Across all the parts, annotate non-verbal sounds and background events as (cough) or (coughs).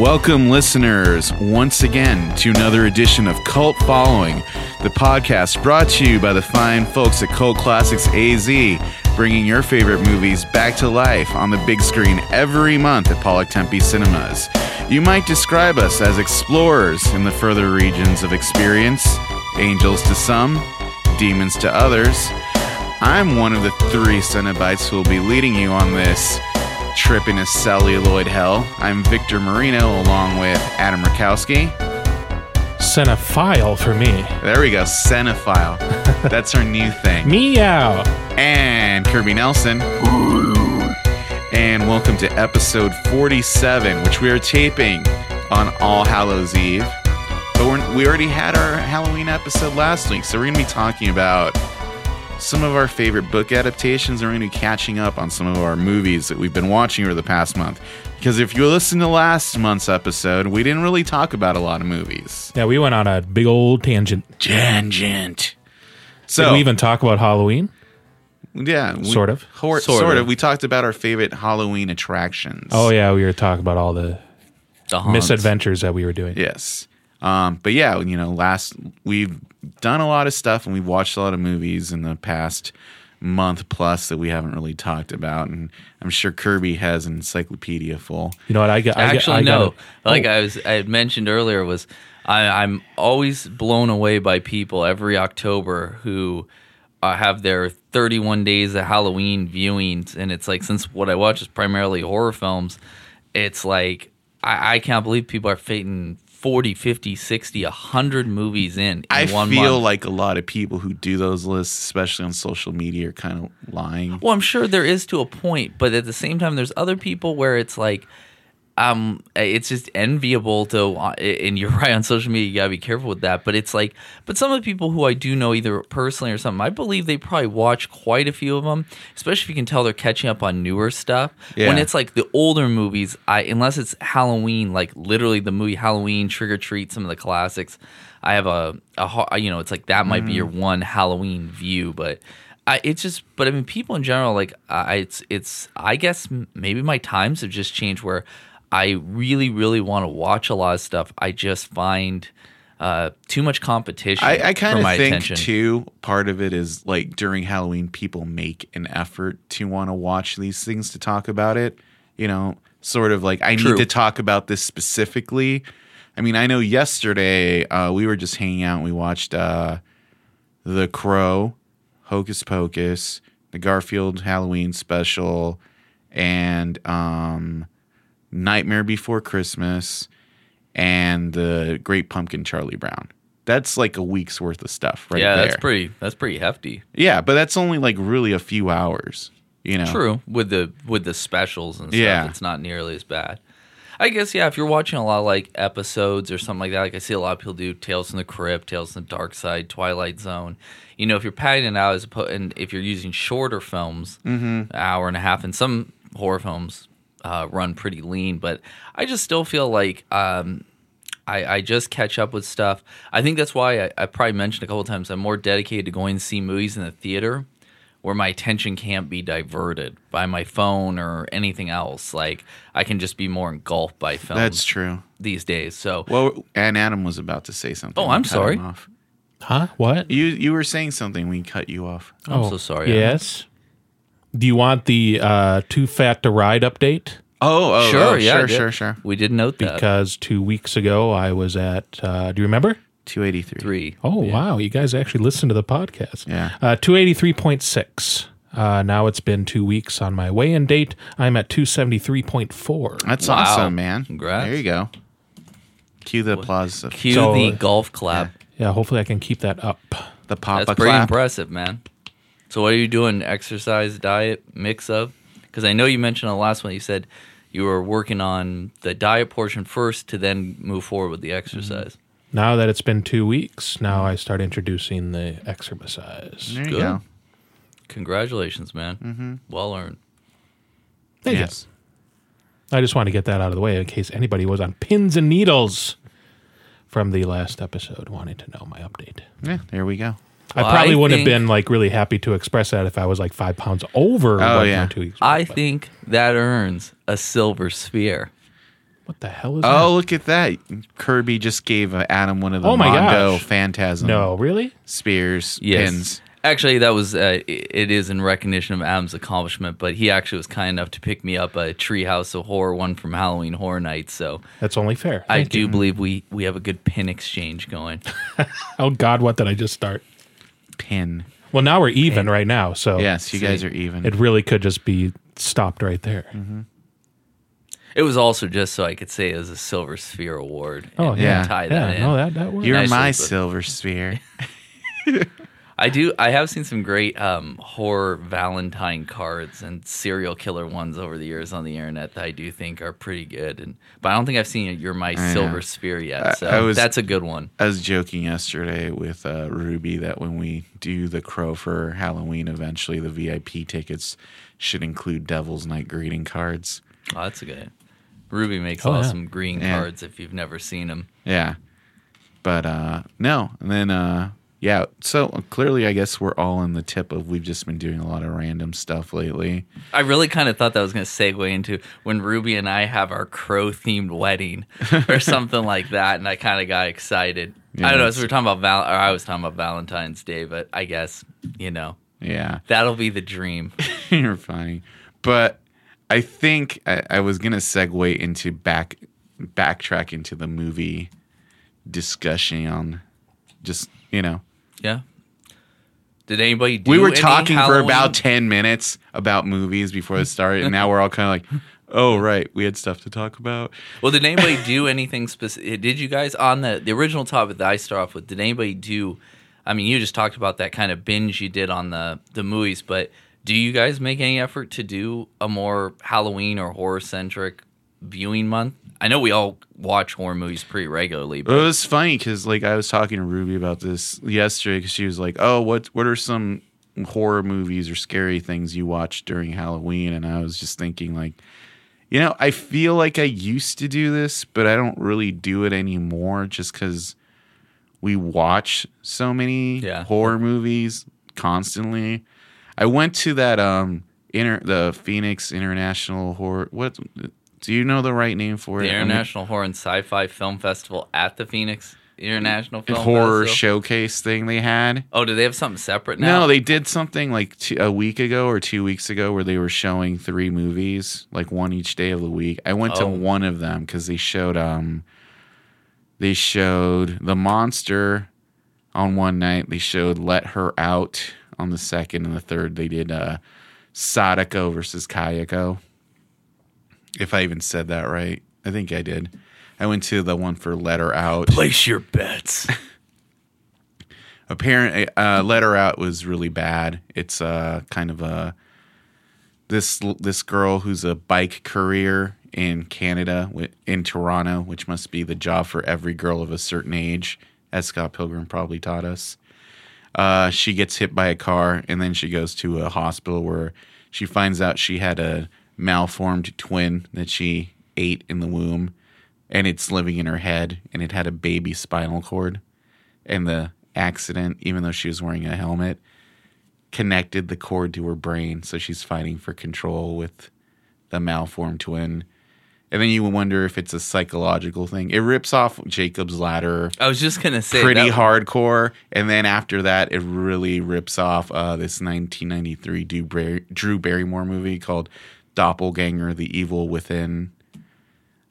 Welcome, listeners, once again to another edition of Cult Following, the podcast brought to you by the fine folks at Cult Classics AZ, bringing your favorite movies back to life on the big screen every month at Pollack Tempe Cinemas. You might describe us as explorers in the further regions of experience, angels to some, demons to others. I'm one of the three Cenobites who will be leading you on this trip into celluloid hell. I'm Victor Marino along with Adam Rakowski. Cinephile for me. There we go, Cinephile. (laughs) That's our new thing. Meow. And Kirby Nelson. And welcome to episode 47, which we are taping on All Hallows Eve. But we're, we already had our Halloween episode last week, so we're going to be talking about some of our favorite book adaptations. and We're going to be catching up on some of our movies that we've been watching over the past month. Because if you listen to last month's episode, we didn't really talk about a lot of movies. Yeah, we went on a big old tangent. Tangent. Did So we even talk about Halloween? yeah, we, Sort of. hor- Sort sort, of. of. We talked about our favorite Halloween attractions. Oh yeah, we were talking about all the The misadventures that we were doing. Yes. Um, but yeah, you know, last we've done a lot of stuff and we've watched a lot of movies in the past month plus that we haven't really talked about, and I'm sure Kirby has an encyclopedia full. You know what? I got. I got- Actually, I no. got Like I was, I had mentioned earlier, was I, I'm always blown away by people every October who uh, have their 31 days of Halloween viewings, and it's like since what I watch is primarily horror films, it's like I, I can't believe people are fitting 40, 50, 60, 100 movies in, in I feel month. like a lot of people who do those lists, especially on social media, are kind of lying. Well, I'm sure there is to a point, but at the same time, there's other people where it's like, um, it's just enviable to, and you're (laughs) right on social media, you gotta be careful with that. But it's like, but some of the people who I do know either personally or something, I believe they probably watch quite a few of them, especially if you can tell they're catching up on newer stuff. When it's like the older movies, I unless it's Halloween, like literally the movie Halloween, Trick or Treat, some of the classics. I have a, a you know, it's like that might be your one Halloween view, but I, it's just, but I mean, people in general, like, I, it's, it's, I guess maybe my times have just changed where I really, really want to watch a lot of stuff. I just find uh, too much competition. I, I kind of think attention. too. Part of it is like during Halloween, people make an effort to want to watch these things to talk about it. You know, sort of like I True. need to talk about this specifically. I mean, I know yesterday uh, we were just hanging out. and We watched uh, The Crow, Hocus Pocus, the Garfield Halloween special, and um, Nightmare Before Christmas, and the Great Pumpkin Charlie Brown. That's like a week's worth of stuff, right yeah, there. that's pretty, that's pretty hefty. Yeah, but that's only like really a few hours. You know, True with the with the specials and stuff. Yeah. It's not nearly as bad. I guess yeah. If you're watching a lot of like episodes or something like that, like I see a lot of people do Tales from the Crypt, Tales from the Dark Side, Twilight Zone. You know, if you're padding it out as opposed, and if you're using shorter films, Mm-hmm. an hour and a half, and some horror films uh, run pretty lean, but I just still feel like um, I, I just catch up with stuff. I think that's why I, I probably mentioned a couple times I'm more dedicated to going to see movies in the theater where my attention can't be diverted by my phone or anything else. Like I can just be more engulfed by films that's true. these days. So Well, and Adam was about to say something. Oh, I'm sorry. off. Huh? What? You you were saying something. We cut you off. I'm so sorry. Adam. Yes. Do you want the uh, Too Fat to Ride update? Oh, oh, Sure, oh, yeah, sure, sure, sure. We did note that. Because two weeks ago I was at. Uh, do you remember? Two eighty three. Three. Oh wow, you guys actually listened to the podcast. Yeah. Uh, two eighty three point six. Uh, now it's been two weeks on my weigh-in date. I'm at two seventy three point four. That's Wow. awesome, man. Congrats. There you go. Cue the applause. Of Cue So- the golf clap. Yeah, hopefully I can keep that up. the papa That's pretty clap. impressive, man. So what are you doing? Exercise, diet, mix of? Because I know you mentioned on the last one. You said you were working on the diet portion first to then move forward with the exercise. Now that it's been two weeks, now I start introducing the exercise. There you Good. go. Congratulations, man. Mm-hmm. Well earned. Thank you. Yes. I just want to get that out of the way in case anybody was on pins and needles from the last episode wanting to know my update. Yeah, there we go. I probably I wouldn't think- have been like really happy to express that if I was like five pounds over. Oh, like, yeah. two weeks. I but- think that earns a silver sphere. What the hell is that? Oh, look at that! Kirby just gave uh, Adam one of the Oh my Mondo gosh. Phantasm? No, really? spears Yes. pins. Actually, that was uh, it is in recognition of Adam's accomplishment, but he actually was kind enough to pick me up a Treehouse of Horror one from Halloween Horror Nights. So That's only fair. I Thank do believe we we have a good pin exchange going. (laughs) Oh God, what did I just start? Pin. Well, now we're even right now. So Yes, you guys are even. it really could just be stopped right there. Mm-hmm. It was also just so I could say it was a Silver Sphere Award. Oh and yeah, tie yeah. that in. No, that that works. You're Nicely my put. silver sphere. (laughs) I do. I have seen some great um, horror Valentine cards and serial killer ones over the years on the internet that I do think are pretty good. And but I don't think I've seen "You're My know. Silver Sphere" yet. So I was- that's a good one. I was joking yesterday with uh, Ruby that when we do the crow for Halloween, eventually the VIP tickets should include Devil's Night greeting cards. Oh, that's a good. Ruby makes Oh, yeah. awesome green Yeah. cards if you've never seen them. Yeah. But uh no. And then uh yeah, so uh, clearly I guess we're all in the tip of we've just been doing a lot of random stuff lately. I really kind of thought that was going to segue into when Ruby and I have our crow themed wedding or (laughs) something like that, and I kind of got excited. Yeah, I don't know. So we we're talking about Val, or I was talking about Valentine's Day, but I guess you know Yeah. that'll be the dream. (laughs) You're funny. But I think I, I was gonna segue into back backtrack into the movie discussion on just you know Yeah. Did anybody do we were any talking for about 10 minutes about movies before it started and now we're all kind of like (laughs) oh right we had stuff to talk about Well, did anybody (laughs) do anything specific? Eh, did you guys on the the original topic that I start off with? Did anybody do? I mean, you just talked about that kind of binge you did on the the movies, but do you guys make any effort to do a more Halloween or horror centric viewing month? I know we all watch horror movies pretty regularly, But it was funny because like i was talking to ruby about this yesterday because she was like oh what what are some horror movies or scary things you watch during halloween and i was just thinking like you know i feel like i used to do this but i don't really do it anymore just because we watch so many Yeah. horror movies constantly i went to that um inter the phoenix international horror what do you know the right name for the it I mean, International Horror and Sci-Fi Film Festival at the Phoenix International Film Festival. horror Festival. showcase thing they had Oh, do they have something separate now? No, they did something like two, a week ago or two weeks ago where they were showing three movies, like one each day of the week. I went to Oh. one of them because they showed um, they showed The Monster on one night. They showed Let Her Out on the second and the third. They did uh, Sadako versus Kayako. If I even said that right, I think I did. I went to the one for Let Her Out. place your bets. (laughs) apparently uh let her out was really bad it's uh kind of a this this girl who's a bike courier in canada in toronto which must be the job for every girl of a certain age as scott pilgrim probably taught us uh she gets hit by a car and then she goes to a hospital where she finds out she had a malformed twin that she ate in the womb and it's living in her head and it had a baby spinal cord and the accident, even though she was wearing a helmet, connected the cord to her brain. So she's fighting for control with the malformed twin. And then you wonder if it's a psychological thing. It rips off Jacob's Ladder I was just gonna say pretty that- hardcore. And then after that, it really rips off uh, this 1993 Drew, Drew Barrymore movie called Doppelganger The Evil Within.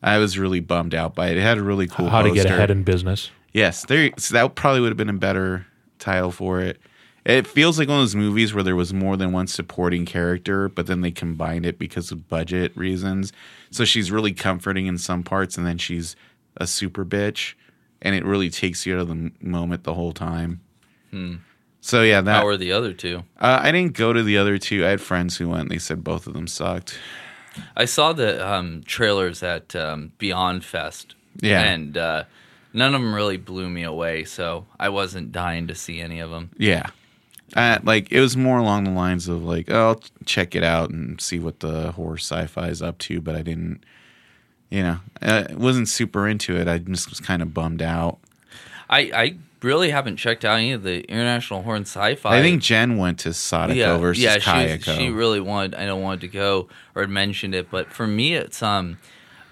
I was really bummed out by it. It had a really cool How to get ahead in business. Yes, there. So that probably would have been a better title for it. It feels like one of those movies where there was more than one supporting character, but then they combined it because of budget reasons. So she's really comforting in some parts, and then she's a super bitch, and it really takes you out of the moment the whole time. Hmm. So yeah, that How were the other two? uh, I didn't go to the other two. I had friends who went. and They said both of them sucked. I saw the um, trailers at um, Beyond Fest. Yeah. And uh, none of them really blew me away, so I wasn't dying to see any of them. Yeah. Uh, like it was more along the lines of like, oh, I'll check it out and see what the horror sci-fi is up to, but I didn't, you know, I wasn't super into it. I just was kind of bummed out. I, I really haven't checked out any of the International Horror Sci-Fi. I think Jen went to Sadako yeah, versus yeah, Kayako. she, she really wanted. I don't wanted to go or had mentioned it, but for me, it's um,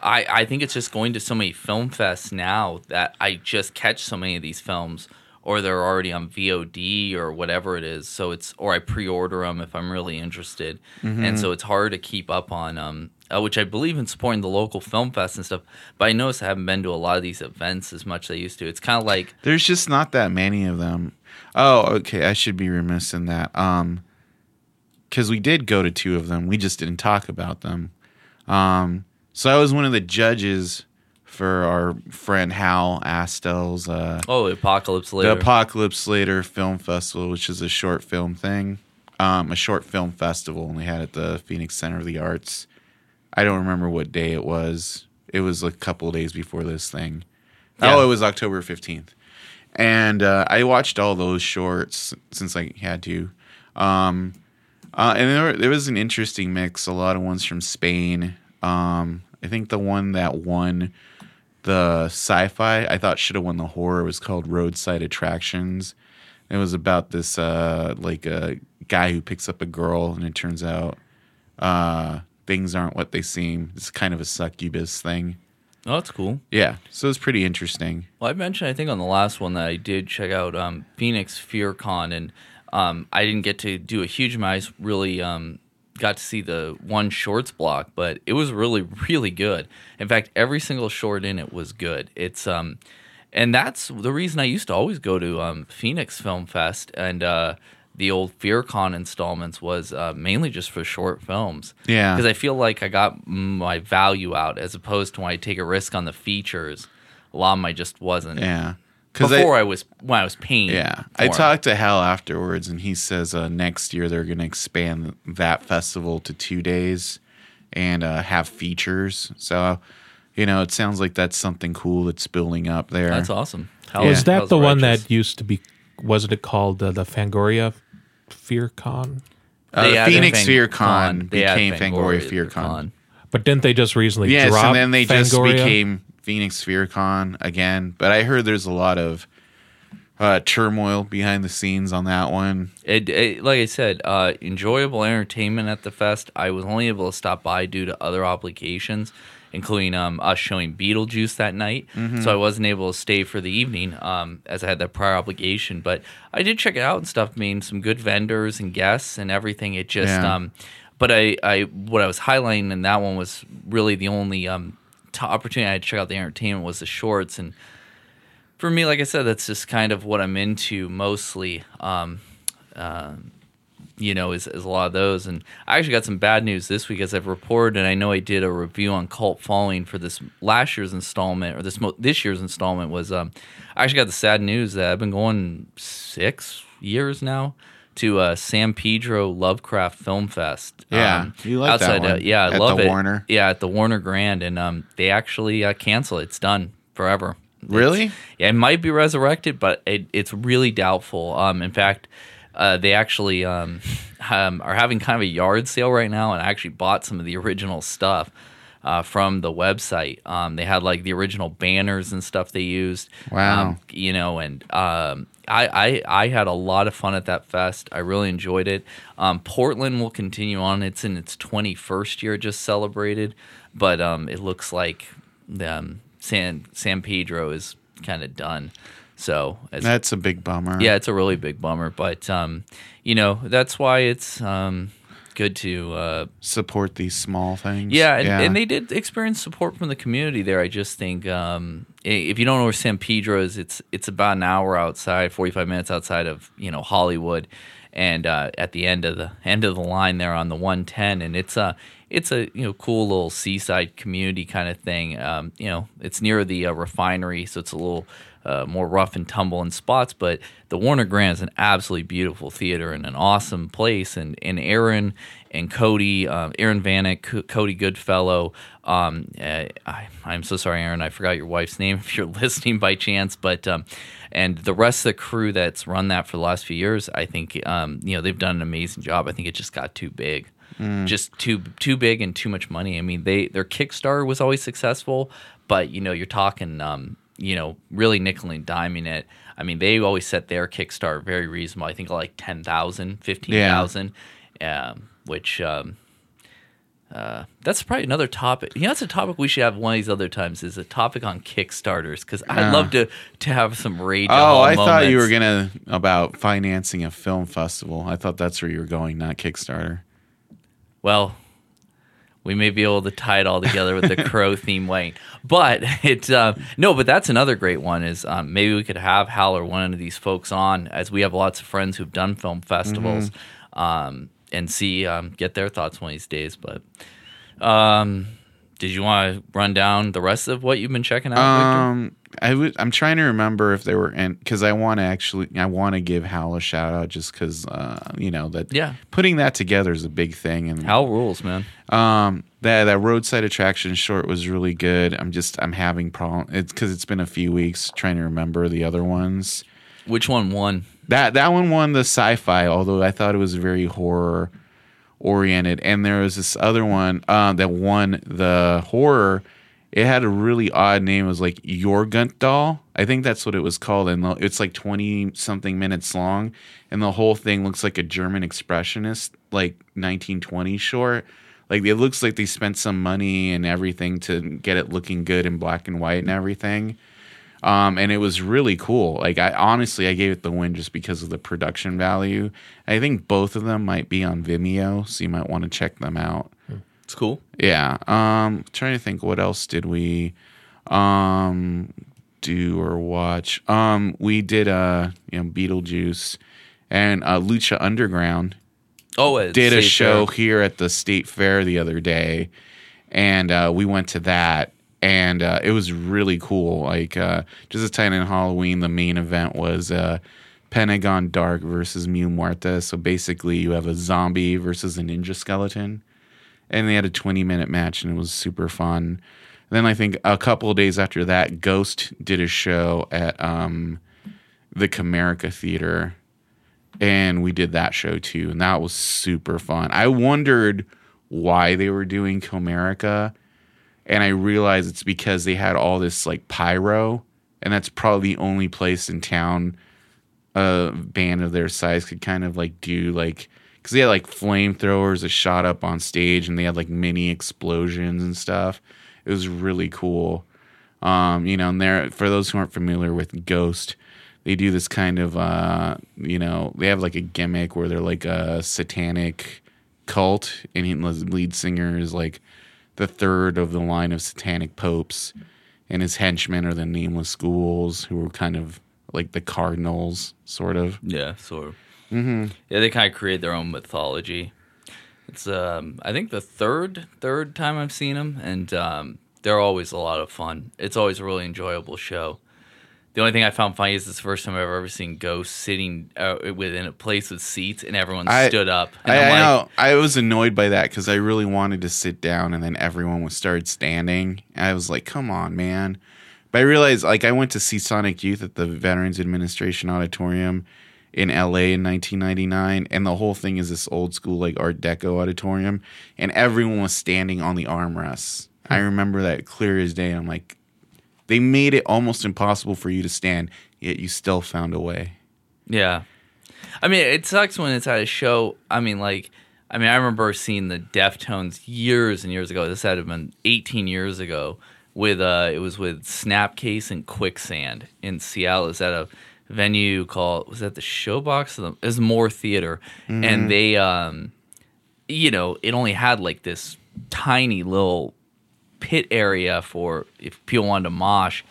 I, I think it's just going to so many film fests now that I just catch so many of these films, or they're already on VOD or whatever it is. So it's or I pre-order them if I'm really interested, Mm-hmm. and so it's hard to keep up on um, uh, which I believe in supporting the local film fest and stuff. But I notice I haven't been to a lot of these events as much as I used to. It's kind of like There's just not that many of them. Oh, okay. I should be remiss in that. Um, because we did go to two of them. We just didn't talk about them. Um, so I was one of the judges for our friend Hal Astell's uh, oh, Apocalypse later. the Apocalypse Later Film Festival, which is a short film thing, um, a short film festival, and we had it at the Phoenix Center of the Arts. I don't remember what day it was. It was a couple of days before this thing. Yeah. Oh, it was October fifteenth, and uh, I watched all those shorts since I had to. Um, uh, and there, there was an interesting mix. A lot of ones from Spain. Um, I think the one that won the sci-fi I thought should have won the horror was called Roadside Attractions. It was about this uh, like a guy who picks up a girl, and it turns out uh, things aren't what they seem. It's kind of a succubus thing. oh, that's cool. Yeah, so it's pretty interesting. Well, I mentioned I think on the last one that I did check out um, Phoenix FearCon, and um, I didn't get to do a huge amount. I really um, got to see the one shorts block, but it was really (laughs) really good. In fact, every single short in it was good. It's um, and that's the reason I used to always go to um, Phoenix Film Fest and uh, the old FearCon installments was uh, mainly just for short films. Yeah. because I feel like I got my value out as opposed to when I take a risk on the features. A lot of them I just wasn't. Yeah, Before I, was when I was paying. Yeah, I talked to Hal afterwards, and he says uh, next year they're going to expand that festival to two days and uh, have features. So, you know, it sounds like that's something cool that's building up there. That's awesome. How Was that how's the one that used to be? Wasn't it called uh, the Fangoria Fear Con? Uh, They Phoenix Fang- Fear Con. Con They added became Fangoria FearCon. But didn't they just recently Yes, drop and then they just became Phoenix FearCon again. But I heard there's a lot of uh, turmoil behind the scenes on that one. It, it, like I said, uh, enjoyable entertainment at the fest. I was only able to stop by due to other obligations, including um, us showing Beetlejuice that night. Mm-hmm. So I wasn't able to stay for the evening um, as I had that prior obligation. But I did check it out and stuff. I mean, some good vendors and guests and everything. It just, Yeah. um, but I, I, what I was highlighting in that one was really the only um, t- opportunity I had to check out the entertainment was the shorts and for me, like I said, that's just kind of what I'm into mostly. Um, uh, you know, is, is a lot of those. And I actually got some bad news this week as I've reported, and I know I did a review on cult following for this last year's installment or this mo- this year's installment was. Um, I actually got the sad news that I've been going six years now to uh, San Pedro Lovecraft Film Fest. Yeah, you like that uh, one. yeah, I At love it. Warner? Yeah, at the Warner Grand, and um, they actually uh, cancel it. It's done forever. Really? It's- yeah, it might be resurrected, but it, it's really doubtful. Um, in fact, uh, they actually um, (laughs) um, are having kind of a yard sale right now, and I actually bought some of the original stuff uh, from the website. Um, they had like the original banners and stuff they used. Wow. Um, you know, and um, I, I I had a lot of fun at that fest. I really enjoyed it. Um, Portland will continue on. It's in its 21st year, just celebrated, but um, it looks like um, San San Pedro is kind of done. So That's a big bummer. yeah, it's a really big bummer, but um, you know that's why it's um, good to uh, Support these small things. yeah, and, and they did experience support from the community there. I just think um, if you don't know where San Pedro is, it's it's about an hour outside, forty five minutes outside of you know Hollywood, and uh, at the end of the end of the line there on the one ten, and it's a it's a you know cool little seaside community kind of thing. Um, you know, it's near the uh, refinery, so it's a little. Uh, more rough and tumble in spots, but the Warner Grand is an absolutely beautiful theater and an awesome place. And, and Aaron and Cody, um, Aaron Vanek, Co- Cody Goodfellow. Um, uh, I, I'm so sorry, Aaron. I forgot your wife's name (laughs) if you're listening by chance. But um, and the rest of the crew that's run that for the last few years, I think um, you know they've done an amazing job. I think it just got too big. Just too too big and too much money. I mean, they their Kickstarter was always successful, but you know you're talking um, you know really nickel and diming it. I mean, they always set their Kickstarter very reasonable. I think like 10,000, 15,000, um, which um, uh, that's probably another topic. You know, that's a topic we should have one of these other times. Is a topic on Kickstarters because I'd Ah. love to to have some rage. Oh, I moments. thought you were gonna about financing a film festival. I thought that's where you were going, not Kickstarter. Well, we may be able to tie it all together with the (laughs) crow theme Wayne, but it uh, no, but that's another great one. Is um, maybe we could have Hal or one of these folks on, as we have lots of friends who've done film festivals, Mm-hmm. um, and see um, get their thoughts one of these days. But um, did you want to run down the rest of what you've been checking out, Victor? I would. I'm trying to remember if they were and because I want to actually. I want to give Hal a shout out just because uh, you know that. Yeah. Putting that together is a big thing, and Hal rules, man. um, that that roadside attraction short was really good. I'm just I'm having problem. It's because it's been a few weeks trying to remember the other ones. Which one won? That that one won the sci-fi, although I thought it was very horror oriented. And there was this other one uh, that won the horror. It had a really odd name. It was like Jorgunt Doll. I think that's what it was called. And it's like twenty something minutes long, and the whole thing looks like a German expressionist, like 1920 short. Like it looks like they spent some money and everything to get it looking good in black and white and everything um, and it was really cool. Like I honestly, I gave it the win just because of the production value. I think both of them might be on Vimeo, so you might want to check them out. It's cool. Yeah. Um, trying to think, what else did we um do or watch? Um, we did uh, you know, Beetlejuice and uh, Lucha Underground Oh, did a show Fair. here at the state fair the other day and uh, we went to that and uh, it was really cool like uh, just a time in halloween the main event was uh, pentagon dark versus Mil Muertes so basically you have a zombie versus a ninja skeleton and they had a 20 minute match and it was super fun then i think a couple of days after that ghost did a show at um, the comerica theater and we did that show too, and that was super fun. I wondered why they were doing Comerica, and I realized it's because they had all this like pyro, and that's probably the only place in town a band of their size could kind of like do like because they had like flamethrowers that shot up on stage, and they had like mini explosions and stuff. It was really cool. Um, you know, and there for those who aren't familiar with Ghost, they do this kind of uh, you know, they have like a gimmick where they're like a satanic cult, and the lead singer is like the third of the line of satanic popes, and his henchmen are the nameless ghouls who are kind of like the cardinals, sort of. Yeah, sort of. Mm-hmm. Yeah, they kind of create their own mythology. It's um, I think the third third time I've seen them, and um, they're always a lot of fun. It's always a really enjoyable show. The only thing I found funny is this first time I've ever seen Ghost sitting uh, within a place with seats, and everyone I- stood up. And I, I like, know. I was annoyed by that because I really wanted to sit down, and then everyone was started standing. I was like, "Come on, man!" But I realized, like, I went to see Sonic Youth at the Veterans Administration Auditorium in LA in 1999, and the whole thing is this old school, like, Art Deco auditorium, and everyone was standing on the armrests. I remember that clear as day. I'm like, they made it almost impossible for you to stand, yet you still found a way. Yeah. I mean, it sucks when it's at a show. I mean, like, I mean, I remember seeing the Deftones years and years ago. This had been 18 years ago. With uh, it was with Snapcase and Quicksand in Seattle. It was at a venue called was that the Showbox? It was Moore Theater, and they, um, you know, it only had like this tiny little pit area for if people wanted to mosh.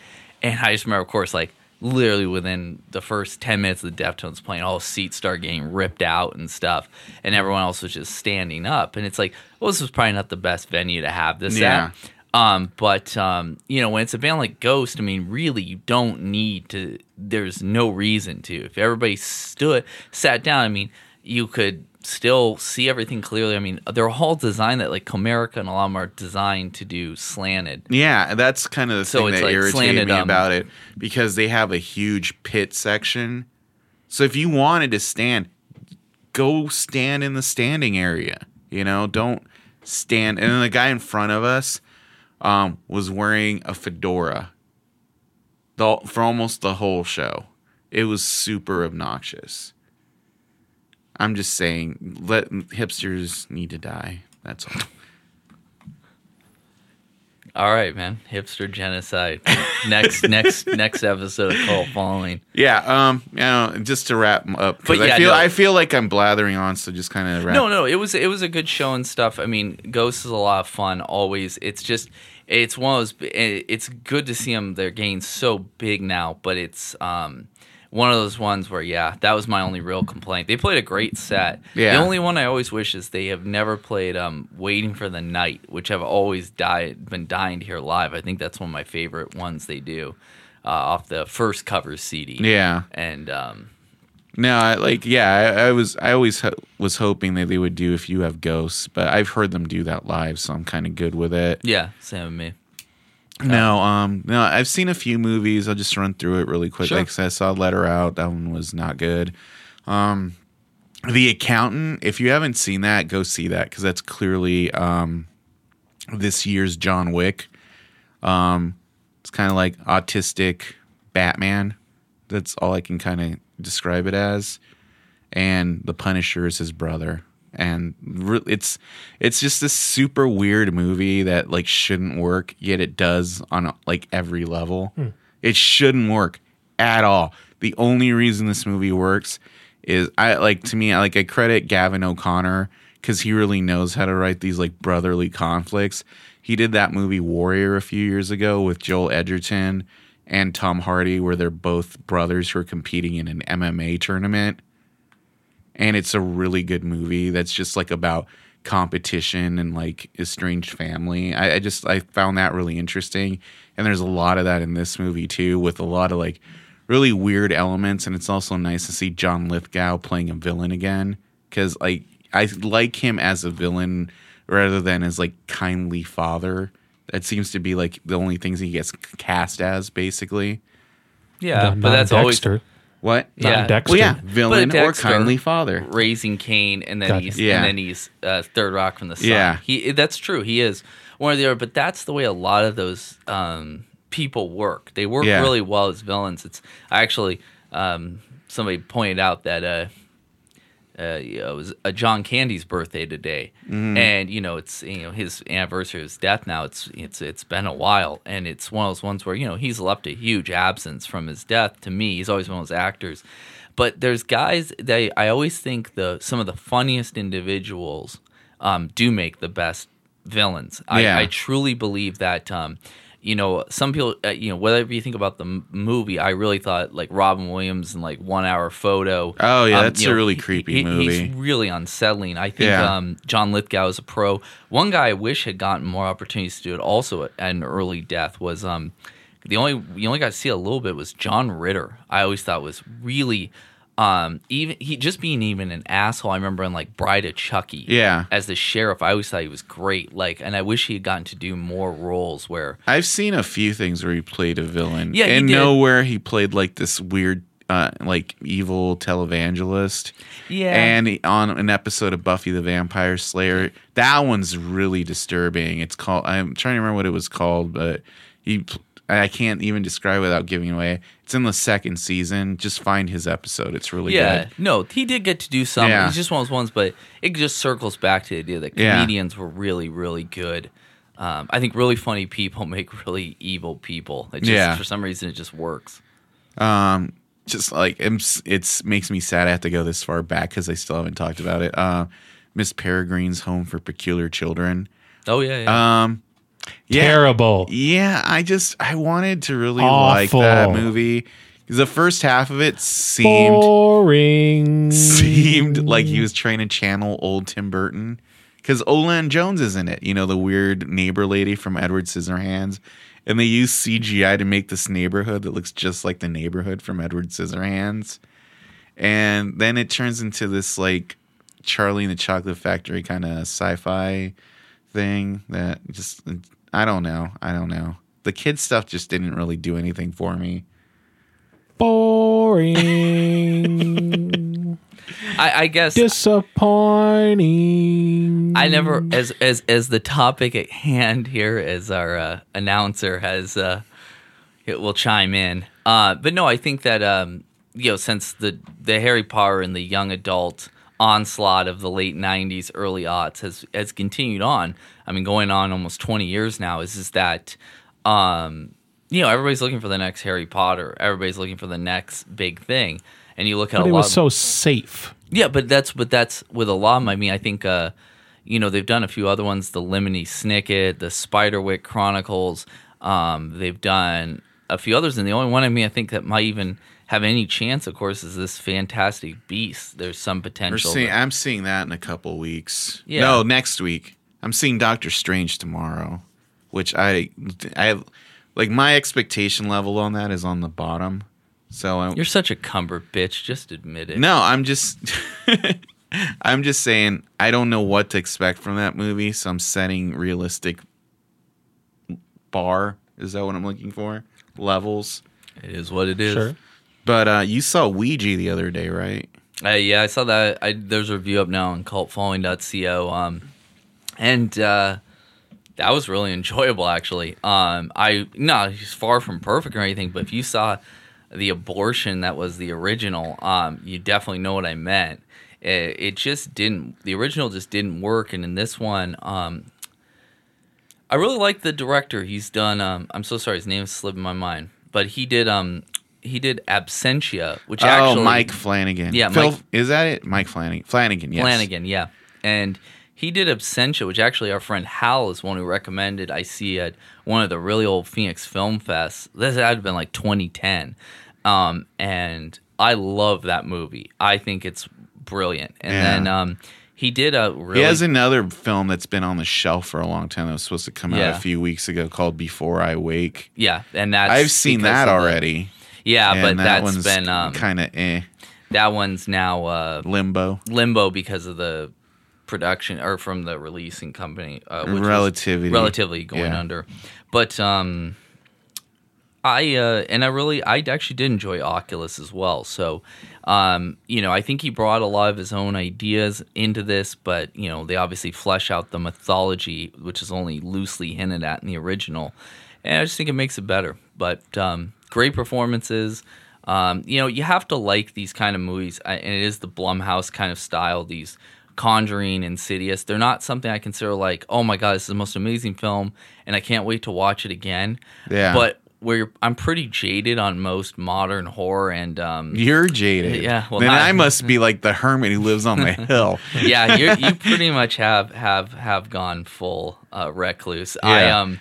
And I just remember, of course, like literally within the first 10 minutes of the Deftones playing, all seats start getting ripped out and stuff. And everyone else was just standing up. And it's like, well, this was probably not the best venue to have this Yeah. at. Um, but um, you know, when it's a band like Ghost, I mean, really, you don't need to. There's no reason to. If everybody stood, sat down, I mean, you could still see everything clearly. I mean, they're all designed that like Comerica and a lot of them are designed to do slanted. Yeah, that's kind of the So thing that like irritated slanted, me um, about it because they have a huge pit section. So if you wanted to stand, go stand in the standing area. You know, don't stand. And then the guy in front of us um, was wearing a fedora the, for almost the whole show. It was super obnoxious. I'm just saying, let hipsters need to die. That's all. All right, man. Hipster genocide. next, (laughs) next, next episode of Cult Following. Yeah, um, you know, just to wrap up, But yeah, I feel no. I feel like I'm blathering on, so just kind of. No, no, it was it was a good show and stuff. I mean, Ghost is a lot of fun. Always, it's just it's one of those. It's good to see them. They're getting so big now, but it's um one of those ones where yeah, that was my only real complaint. They played a great set. Yeah. The only one I always wish is they have never played um Waiting for the Night, which I've always died been dying to hear live. I think that's one of my favorite ones they do. Uh, off the first cover CD. Yeah, And um, no, I, like yeah, I, I was I always ho- was hoping that they would do if you have ghosts, but I've heard them do that live, so I'm kind of good with it. yeah, same with me. No, um, no, I've seen a few movies. I'll just run through it really quick. Sure. Like I said, I saw Let Her Out. That one was not good. Um, The Accountant. If you haven't seen that, go see that because that's clearly um, this year's John Wick. Um, it's kind of like autistic Batman. That's all I can kind of describe it as. And the Punisher is his brother. And re- it's it's just this super weird movie that like shouldn't work, yet it does on like every level. Hmm. It shouldn't work at all. The only reason this movie works is I like to me I like I credit Gavin O'Connor because he really knows how to write these like brotherly conflicts. He did that movie Warrior a few years ago with Joel Edgerton and Tom Hardy, where they're both brothers who are competing in an MMA tournament. And it's a really good movie that's just like about competition and like estranged family. I, I just I found that really interesting. And there's a lot of that in this movie too, with a lot of like really weird elements. And it's also nice to see John Lithgow playing a villain again. Cause like I like him as a villain rather than as like kindly father. That seems to be like the only things he gets cast as, basically. Yeah, Not- but not that's always Dexter. What? Not Yeah. Dexter. Well, yeah, villain But or kindly father. raising Cain, and then Gotcha. he's Yeah. and then he's uh, Third Rock from the Sun. Yeah. he that's true. He is one or the other, but that's the way a lot of those um, people work. They work Yeah. really well as villains. It's I actually um, somebody pointed out that. Uh, uh, you know, it was uh, John Candy's birthday today, Mm-hmm. and you know it's you know his anniversary of his death now. It's it's it's been a while, and it's one of those ones where you know he's left a huge absence from his death. To me, he's always one of those actors. But there's guys that I always think the some of the funniest individuals um, do make the best villains. I, Yeah. I truly believe that. Um, you know, some people, uh, you know, whatever you think about the m- movie, I really thought like Robin Williams and like One Hour Photo. Oh, yeah, um, that's a know, really he- creepy he- movie. He's really unsettling. I think Yeah. um, John Lithgow is a pro. One guy I wish had gotten more opportunities to do it. Also, at an early death was um, the only you only got to see a little bit was John Ritter. I always thought was really um, even he just being even an asshole. I remember in like Bride of Chucky. Yeah. as the sheriff, I always thought he was great. Like, and I wish he had gotten to do more roles where I've seen a few things where he played a villain. Yeah, and nowhere he played like this weird, uh, like evil televangelist. Yeah. And on an episode of Buffy the Vampire Slayer, that one's really disturbing. It's called. I'm trying to remember what it was called, but he. I can't even describe without giving away. It's in the second season. Just find his episode. It's really Yeah, good. no, he did get to do some. Yeah. He's just one of those ones, but it just circles back to the idea that Yeah. comedians were really, really good. Um, I think really funny people (laughs) make really evil people. It just, Yeah. for some reason, it just works. Um, just like it's, it's makes me sad I have to go this far back because I still haven't talked about it. Uh, Miss Peregrine's Home for Peculiar Children. Oh yeah, yeah. Um, yeah, Terrible. Yeah, I just I wanted to really like that movie. The first half of it seemed Boring. seemed like he was trying to channel old Tim Burton. Because O-Lan Jones is in it, you know, the weird neighbor lady from Edward Scissorhands. And they use CGI to make this neighborhood that looks just like the neighborhood from Edward Scissorhands. And then it turns into this like Charlie and the Chocolate Factory kind of sci-fi thing that just I don't know. I don't know. The kids stuff just didn't really do anything for me. Boring. (laughs) I, I guess Disappointing. I never, as as as the topic at hand here, as our uh, announcer has, uh, it will chime in. Uh, but no, I think that um, you know, since the the Harry Potter and the young adult onslaught of the late '90s, early aughts has has continued on. I mean, going on almost 20 years now. Is is that um, you know everybody's looking for the next Harry Potter. Everybody's looking for the next big thing. And you look at But a it lot. was of- so safe. yeah, but that's but that's with a lot. of I mean, I think uh, you know they've done a few other ones: the Lemony Snicket, the Spiderwick Chronicles. Um, they've done a few others, and the only one I mean I think that might even have any chance, of course, is this Fantastic Beast. There's some We're potential. seeing, that- I'm seeing that in a couple weeks. Yeah. No, next week. I'm seeing Doctor Strange tomorrow, which I I like my expectation level on that is on the bottom. So I, You're such a cumber bitch. Just admit it. no, I'm just (laughs) I'm just saying I don't know what to expect from that movie, so I'm setting realistic bar. Is that what I'm looking for? Levels. it is what it is. Sure. But uh, you saw Ouija the other day, right? Uh, yeah, I saw that. I, there's a review up now on cultfollowing.co. Um, and uh, that was really (laughs) enjoyable, actually. Um, I no, he's far from perfect or anything, but if you saw the abortion that was the original, um, you definitely know what I meant. It, it just didn't. The original just didn't work, and in this one, um, I really like the director. He's done. Um, I'm so sorry, his name slipped my mind, but he did. Um, he did Absentia, which oh, actually Mike Flanagan. Yeah, Phil, Mike- is that it? Mike Flanagan. Flanagan. Yes. Flanagan, yeah. And he did Absentia, which actually our friend Hal is one who recommended I see at one of the really old Phoenix Film Fests. This had been like 2010. Um, and I love that movie. I think it's brilliant. And Yeah. then um, he did a really He has another film that's been on the shelf for a long time that was supposed to come out Yeah. a few weeks ago called Before I Wake. yeah, and that's I've seen that of the- already. Yeah, and but that that's one's been um, kind of eh. that one's now uh, Limbo. limbo because of the production or from the releasing company uh, Relativity. relatively going Yeah. under but um i uh and i really i actually did enjoy oculus as well so um you know i think he brought a lot of his own ideas into this but you know they obviously flesh out the mythology which is only loosely hinted at in the original and i just think it makes it better but um great performances um, you know, you have to like these kind of movies, I- and it is the Blumhouse kind of style. These Conjuring, Insidious. They're not something I consider like, oh my god, this is the most amazing film, and I can't wait to watch it again. Yeah. But where I'm pretty jaded on most modern horror, and um, You're jaded. Yeah, well, then not- I (laughs) must be like the hermit who lives on the (laughs) hill. yeah, you you (laughs) pretty much have have have gone full uh, recluse. I Yeah. um,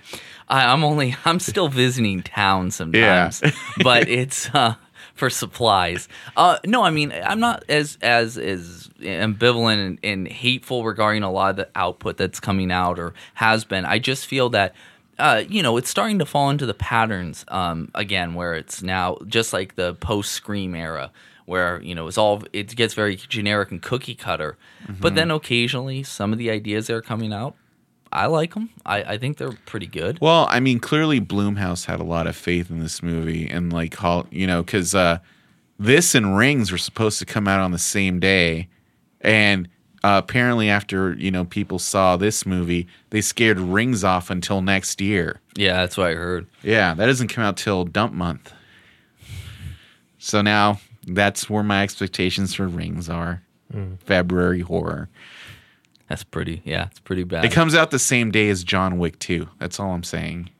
I, I'm only (laughs) I'm still visiting town sometimes, (laughs) but it's uh, for supplies. Uh, no, I mean I'm not as as as ambivalent and, and hateful regarding a lot of the output that's coming out or has been. I just feel that. Uh, you know, it's starting to fall into the patterns um, again, where it's now just like the post Scream era, where you know it's all it gets very generic and cookie cutter. But then occasionally, some of the ideas that are coming out, I like them. I, I think they're pretty good. Well, I mean, clearly Blumhouse had a lot of faith in this movie, and like, how you know, because uh, this and Rings were supposed to come out on the same day, and uh, apparently, after you know people saw this movie, they scared Rings off until next year. Yeah, that's what I heard. Yeah, that doesn't come out till Dump Month. So now that's where my expectations for Rings are. February horror. That's pretty. Yeah, it's pretty bad. It comes out the same day as John Wick 2. That's all I'm saying.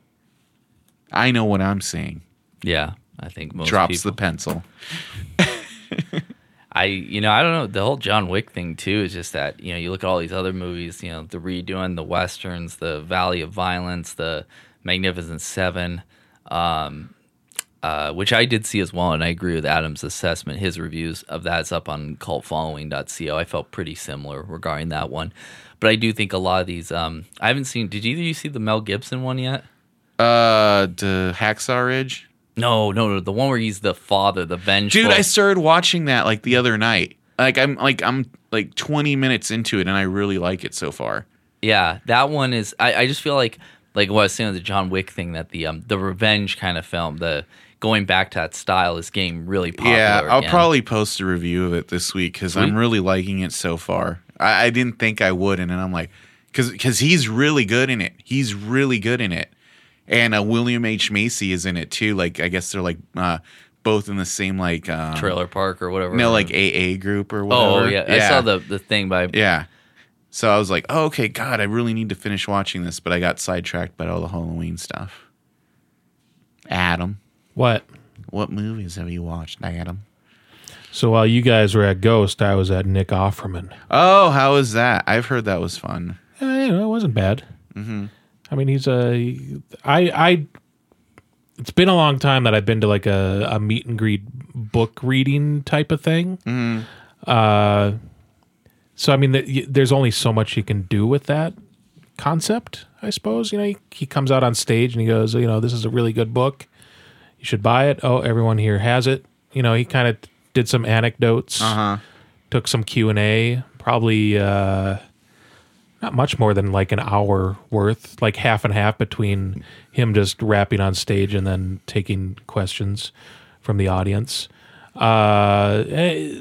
I know what I'm saying. yeah, I think most Drops people. the pencil. (laughs) I you know I don't know the whole John Wick thing too is just that you know you look at all these other movies you know the redoing the westerns the Valley of Violence the Magnificent Seven, um, uh, which I did see as well and I agree with Adam's assessment his reviews of that's up on cultfollowing.co I felt pretty similar regarding that one, but I do think a lot of these um, I haven't seen did either of you see the Mel Gibson one yet? Uh, the Hacksaw Ridge. No, no, no. The one where he's the father, the vengeful. Dude, I started watching that like the other night. Like I'm like I'm like 20 minutes into it and I really like it so far. Yeah, that one is. I, I just feel like like what I was saying with the John Wick thing that the um the revenge kind of film, the going back to that style is getting really popular. yeah, I'll again. probably post a review of it this week because I'm really liking it so far. I, I didn't think I would, and then I'm like, because because he's really good in it. He's really good in it, and uh, William H Macy is in it too. Like I guess they're like uh, both in the same like um, Trailer Park or whatever. No, like AA group or whatever. oh yeah. I saw the the thing by Yeah. So I was like, oh, okay, God, I really need to finish watching this, but I got sidetracked by all the Halloween stuff. Adam, What? what movies have you watched, Adam? So while you guys were at Ghost, I was at Nick Offerman. Oh, how was that? I've heard that was fun. You know, it wasn't bad. Mm-hmm. I mean, he's a. I I. It's been a long time that I've been to like a, a meet and greet book reading type of thing. Uh, so I mean, th- there's only so much you can do with that concept. I suppose you know he, he comes out on stage and he goes, you know, this is a really good book. Should buy it. Oh, everyone here has it. You know, he kind of did some anecdotes Uh huh. took some Q and A, probably uh, not much more than like an hour worth, like half and half between him just rapping on stage and then taking questions from the audience. Uh, eh,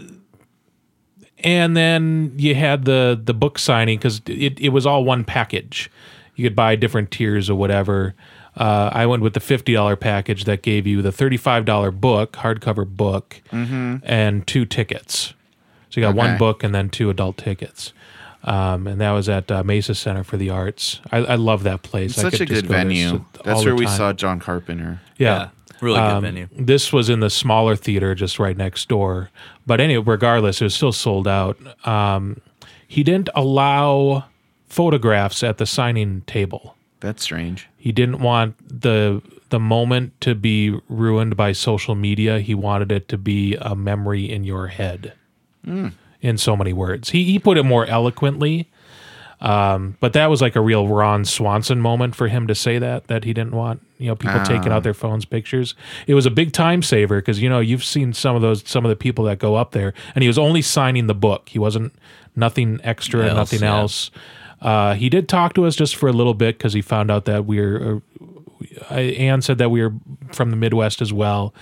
and then you had the the book signing because it, it was all one package. You could buy different tiers or whatever. Uh, I went with the fifty dollar package that gave you the thirty five dollar book, hardcover book, and two tickets. So you got one book and then two adult tickets. Um, and that was at uh, Mesa Center for the Arts. I, I love that place. I Such could a just good go venue. That's where we saw John Carpenter. Yeah. really good Um, venue. This was in the smaller theater just right next door. But anyway, regardless, it was still sold out. Um, he didn't allow photographs at the signing table. That's strange. He didn't want the the moment to be ruined by social media. He wanted it to be a memory in your head. In so many words, he he put it more eloquently. Um, but that was like a real Ron Swanson moment for him to say that that he didn't want you know people taking out their phones pictures. It was a big time saver because you know you've seen some of those some of the people that go up there, and he was only signing the book. He wasn't nothing extra, Else, nothing yeah. else. Uh, he did talk to us just for a little bit because he found out that we're. Uh, I- Anne said that we were from the Midwest as well,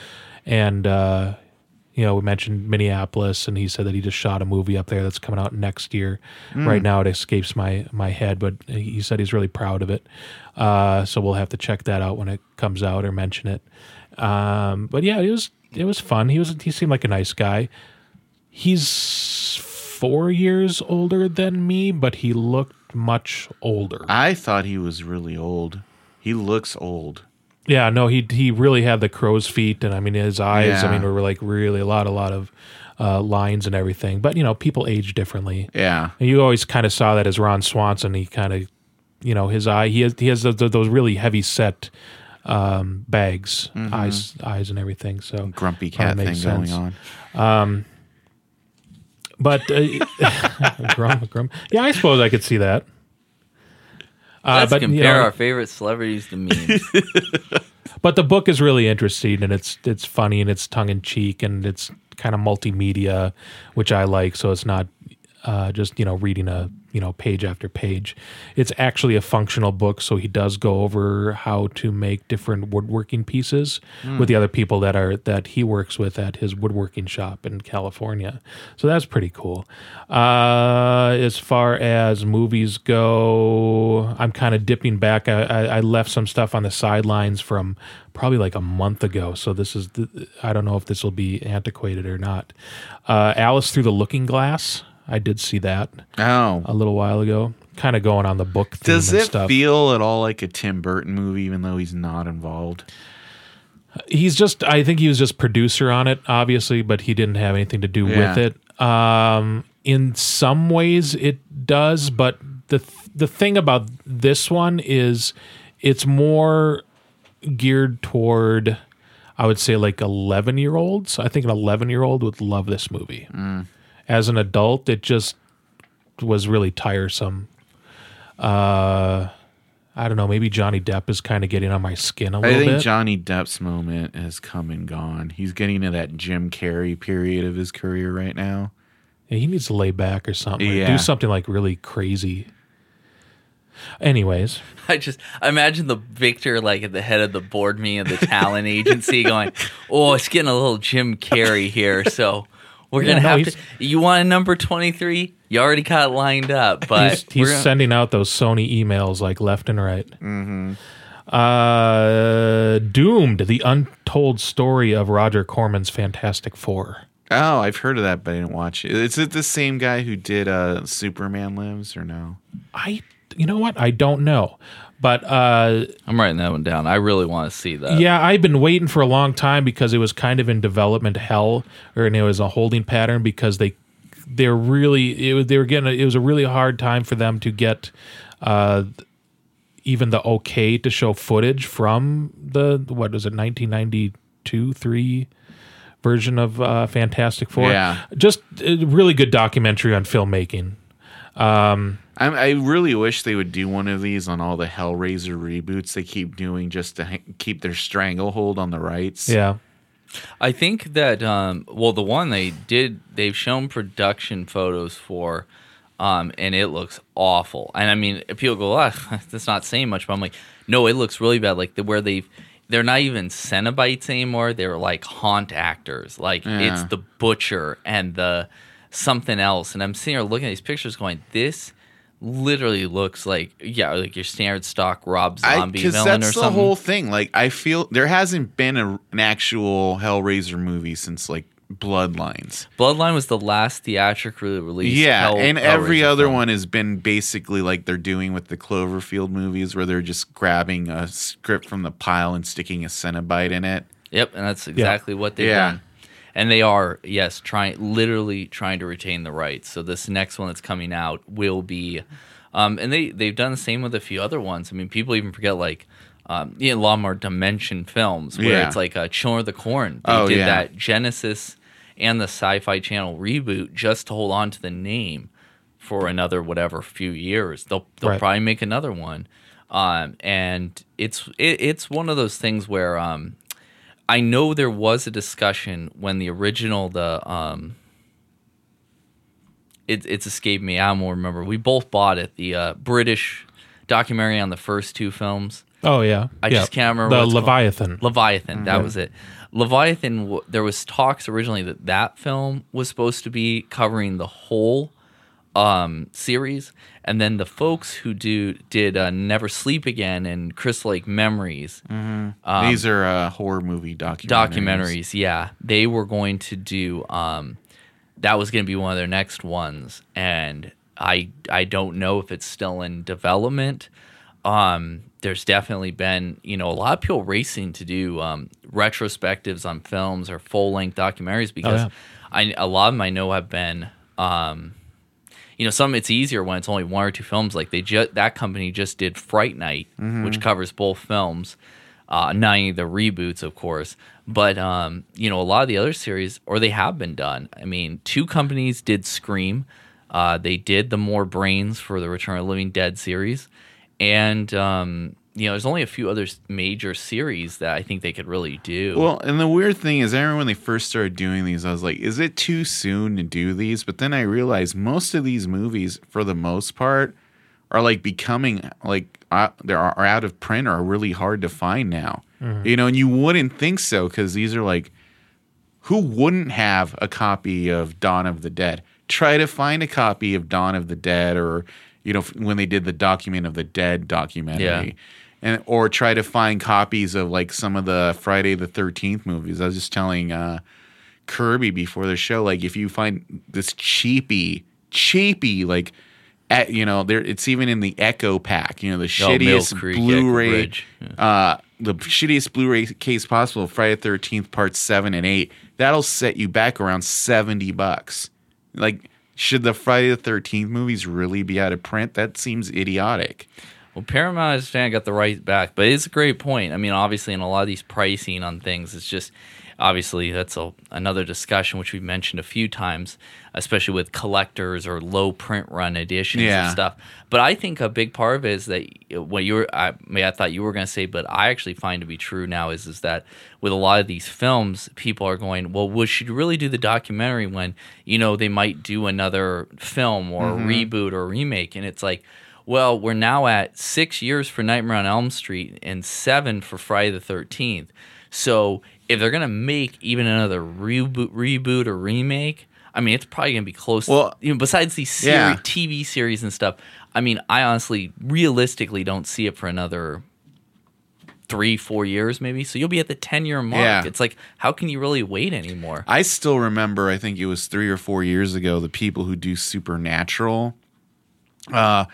and uh, you know we mentioned Minneapolis, and he said that he just shot a movie up there that's coming out next year. Right now, it escapes my my head, but he said he's really proud of it. Uh, so we'll have to check that out when it comes out or mention it. Um, but yeah, it was it was fun. He was he seemed like a nice guy. He's four years older than me, but he looked much older. I thought he was really old. He looks old. Yeah, no, he he really had the crow's feet, and I mean his eyes. I mean, were like really a lot, a lot of uh, lines and everything. But you know, people age differently, Yeah. and you always kind of saw that as Ron Swanson. He kind of, you know, his eye. He has he has those, those really heavy set um, bags, eyes, eyes, and everything. So Grumpy cat thing makes going sense. on. But uh, (laughs) grum, grum. yeah, I suppose I could see that. Uh, Let's but you compare know, our favorite celebrities to memes. (laughs) but the book is really interesting and it's it's funny and it's tongue in cheek and it's kind of multimedia, which I like. So it's not uh, just you know reading a you know page after page. It's actually a functional book. So he does go over how to make different woodworking pieces with the other people that are that he works with at his woodworking shop in California. So that's pretty cool. Uh, as far as movies go, I'm kind of dipping back. I, I, I left some stuff on the sidelines from probably like a month ago. So this is, the, I don't know if this will be antiquated or not. Uh, Alice Through the Looking Glass. I did see that Oh. a little while ago. Kind of going on the book Does it stuff. feel at all like a Tim Burton movie, even though he's not involved? he's just I think he was just producer on it, obviously, but he didn't have anything to do Yeah. with it. Um, in some ways, it does, but the the thing about this one is it's more geared toward I would say like 11 year olds. I think an 11 year old would love this movie. As an adult, it just was really tiresome. Uh, I don't know. Maybe Johnny Depp is kind of getting on my skin a little bit. I think bit. Johnny Depp's moment has come and gone. He's getting to that Jim Carrey period of his career right now. Yeah, he needs to lay back or something. or do something like really crazy. Anyways, (laughs) I just I imagine the Victor like at the head of the board meeting of the talent agency going, "Oh, it's getting a little Jim Carrey here, so we're gonna no, have he's- to. You want a number twenty three? You already got it lined up, but he's, he's gonna- sending out those Sony emails like left and right. Mm-hmm. Uh, Doomed, the untold untold story of Roger Corman's Fantastic Four. Oh, I've heard of that, but I didn't watch it. Is it the same guy who did uh, Superman Lives or no? I, you know what? I don't know, but uh, I'm writing that one down. I really want to see that. yeah, I've been waiting for a long time because it was kind of in development hell, or and it was a holding pattern because they they're really it was they were getting it was a really hard time for them to get uh, even the okay to show footage from the what was it 1992 three version of uh, Fantastic Four. Yeah. just a really good documentary on filmmaking. I, I really wish they would do one of these on all the Hellraiser reboots they keep doing just to ha- keep their stranglehold on the rights. Yeah. I think that um, well, the one they did, they've shown production photos for, um, and it looks awful. And I mean, people go, ah, (laughs) that's not saying much, but I'm like, no, it looks really bad. Like the where they've, they're not even Cenobites anymore. They're like haunt actors. Like Yeah. it's the butcher and the something else. And I'm sitting here looking at these pictures, going, this. Literally looks like yeah, like your standard stock Rob Zombie Because villain that's or the whole thing. Like, I feel there hasn't been a, an actual Hellraiser movie since like Bloodlines. Bloodline was the last theatrically released. Yeah, Hell- and every Hellraiser other film. one has been basically like they're doing with the Cloverfield movies, where they're just grabbing a script from the pile and sticking a Cenobite in it. Yep, and that's exactly what they've Yeah. done. And they are, yes, trying literally trying to retain the rights. So this next one that's coming out will be, um, and they they've done the same with a few other ones. I mean, people even forget like, um, you know, a lot more Dimension films where Yeah. it's like uh, Children of the Corn. They Oh, did yeah. that Genesis and the Sci-Fi Channel reboot just to hold on to the name for another whatever few years. They'll they'll Right. probably make another one. Um, and it's it, it's one of those things where um, I know there was a discussion when the original the um it, it's escaped me. I don't remember. We both bought it. The uh, British documentary on the first two films. Oh yeah. I yeah. just can't remember the it's called. Leviathan. Leviathan. That was it. Leviathan. w- There was talks originally that that film was supposed to be covering the whole um, series, and then the folks who do did uh, Never Sleep Again and Crystal Lake Memories These are uh, horror movie documentaries. documentaries. Yeah, they were going to do. Um, that was going to be one of their next ones, and I I don't know if it's still in development. Um, there's definitely been you know a lot of people racing to do um, retrospectives on films or full length documentaries because yeah. I a lot of them I know have been. Um, you know, some it's easier when it's only one or two films. Like they just that company just did Fright Night, which covers both films, uh, not the reboots, of course, but um, you know, a lot of the other series, or they have been done. I mean, two companies did Scream. Uh, they did the More Brains for the Return of the Living Dead series, and um, you know, there's only a few other major series that I think they could really do. Well, and the weird thing is, I remember when they first started doing these, I was like, is it too soon to do these? But then I realized most of these movies, for the most part, are like becoming like uh, they are, are out of print or are really hard to find now. You know, and you wouldn't think so because these are like, who wouldn't have a copy of Dawn of the Dead? Try to find a copy of Dawn of the Dead or, you know, when they did the Document of the Dead documentary. Yeah. And, or try to find copies of like some of the Friday the 13th movies. I was just telling uh, Kirby before the show, like if you find this cheapy, cheapy, like, at, you know, there it's even in the Echo pack, you know, the Oh, shittiest Blu-ray Yeah. uh, the shittiest Blu-ray case possible, Friday Thirteenth Parts Seven and Eight. That'll set you back around seventy bucks. Like, should the Friday the Thirteenth movies really be out of print? That seems idiotic. Well, Paramount, I understand, got the right back, but it's a great point. I mean, obviously, in a lot of these pricing on things, it's just obviously that's a, another discussion which we've mentioned a few times, especially with collectors or low print run editions Yeah. and stuff. But I think a big part of it is that what you were, I, may I thought you were going to say, but I actually find to be true now is is that with a lot of these films, people are going, well, we should really do the documentary when you know they might do another film or Mm-hmm. reboot or remake, and it's like. Well, we're now at six years for Nightmare on Elm Street and seven for Friday the Thirteenth. So if they're gonna make even another reboot, reboot or remake, I mean, it's probably gonna be close. Well, you know, besides these series, yeah. TV series and stuff, I mean, I honestly, realistically, don't see it for another three, four years maybe. So you'll be at the ten year mark. Yeah. It's like how can you really wait anymore? I still remember, I think it was three or four years ago, the people who do Supernatural uh,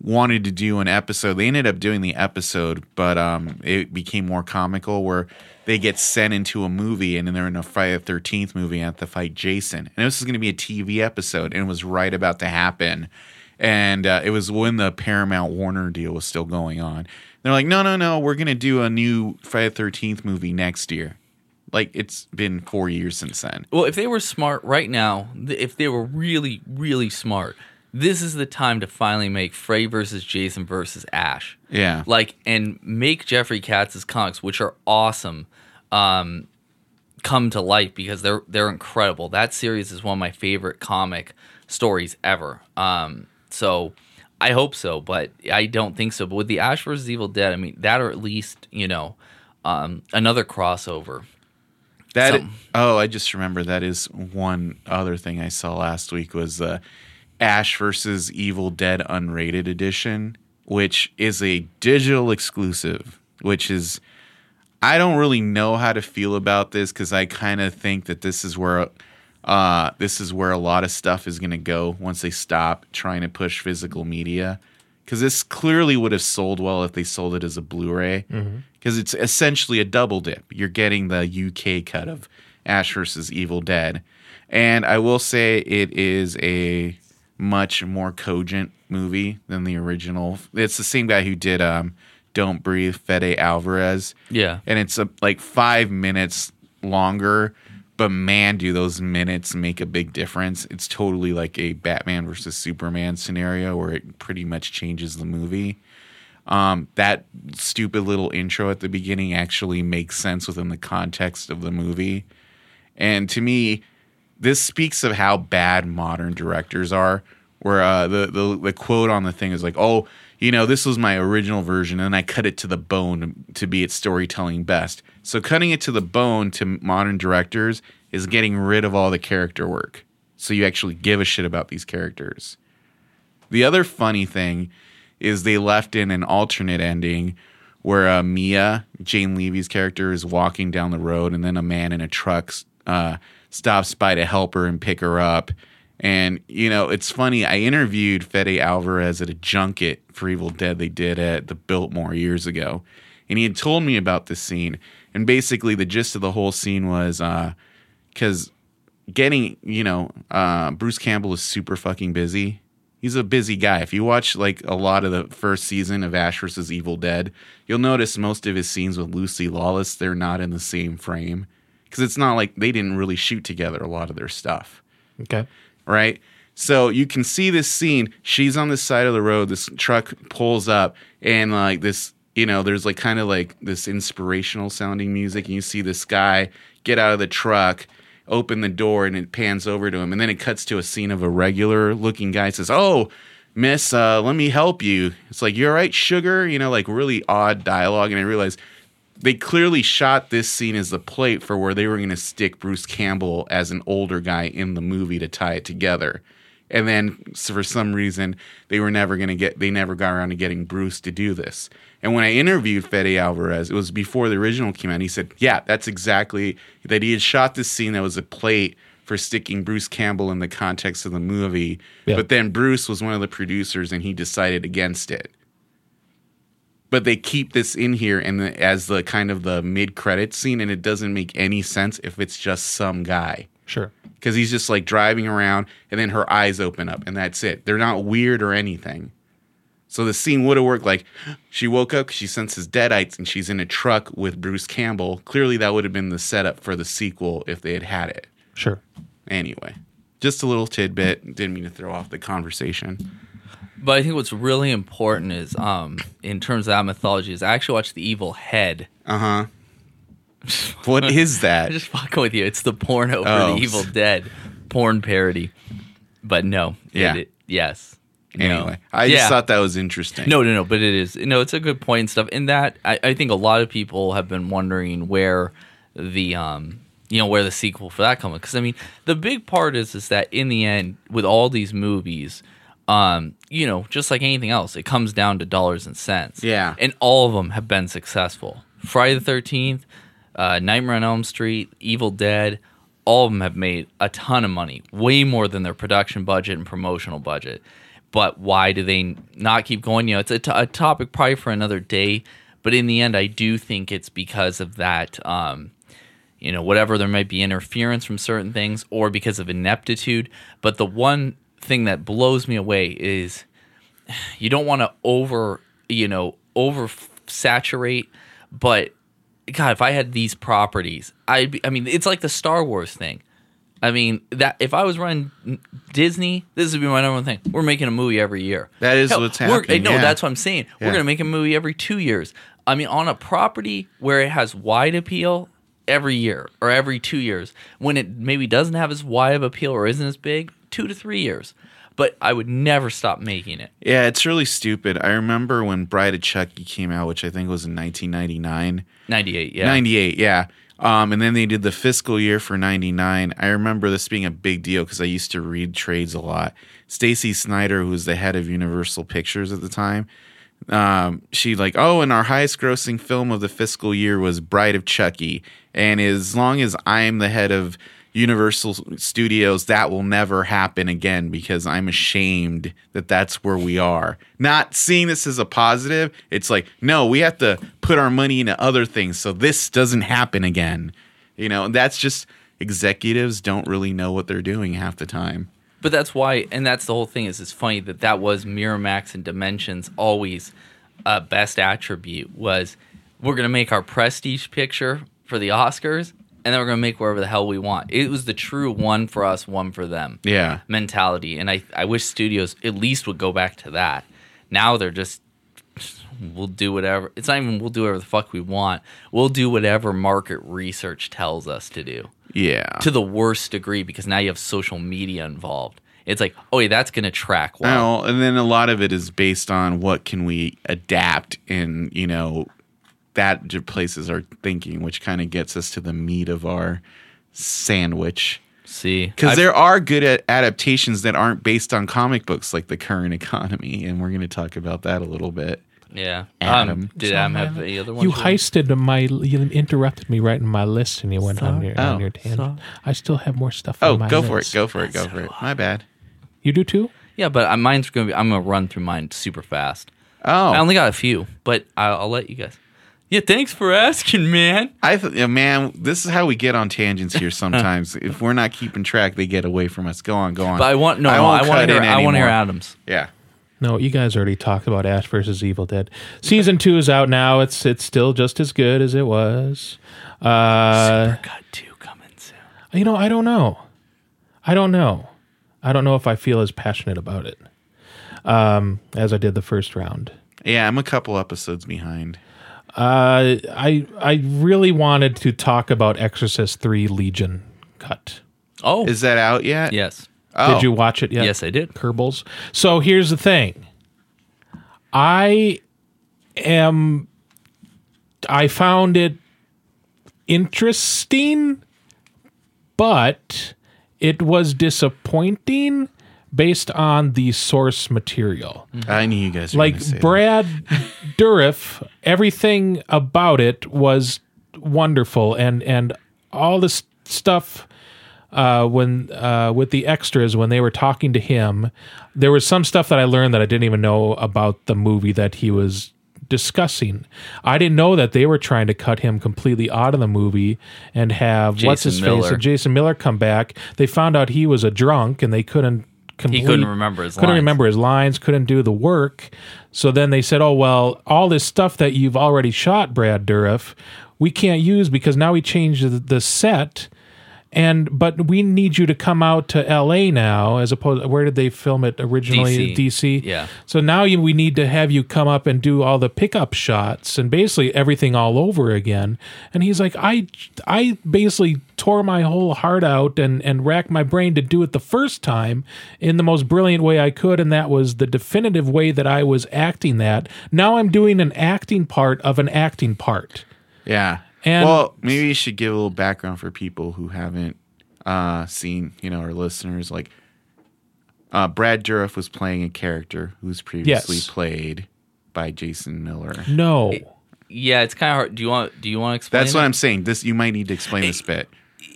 wanted to do an episode. They ended up doing the episode, but um, it became more comical where they get sent into a movie and then they're in a Friday the 13th movie and have to fight Jason. And this was going to be a TV episode and it was right about to happen. And uh, it was when the Paramount Warner deal was still going on. They're like, no, no, no, we're going to do a new Friday the 13th movie next year. Like it's been four years since then. Well, if they were smart right now, if they were really, really smart, this is the time to finally make Freddy versus Jason versus Ash. Yeah. Like, and make Jeffrey Katz's comics, which are awesome, um, come to life because they're they're incredible. That series is one of my favorite comic stories ever. Um, so I hope so, but I don't think so. But with the Ash versus Evil Dead, I mean that, or at least you know, um, another crossover. That Something. oh, I just remember that is one other thing I saw last week was the Ash versus Evil Dead unrated edition, which is a digital exclusive, which is I don't really know how to feel about this because I kind of think that this is where uh, this is where a lot of stuff is going to go once they stop trying to push physical media. Because this clearly would have sold well if they sold it as a Blu-ray. Because it's essentially a double dip. You're getting the UK cut of Ash versus Evil Dead, and I will say it is a much more cogent movie than the original. It's the same guy who did um, Don't Breathe, Fede Alvarez. Yeah. And it's a, like five minutes longer, but man, do those minutes make a big difference. It's totally like a Batman versus Superman scenario where it pretty much changes the movie. Um, that stupid little intro at the beginning actually makes sense within the context of the movie. And to me, this speaks of how bad modern directors are. Where uh, the, the the quote on the thing is like, "Oh, you know, this was my original version, and I cut it to the bone to be its storytelling best." So cutting it to the bone to modern directors is getting rid of all the character work. So you actually give a shit about these characters. The other funny thing is they left in an alternate ending where uh, Mia, Jane Levy's character, is walking down the road, and then a man in a truck uh, stops by to help her and pick her up. And you know, it's funny. I interviewed Fede Alvarez at a junket for Evil Dead they did at the Biltmore years ago, and he had told me about this scene. And basically, the gist of the whole scene was because getting you know uh, Bruce Campbell is super fucking busy. He's a busy guy. If you watch like a lot of the first season of Ash vs. Evil Dead, you'll notice most of his scenes with Lucy Lawless they're not in the same frame because it's not like they didn't really shoot together a lot of their stuff Okay. right? So you can see this scene. She's on the side of the road. This truck pulls up, and like this, you know, there's like kind of like this inspirational sounding music. And you see this guy get out of the truck, open the door, and it pans over to him. And then it cuts to a scene of a regular looking guy says, "Oh, Miss, uh, let me help you." It's like, you're right, sugar?" You know, like really odd dialogue. And I realized they clearly shot this scene as the plate for where they were going to stick Bruce Campbell as an older guy in the movie to tie it together. And then so for some reason they were never going to get they never got around to getting Bruce to do this. And when I interviewed Fede Alvarez, it was before the original came out. He said, "Yeah, that's exactly that he had shot this scene that was a plate for sticking Bruce Campbell in the context of the movie, Yeah. but then Bruce was one of the producers and he decided against it." But they keep this in here and the, as the kind of the mid credit scene and it doesn't make any sense if it's just some guy. Sure. because he's just like driving around and then her eyes open up and that's it. They're not weird or anything. So the scene would have worked like she woke up, she senses deadites and she's in a truck with bruce campbell. Clearly that would have been the setup for the sequel if they had had it. Sure. anyway just a little tidbit didn't mean to throw off the conversation But I think what's really important is, um, in terms of that mythology, is I actually watched The Evil Head. uh-huh (laughs) what is that I'm just fucking with you. It's the porno for Oh. The Evil Dead porn parody. But no. Yeah. it- yes. No. anyway i Yeah. just thought that was interesting No, no, no. But it is. No, it's a good point and stuff. In that, I, I think a lot of people have been wondering where the um, you know, where the sequel for that comes. Because I mean, the big part is is that in the end, with all these movies, um, you know, just like anything else, it comes down to dollars and cents. Yeah. And all of them have been successful Friday the Thirteenth, uh, Nightmare on Elm Street, Evil Dead. All of them have made a ton of money, way more than their production budget and promotional budget. But why do they not keep going? You know, it's a, t- a topic probably for another day. But in the end, I do think it's because of that. Um, you know, whatever there might be interference from certain things or because of ineptitude. But the one thing that blows me away is you don't want to over, you know, over saturate, but God, if I had these properties, I'd be, I mean, it's like the Star Wars thing. I mean, that if I was running Disney, this would be my number one thing. We're making a movie every year. That is what's we're- happening, No, yeah. that's what I'm saying. We're going to make a movie every two years. I mean, on a property where it has wide appeal every year or every two years, when it maybe doesn't have as wide of appeal or isn't as big, two to three years. But I would never stop making it. Yeah, it's really stupid. I remember when Bride of Chucky came out, which I think was in 1999. 98, yeah. 98, yeah. Um, and then they did the fiscal year for 99. I remember this being a big deal because I used to read trades a lot. Stacy Snider, who was the head of Universal Pictures at the time, um, she like, oh, and our highest grossing film of the fiscal year was Bride of Chucky. And as long as I'm the head of Universal Studios, that will never happen again because I'm ashamed that that's where we are. Not seeing this as a positive, it's like, no, we have to put our money into other things so this doesn't happen again. You know, that's just executives don't really know what they're doing half the time. But that's why, and that's the whole thing. Is it's funny that that was Miramax and Dimensions always uh, best attribute was we're gonna make our prestige picture for the Oscars, and then we're gonna make wherever the hell we want. It was the true one for us, one for them Yeah. mentality, and I I wish studios at least would go back to that. Now they're just we'll do whatever. It's not even we'll do whatever the fuck we want. We'll do whatever market research tells us to do Yeah. to the worst degree because now you have social media involved. It's like, oh, yeah, that's going to track well. Well, and then a lot of it is based on what can we adapt in, you know, that j- places our thinking, which kind of gets us to the meat of our sandwich. See, Because there are good adaptations that aren't based on comic books, like the current (laughs) economy, and we're going to talk about that a little bit. yeah. Adam. Um, did Adam have any other ones? You want? heisted my. You interrupted me right in my list, and you went on your on Oh, your tangent. sorry. I still have more stuff. Oh, on my go for it, go for it, go for it. My bad. You do too. Yeah, but uh, mine's going to be. I'm going to run through mine super fast. Oh, I only got a few, but I'll, I'll let you guys. Yeah, thanks for asking, man. I th- yeah, man, this is how we get on tangents here. (laughs) Sometimes, if we're not keeping track, they get away from us. Go on, go on. But I want no, no I want to hear. I want to hear. Adams. Yeah. No, you guys already talked about Ash versus Evil Dead. Season two is out now. It's it's still just as good as it was. Uh, Got two coming soon. you know, I don't know. I don't know. I don't know if I feel as passionate about it um, as I did the first round. Yeah, I'm a couple episodes behind. Uh, I I really wanted to talk about Exorcist Three Legion cut. Oh, Is that out yet? yes, Oh. Did you watch it yet? yes, I did. Kerbals. So here's the thing. I am I found it interesting, but it was disappointing based on the source material. I knew you guys were Like gonna say that. Brad (laughs) Dourif, everything about it was wonderful, and and all this stuff uh, when uh, with the extras when they were talking to him, there was some stuff that I learned that I didn't even know about the movie that he was discussing. I didn't know that they were trying to cut him completely out of the movie and have what's his face, Miller. Jason Miller come back. They found out he was a drunk and they couldn't. Complete, couldn't remember his couldn't lines. remember his lines, couldn't do the work. So then they said, "Oh well, all this stuff that you've already shot, Brad Dourif, we can't use because now we changed the, the set, and but we need you to come out to L.A. now, as opposed. Where did they film it originally? DC. DC. Yeah. So now you, we need to have you come up and do all the pickup shots and basically everything all over again. And he's like, I, I basically tore my whole heart out and and racked my brain to do it the first time in the most brilliant way I could, and that was the definitive way that I was acting that. Now I'm doing an acting part of an acting part. Yeah. And- well, maybe you should give a little background for people who haven't uh, seen, you know, our listeners. Like, uh, Brad Dourif was playing a character who was previously Yes. played by Jason Miller. No. yeah, it's kind of hard. Do you want? Do you want to explain? That's it? what I'm saying. This you might need to explain this bit.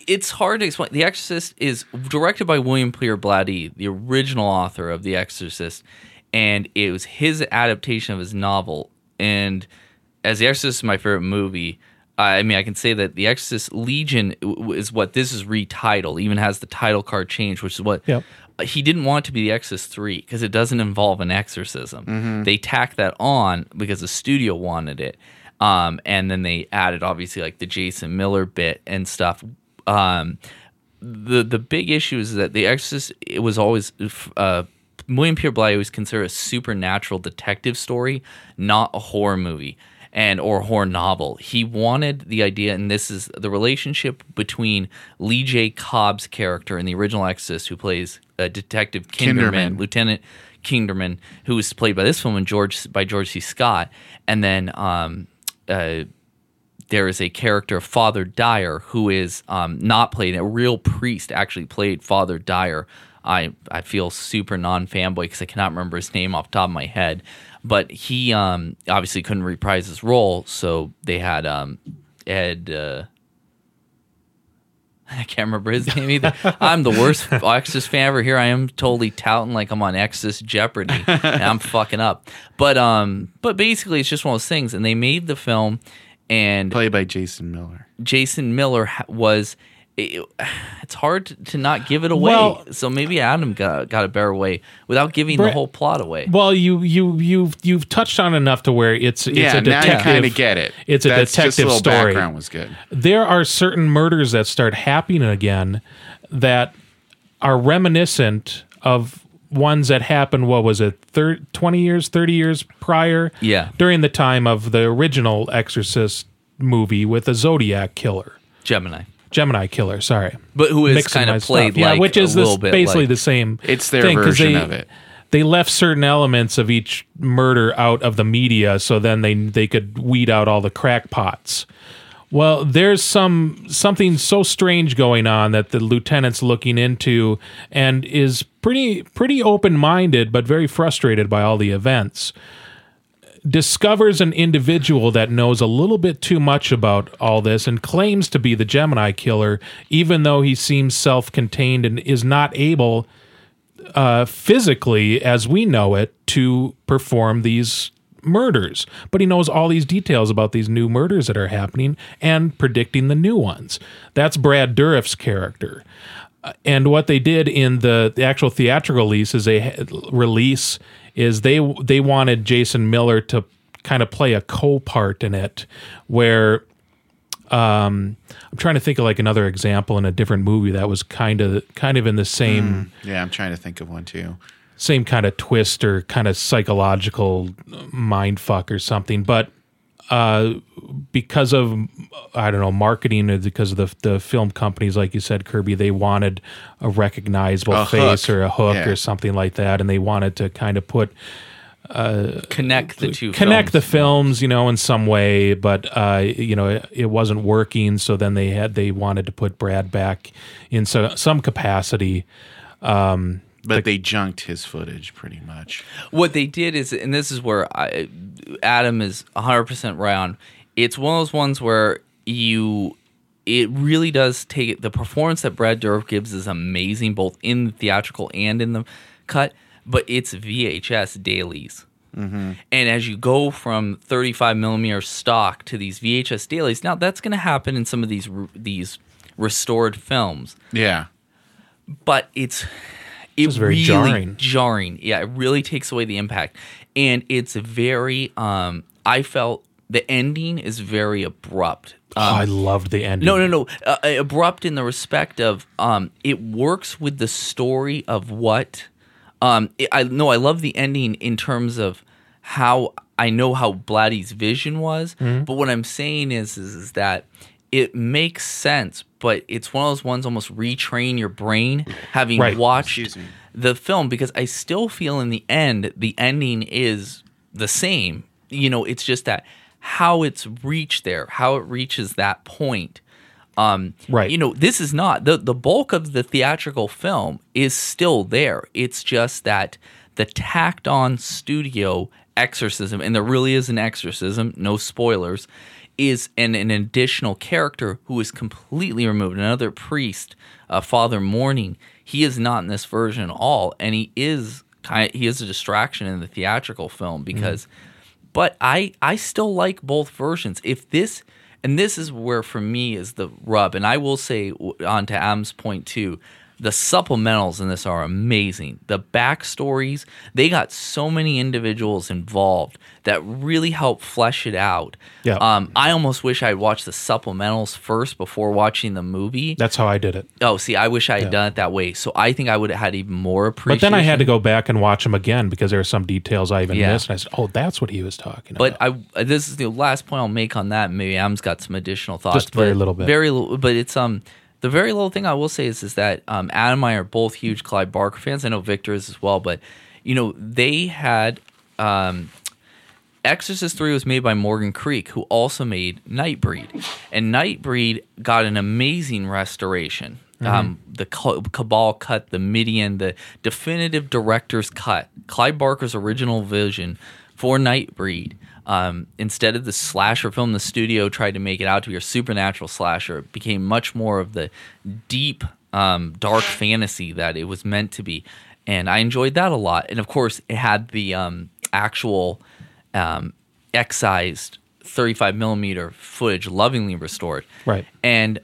it's hard to explain. The Exorcist is directed by William Peter Blatty, the original author of The Exorcist, and it was his adaptation of his novel. And as The Exorcist is my favorite movie, I mean, I can say that The Exorcist Legion is what this is retitled. Even has the title card changed, which is what Yep. he didn't want it to be The Exorcist Three because it doesn't involve an exorcism. They tacked that on because the studio wanted it. Um, and then they added obviously like the Jason Miller bit and stuff um, the the big issue is that The Exorcist it was always uh, William Peter Blatty was considered a supernatural detective story, not a horror movie and or horror novel. He wanted the idea, and this is the relationship between Lee J. Cobb's character in the original Exorcist, who plays uh, Detective Kinderman, Kinderman. Lieutenant Kinderman, who was played by this woman George by George C. Scott, and then um, uh, there is a character, Father Dyer, who is um, not played. A real priest actually played Father Dyer. I I feel super non fanboy because I cannot remember his name off the top of my head, but he um, obviously couldn't reprise his role, so they had um, Ed. Uh, (laughs) I can't remember his name either. (laughs) I'm the worst Exorcist fan ever. Here I am, totally touting like I'm on Exorcist Jeopardy, and I'm (laughs) fucking up. But um, but basically, it's just one of those things. And they made the film, and Played by Jason Miller. Jason Miller ha- was. It, (sighs) it's hard to, to not give it away. Well- so maybe Adam got got a better way without giving the whole plot away. Well, you you you've you've touched on enough to where it's it's yeah, a now detective. you kind of get it. It's a That's just detective a story. Background was good. there are certain murders that start happening again that are reminiscent of ones that happened what was it thir- 20 years 30 years prior Yeah. during the time of the original exorcist movie with the zodiac killer Gemini, gemini killer sorry but who is Mixing kind my of played stuff. yeah which is a this, bit basically like, the same It's their thing, 'cause version they, of it. they left certain elements of each murder out of the media so then they they could weed out all the crackpots well there's some something so strange going on that the lieutenant's looking into and is pretty pretty open-minded but very frustrated by all the events discovers an individual that knows a little bit too much about all this and claims to be the Gemini killer, even though he seems self contained and is not able uh, physically, as we know it, to perform these murders. But he knows all these details about these new murders that are happening and predicting the new ones. That's Brad Dourif's character. Uh, And what they did in the, the actual theatrical release is a release is they they wanted Jason Miller to kind of play a co-part in it where um I'm trying to think of like another example in a different movie that was kind of kind of in the same Yeah, I'm trying to think of one too. same kind of twist or kind of psychological mind fuck or something but uh because of i don't know marketing or because of the the film companies like you said kirby they wanted a recognizable A face hook. or a hook Yeah. or something like that and they wanted to kind of put connect the two connect the films. films you know in some way but uh you know it, it wasn't working so then they had they wanted to put brad back in so, some capacity But they junked his footage pretty much. What they did is, and this is where I, Adam is 100% right on. It's one of those ones where you, it really does take. The performance that Brad Dourif gives is amazing, both in the theatrical and in the cut, but it's VHS dailies. Mm-hmm. And as you go from 35 millimeter stock to these VHS dailies, now that's going to happen in some of these these restored films Yeah. but it's it Just very really jarring. jarring. Yeah, it really takes away the impact, and it's very. Um, I felt the ending is very abrupt. oh, i loved the ending No, no, no. Uh, uh, abrupt in the respect of um, it works with the story of what. Um, it, I no, I love the ending in terms of how I know how Blatty's vision was, Mm-hmm. but what I'm saying is, is is that it makes sense, but it's one of those ones almost retrain your brain having Right. watched the film because I still feel in the end the ending is the same. You know, it's just that how it's reached there, how it reaches that point. Um, Right. You know, this is not the the bulk of the theatrical film is still there. It's just that the tacked on studio exorcism, and there really is an exorcism, no spoilers, is an, an additional character who is completely removed. Another priest, uh, Father Morning, he is not in this version at all, and he is kind of, he is a distraction in the theatrical film because. But I I still like both versions. If this and this is where for me is the rub, and I will say on to Adam's point too. The supplementals in this are amazing. The backstories, they got so many individuals involved that really help flesh it out. Yeah. Um, I almost wish I'd watched the supplementals first before watching the movie. That's how I did it. Oh, see, I wish I had done it that way. So I think I would have had even more appreciation. But then I had to go back and watch them again because there are some details I even Yeah. missed. And I said, "Oh, that's what he was talking But about." I this is the last point I'll make on that. Maybe Am's got some additional thoughts. Just very but little bit. Very little, but it's um the very little thing I will say is is that um Adam and I are both huge Clive Barker fans. I know Victor is as well, but you know they had um Exorcist 3 was made by Morgan Creek, who also made Nightbreed. And Nightbreed got an amazing restoration. Um, the Cabal cut, the Midian, the definitive director's cut. Clive Barker's original vision for Nightbreed. Um, instead of the slasher film, the studio tried to make it out to be a supernatural slasher. It became much more of the deep, um, dark fantasy that it was meant to be. And I enjoyed that a lot. And of course, it had the um, actual um, excised 35 millimeter footage lovingly restored. Right. And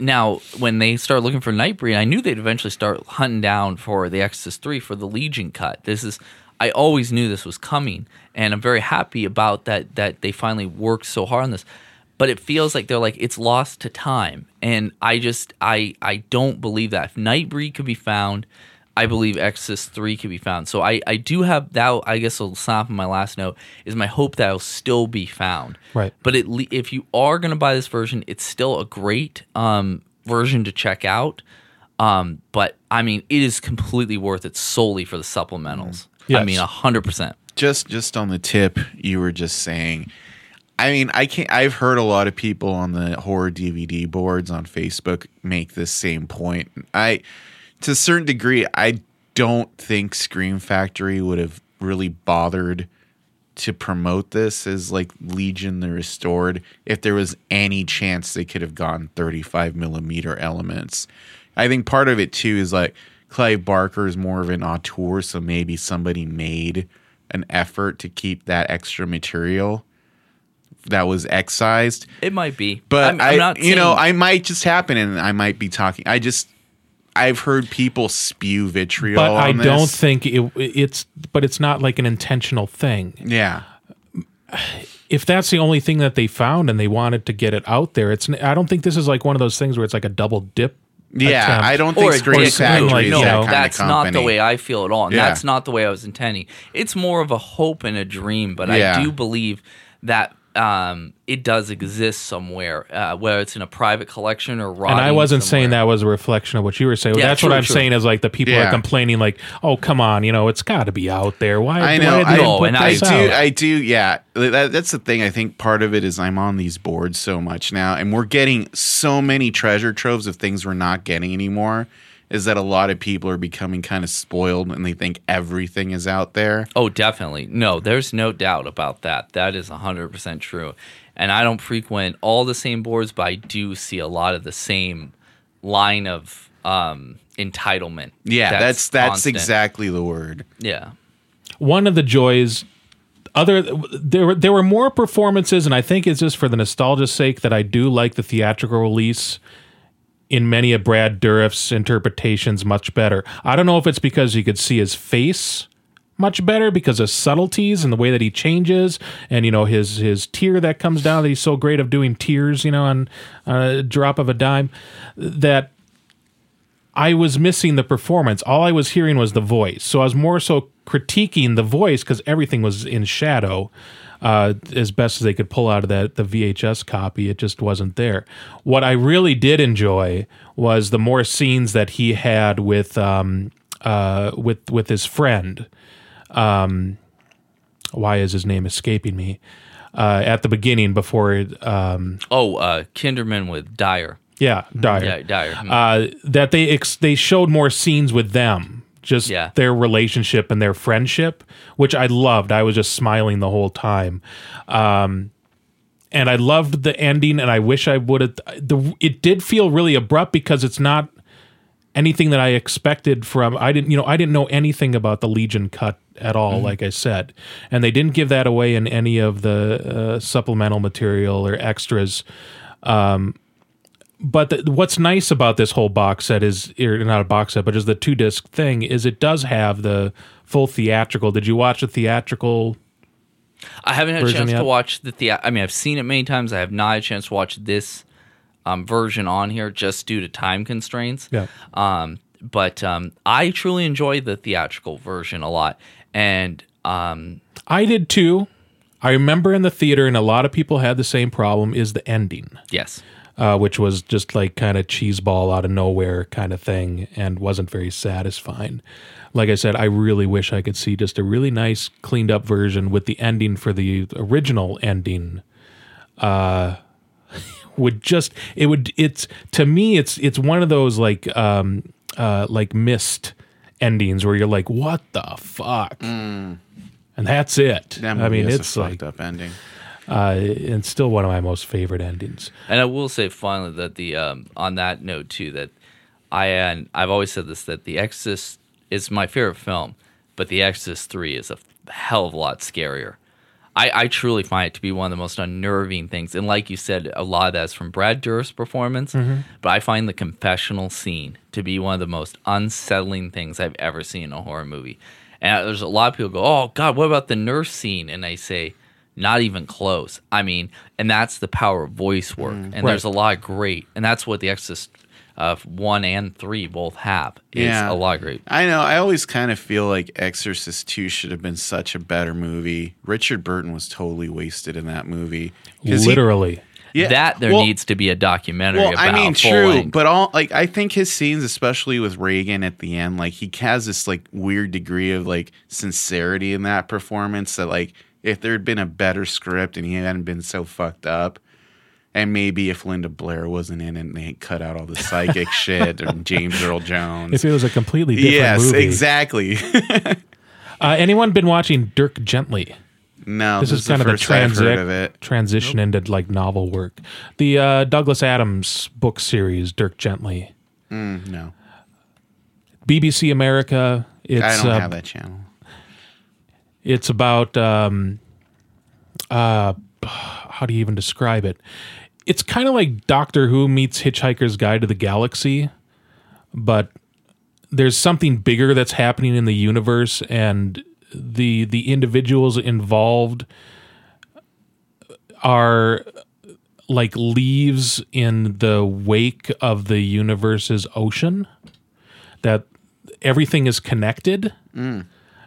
now, when they started looking for Nightbreed, I knew they'd eventually start hunting down for the Exorcist 3 for the Legion cut. This is, I always knew this was coming, and I'm very happy about that, that they finally worked so hard on this. But it feels like they're like, it's lost to time. And I just, I, I don't believe that. If Nightbreed could be found, I believe Exorcist 3 could be found. So I, I do have that, I guess I'll stop on my last note, is my hope that it'll still be found. Right. But it, if you are going to buy this version, it's still a great um, version to check out. Um, but I mean, it is completely worth it solely for the supplementals. I Yes. mean, hundred percent. just just on the tip you were just saying i mean i can't i've heard a lot of people on the horror dvd boards on facebook make this same point i to a certain degree i don't think scream factory would have really bothered to promote this as like legion the restored if there was any chance they could have gotten 35 millimeter elements i think part of it too is like clive barker is more of an auteur so maybe somebody made an effort to keep that extra material that was excised It might be, but I'm, i I'm not. you know i might just happen and i might be talking i just i've heard people spew vitriol but I on don't think it, it's. But it's not like an intentional thing. yeah If that's the only thing that they found and they wanted to get it out there, it's. I don't think this is like one of those things where it's like a double dip. Yeah attempt. i don't think a scream dick Factory move. is no, that kind that's of not the way I feel at all, and Yeah. that's not the way I was intending. It's more of a hope and a dream, but Yeah. I do believe that um, it does exist somewhere, uh, whether it's in a private collection or And I wasn't saying that was a reflection of what you were saying. Yeah, that's true, what I'm true. saying is like the people Yeah. are complaining, like, "Oh, come on, you know, it's got to be out there. Why? I why know. did I, know, and I do. out? I do. Yeah. That, that's the thing. I think part of it is I'm on these boards so much now, and we're getting so many treasure troves of things we're not getting anymore. Is that a lot of people are becoming kind of spoiled and they think everything is out there? Oh, definitely. No, there's no doubt about that. That is 100% true. And I don't frequent all the same boards, but I do see a lot of the same line of um, entitlement. Yeah, that's that's, constant. exactly the word. Yeah. one of the joys other there were there were more performances and I think it's just for the nostalgia's sake that I do like the theatrical release in many of Brad Dourif's interpretations much better. I don't know if it's because you could see his face much better because of subtleties and the way that he changes and you know his his tear that comes down that he's so great of doing tears you know on a drop of a dime that I was missing the performance. All I was hearing was the voice. So I was more so critiquing the voice because everything was in shadow uh, as best as they could pull out of that the VHS copy. It just wasn't there. What I really did enjoy was the more scenes that he had with um, uh, with with his friend. Um, why is his name escaping me? Uh, at the beginning, before um, Oh, uh, Kinderman with Dyer. yeah, Dyer Yeah, Dyer. Hmm. uh, that they ex- they showed more scenes with them just Yeah. their relationship and their friendship, which I loved. I was just smiling the whole time. Um, and I loved the ending, and I wish I would have. The it did feel really abrupt because it's not anything that I expected from. I didn't, you know, I didn't know anything about the Legion cut at all. Like I said, and they didn't give that away in any of the uh, supplemental material or extras. Um, but the, what's nice about this whole box set is, or not a box set, but just the two disc thing is it does have the full theatrical. Did you watch the theatrical? I haven't had a chance yet? to watch the thea- I mean, I've seen it many times. I have not had a chance to watch this um, version on here just due to time constraints. Yeah. Um, but um, I truly enjoy the theatrical version a lot, and um, I did too. I remember in the theater, and a lot of people had the same problem. Is the ending? yes, uh, which was just like kind of cheeseball out of nowhere kind of thing and wasn't very satisfying. Like I said, I really wish I could see just a really nice cleaned up version with the ending for the original ending. Uh, (laughs) would just it would it's to me it's it's one of those like um uh like missed endings where you're like what the fuck and that's it That i mean movie has a it's like fucked up ending. Uh it's still one of my most favorite endings and I will say finally that the um, on that note too that I and I've always said this that The Exorcist is my favorite film, but The Exorcist Three is a hell of a lot scarier. I, I truly find it to be one of the most unnerving things. And like you said, a lot of that's from Brad Dourif's performance. But I find the confessional scene to be one of the most unsettling things I've ever seen in a horror movie. And there's a lot of people go, "Oh God, what about the nurse scene?" And I say, not even close. I mean, and that's the power of voice work. and there's a lot of great, and that's what The Exorcist uh, one and three both have. Is Yeah. a lot of great. I know. I always kind of feel like Exorcist 2 should have been such a better movie. Richard Burton was totally wasted in that movie. 'Cause he- literally yeah, that there well- needs to be a documentary Well, about. I mean, true, length. but all like I think his scenes, especially with Regan at the end, like he has this like weird degree of like sincerity in that performance that like if there had been a better script and he hadn't been so fucked up, and maybe if Linda Blair wasn't in it and they had cut out all the psychic (laughs) shit or James Earl Jones. if it was a completely different Yes, movie. exactly. (laughs) Uh, anyone been watching Dirk Gently? no, This, this, is kind the of a transi- it. transition into like novel work. The uh, Douglas Adams book series, Dirk Gently. Mm, no, BBC America. It's I don't uh, have that channel. It's about um, uh, how do you even describe it? It's kind of like Doctor Who meets Hitchhiker's Guide to the Galaxy, but there's something bigger that's happening in the universe, and the the individuals involved are like leaves in the wake of the universe's ocean. That everything is connected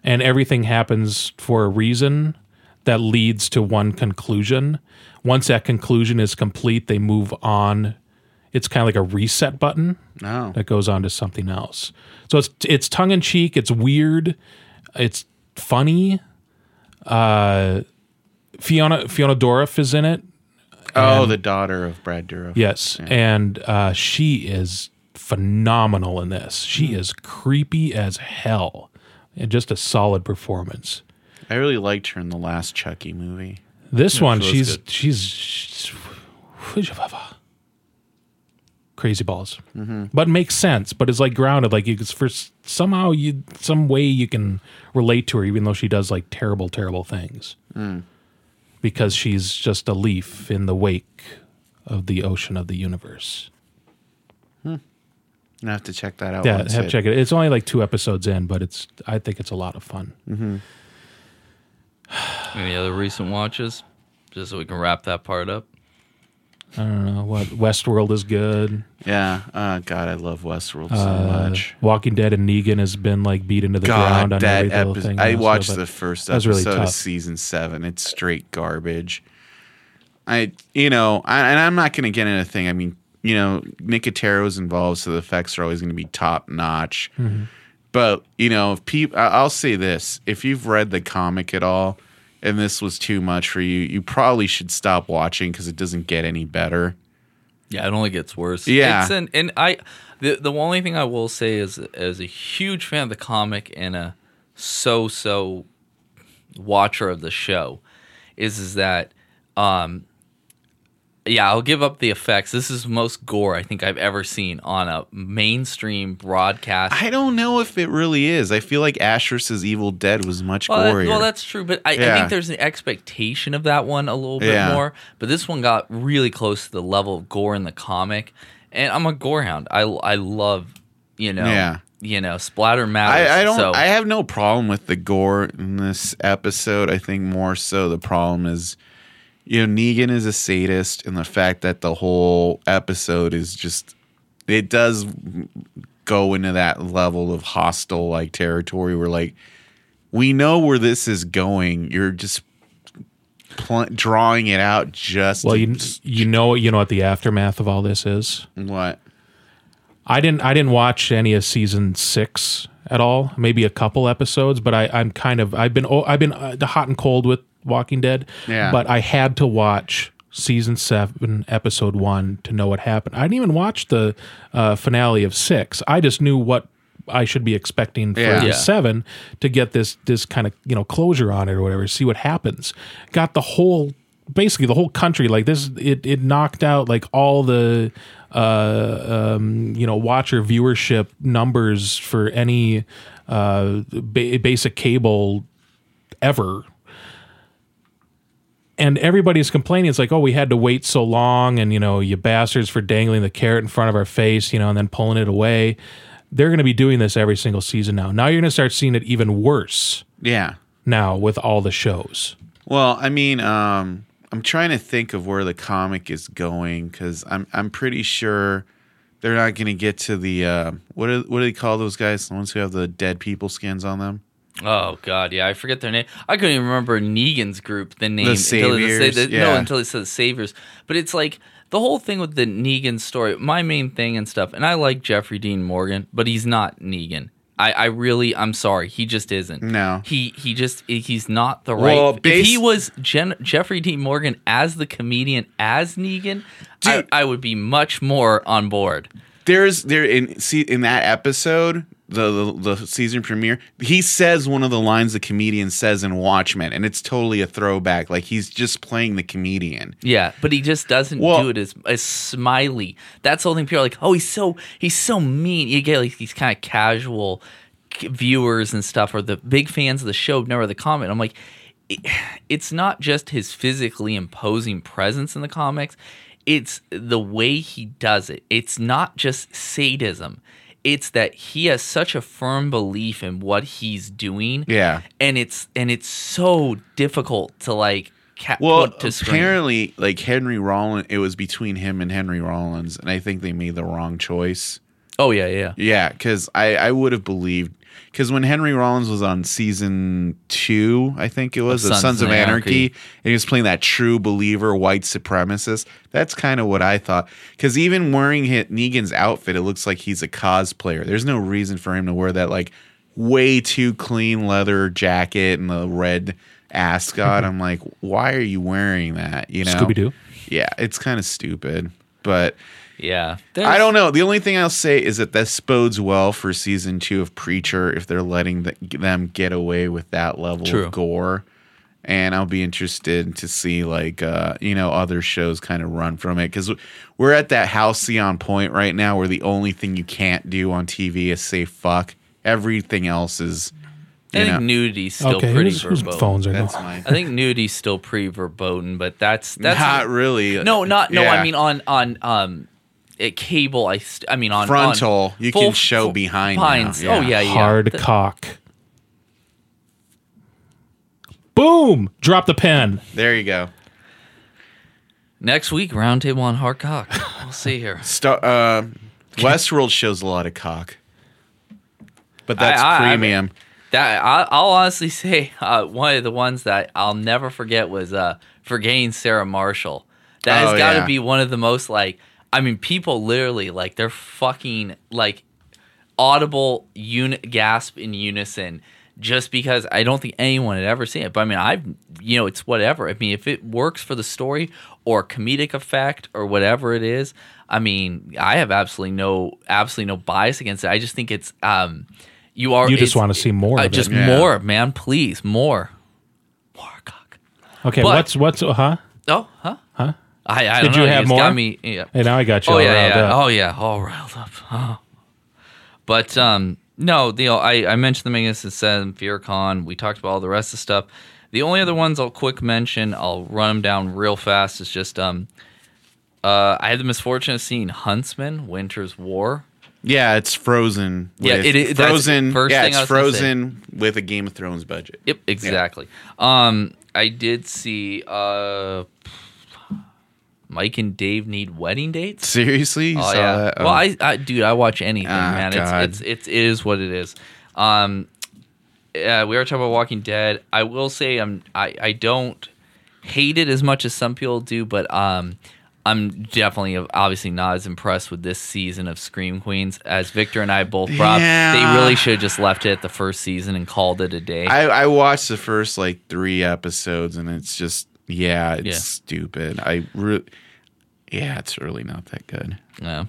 and everything happens for a reason that leads to one conclusion. Once that conclusion is complete, they move on. It's kind of like a reset button No, that goes on to something else. So it's it's tongue in cheek, it's weird, it's funny. Uh, Fiona Fiona Dourif is in it. oh, the daughter of Brad Dourif. Yes, and uh, she is phenomenal in this. She is creepy as hell, and just a solid performance. I really liked her in the last Chucky movie. This one, she she's, she's she's crazy balls, mm-hmm. but makes sense. But it's like grounded, like you for somehow you some way you can relate to her, even though she does like terrible, terrible things. Mm. Because she's just a leaf in the wake of the ocean of the universe. I have to check that out. Yeah, once have it- check it. It's only like two episodes in, but it's I think it's a lot of fun. Any other recent watches? Just so we can wrap that part up. I don't know what Westworld is good. Yeah. Oh God, I love Westworld so Uh, much. Walking Dead and Negan has been like beat into the ground on that every little episode. thing. I also, watched but the first that was really episode of season seven. It's straight garbage. I, you know, I, and I'm not going to get into a thing. I mean, you know, Nicotero's involved, so the effects are always going to be top notch. Mm-hmm. But you know, if people, I'll say this: if you've read the comic at all, and this was too much for you, you probably should stop watching because it doesn't get any better. Yeah, it only gets worse. Yeah. It's an, and I the the only thing I will say is as a huge fan of the comic and a so so watcher of the show is is that um yeah, I'll give up the effects. This is most gore I think I've ever seen on a mainstream broadcast. I don't know if it really is. I feel like Ash vs. Evil Dead was much Well, that- well, that's true, but I, I think there's an expectation of that one a little bit Yeah. more. But this one got really close to the level of gore in the comic, and I'm a gorehound. I I love you know Yeah. you know splatter matters. I, I don't. So, I have no problem with the gore in this episode. I think more so the problem is, you know, Negan is a sadist, and the fact that the whole episode is just it does go into that level of hostile like territory where like we know where this is going. You're just pl- drawing it out just Well, to- you you know you know what the aftermath of all this is. what I didn't I didn't watch any of season six at all. Maybe a couple episodes, but I I'm kind of I've been I've been uh, hot and cold with Walking Dead. Yeah. But I had to watch season seven, episode one to know what happened. I didn't even watch the uh, finale of six. I just knew what I should be expecting for Yeah. the Yeah. seven to get this this kind of you know closure on it or whatever. See what happens. Got the whole basically the whole country like this. It it knocked out like all the uh um you know watcher viewership numbers for any uh ba- basic cable ever and everybody's complaining it's like oh we had to wait so long and you know you bastards for dangling the carrot in front of our face you know and then pulling it away they're going to be doing this every single season now now you're going to start seeing it even worse yeah. now with all the shows Well, I mean, um, I'm trying to think of where the comic is going because I'm I'm pretty sure they're not going to get to the uh, what do, what do they call those guys? The ones who have the dead people skins on them. Oh god, yeah, I forget their name. I couldn't even remember Negan's group the name The until they say Saviors, no until it says Saviors. But it's like the whole thing with the Negan story. My main thing and stuff, and I like Jeffrey Dean Morgan, but he's not Negan. I, I really I'm sorry he just isn't No. he he just he's not the right Well, if he was Jen, Jeffrey Dean Morgan as the comedian as Negan I, Dude. I would be much more on board There's there in see in that episode the, the the season premiere he says one of the lines the comedian says in Watchmen and it's totally a throwback like he's just playing the comedian. Yeah, but he just doesn't Well- do it as as smiley. That's the thing. People are like, "Oh, he's so he's so mean." You get like these kind of casual viewers and stuff, or the big fans of the show never the comment. I'm like, it- it's not just his physically imposing presence in the comics; it's the way he does it. It's not just sadism. It's that he has such a firm belief in what he's doing. Yeah. and it's and it's so difficult to like ca- Well, put to screen. apparently, like Henry Rollins, it was between him and Henry Rollins, and I think they made the wrong choice. Oh yeah, yeah. Yeah, because I, I would have believed because when Henry Rollins was on season two, I think it was Of of Sons, of Anarchy, and he was playing that true believer white supremacist. That's kind of what I thought. Because even wearing hit Negan's outfit, it looks like he's a cosplayer. There's no reason for him to wear that like way too clean leather jacket and the red ascot. Mm-hmm. I'm like, why are you wearing that? You know, Scooby-Doo? Yeah, it's kind of stupid, but. Yeah. I don't know. The only thing I'll say is that this bodes well for season two of Preacher if they're letting the, them get away with that level True. of gore. And I'll be interested to see like uh, you know other shows kind of run from it because we're at that halcyon point right now where the only thing you can't do on TV is say fuck. Everything else is I think know nudity's still okay pretty whose, whose verboten. phones are that's going my I think nudity's still pretty verboten, but that's that's not really no, not no. Yeah. I mean on on um, at cable. I st- I mean on Frontal, on you full- can show full- behind Pines. now, Oh yeah. yeah, yeah. hard Th- cock boom drop the pen there you go. Next week, roundtable on hard cock. We'll see here. (laughs) Star, uh, Westworld shows a lot of cock, but that's I- I- I mean- premium. That I, I'll honestly (laughs) say uh, one of the ones that I'll never forget was uh, forgetting Sarah Marshall. That has Oh, got to yeah. be one of the most like. I mean, people literally like they're fucking like audible unit gasp in unison just because I don't think anyone had ever seen it. But I mean, I've you know, it's whatever. I mean, if it works for the story or comedic effect or whatever it is, I mean, I have absolutely no absolutely no bias against it. I just think it's um you are You just wanna see more uh, of it. just Yeah. more, man, please, more. More cock. Okay, But- what's what's huh? Oh, huh? Huh? I, I Did don't you know. have just more? Got me, yeah. Hey, now I got you. Oh all yeah, riled yeah. up. Oh yeah, all riled up. (laughs) Oh. But um, no, you know, I I mentioned the Magnificent Seven, FearCon. We talked about all the rest of the stuff. The only other ones I'll quick mention, I'll run them down real fast. Is just um, uh, I had the misfortune of seeing Huntsman: Winter's War. Yeah, it's Frozen. Yeah, with- it is- Frozen. first yeah, thing I it's was gonna say. Frozen with a Game of Thrones budget. Yep, exactly. Um, I did see uh, Mike and Dave need wedding dates. Seriously, you Oh saw yeah. that? Well, Oh. I, I, dude, I watch anything, Ah, man. God. It's, it's, it's, it is what it is. Um, yeah, we are talking about Walking Dead. I will say, I'm, I, I don't hate it as much as some people do, but um, I'm definitely obviously not as impressed with this season of Scream Queens as Victor and I both brought. Yeah. They really should have just left it at the first season and called it a day. I, I watched the first like three episodes, and it's just yeah, it's Yeah. stupid. I re- yeah, it's really not that good. Yeah.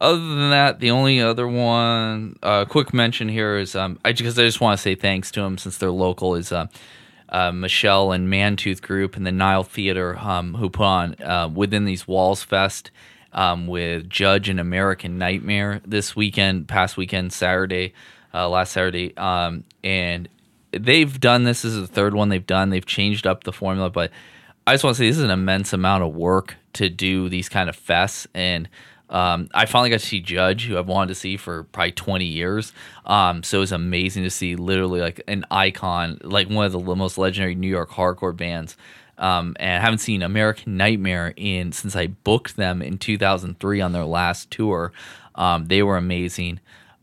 Other than that, the only other one, uh, quick mention here is um, I because I just want to say thanks to them since they're local is uh, uh, Michelle and Mantooth Group and the Nile Theater um, who put on uh, within these Walls Fest um, with Judge and American Nightmare this weekend, past weekend, Saturday, uh, last Saturday, um, and they've done this. This is the third one they've done. They've changed up the formula, but I just want to say this is an immense amount of work to do these kind of fests and. Um, I finally got to see Judge, who I've wanted to see for probably 20 years. Um, so it was amazing to see literally like an icon, like one of the most legendary New York hardcore bands. Um, and I haven't seen American Nightmare in since I booked them in 2003 on their last tour. Um, they were amazing,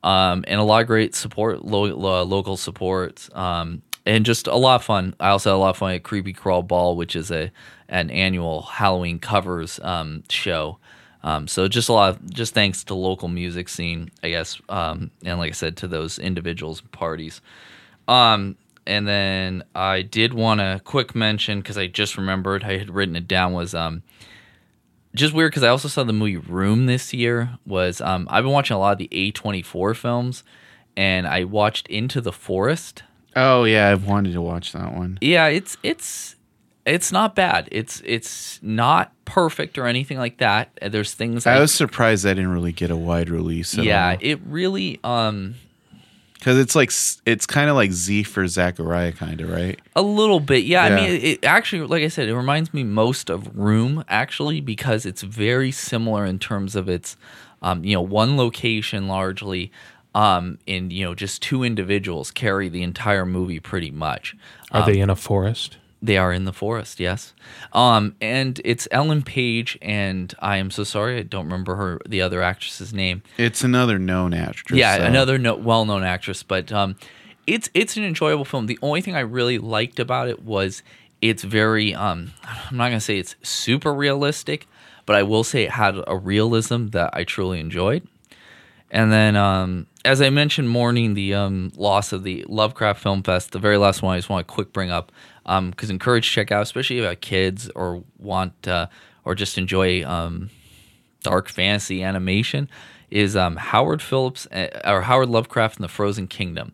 um, and a lot of great support, lo- lo- local support, um, and just a lot of fun. I also had a lot of fun at Creepy Crawl Ball, which is a an annual Halloween covers um, show. Um, so just a lot, of, just thanks to local music scene, I guess, um, and like I said, to those individuals and parties. Um, and then I did want to quick mention because I just remembered I had written it down was just weird because I also saw the movie Room this year. Was um, I've been watching a lot of the A twenty four films, and I watched Into the Forest. Oh yeah, I've wanted to watch that one. Yeah, it's it's it's not bad. It's it's not perfect or anything like that. There's things I I- was surprised I didn't really get a wide release. Yeah, it really um because it's like it's kind of like Z for Zachariah, kind of right. a little bit. Yeah, I mean, it, it actually, like I said, it reminds me most of Room actually because it's very similar in terms of its, um, you know, one location largely, um, and you know, just two individuals carry the entire movie pretty much. Are they in a forest? They are in the forest, yes. Um, and it's Ellen Page, and I am so sorry, I don't remember her the other actress's name. It's another known actress. Yeah, so- another no, well-known actress, but um, it's it's an enjoyable film. The only thing I really liked about it was it's very um, I'm not gonna say it's super realistic, but I will say it had a realism that I truly enjoyed. And then, um, as I mentioned, mourning the um, loss of the Lovecraft Film Fest, the very last one I just want to quick bring up because encourage to check out, especially about kids or want uh, or just enjoy um, dark fantasy animation, is um, Howard Phillips uh, or Howard Lovecraft and the Frozen Kingdom,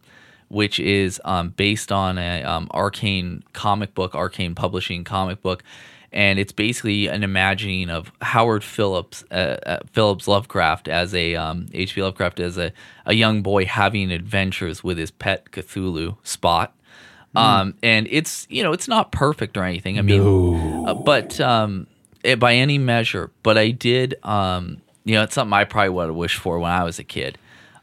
which is um, based on a um, arcane comic book, arcane publishing comic book. And it's basically an imagining of Howard Phillips, uh, uh, Phillips Lovecraft as a um, H.P. Lovecraft as a, a young boy having adventures with his pet Cthulhu Spot. Um, and it's you know it's not perfect or anything. I mean, uh, but um, it, by any measure. But I did, um, you know, it's something I probably would have wished for when I was a kid.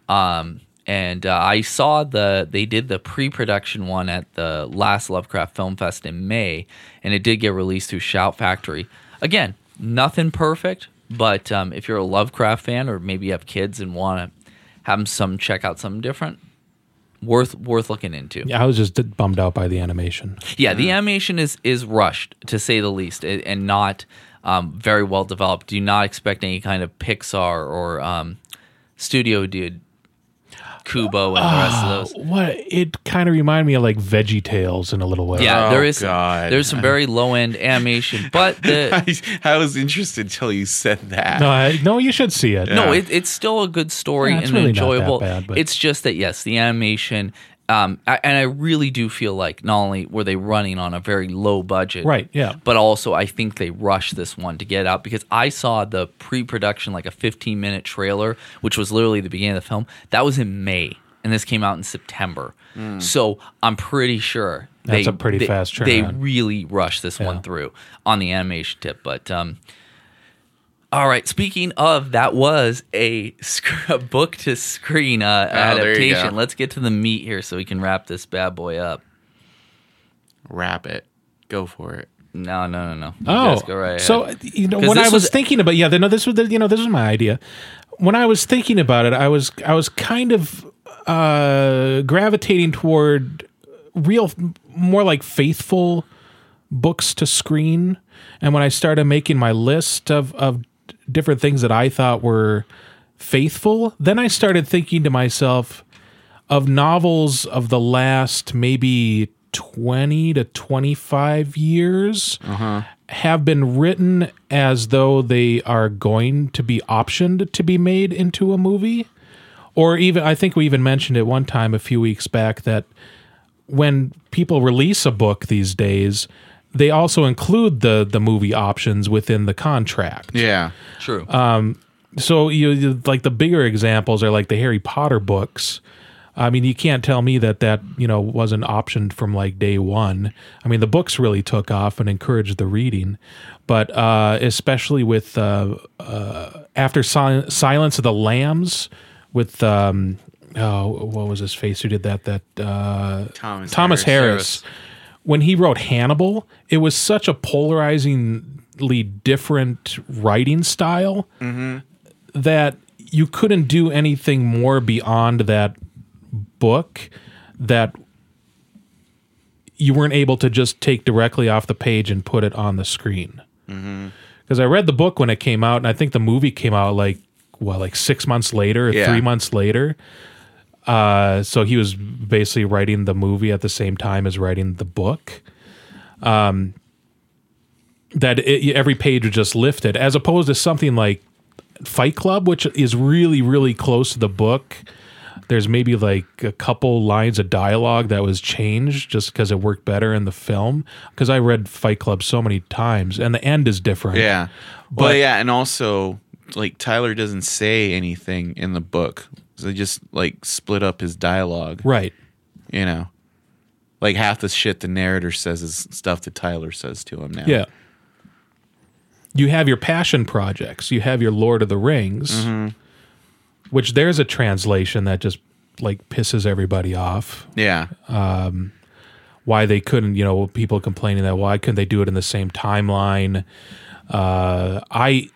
Um, and uh, I saw the they did the pre-production one at the last Lovecraft Film Fest in May, and it did get released through Shout Factory. Again, nothing perfect, but um, if you're a Lovecraft fan or maybe you have kids and want to have some check out something different, worth worth looking into. Yeah, I was just bummed out by the animation. Yeah, the animation is is rushed to say the least, and not um, very well developed. Do not expect any kind of Pixar or um, studio dude Kubo and the ah, rest of those. what it kind of reminded me of like Veggie Tales in a little way. Yeah, Oh, there is God. there's some very low end animation, but the I, (laughs) I was interested until you said that. No, I, no, you should see it. no, it, it's still a good story Yeah, it's and really not that enjoyable. bad, but- It's just that yes, the animation. Um, I, and I really do feel like not only were they running on a very low budget, Right, yeah. but also I think they rushed this one to get out because I saw the pre-production like a 15 minute trailer, which was literally the beginning of the film. That was in May, and this came out in September. So I'm pretty sure. That's they- a pretty they- fast They really rushed this Yeah. one through on the animation tip, but um, all right. Speaking of, that was a, sc- a book to screen uh, Oh, adaptation. go. Let's get to the meat here so we can wrap this bad boy up. Wrap it. Go for it. No, no, no, no. Oh, guys go right ahead. so you know 'Cause when I was, was- thinking about yeah, no, this was the, you know this was my idea. When I was thinking about it, I was I was kind of uh, gravitating toward real, more like faithful books to screen. And when I started making my list of of different things that I thought were faithful, then I started thinking to myself of novels of the last maybe 20 to 25 years uh-huh. have been written as though they are going to be optioned to be made into a movie. Or even I think we even mentioned it one time a few weeks back that when people release a book these days they also include the the movie options within the contract Yeah. True. so you, you like the bigger examples are like the Harry Potter books. I mean, you can't tell me that that you know wasn't optioned from like day one. I mean, the books really took off and encouraged the reading, but uh, especially with uh, uh, after Sil- Silence of the Lambs, with um, oh, what was his face who did that? That uh, Thomas Thomas Harris. Harris. When he wrote Hannibal, it was such a polarizingly different writing style that you couldn't do anything more beyond that book that you weren't able to just take directly off the page and put it on the screen. Mm-hmm. Because I read the book when it came out, and I think the movie came out like what, like six months later, or Yeah. three months later. Uh, so he was basically writing the movie at the same time as writing the book. Um, that it, every page was just lifted, as opposed to something like Fight Club, which is really, really close to the book. There's maybe like a couple lines of dialogue that was changed just because it worked better in the film. Because I read Fight Club so many times, and the end is different. Yeah. But- But yeah, and also like Tyler doesn't say anything in the book. So they just like split up his dialogue, Right. you know. Like half the shit the narrator says is stuff that Tyler says to him now. Yeah. You have your passion projects. You have your Lord of the Rings, Mm-hmm. which there's a translation that just like pisses everybody off. Yeah. Why they couldn't, you know, people complaining that why couldn't they do it in the same timeline? Uh, I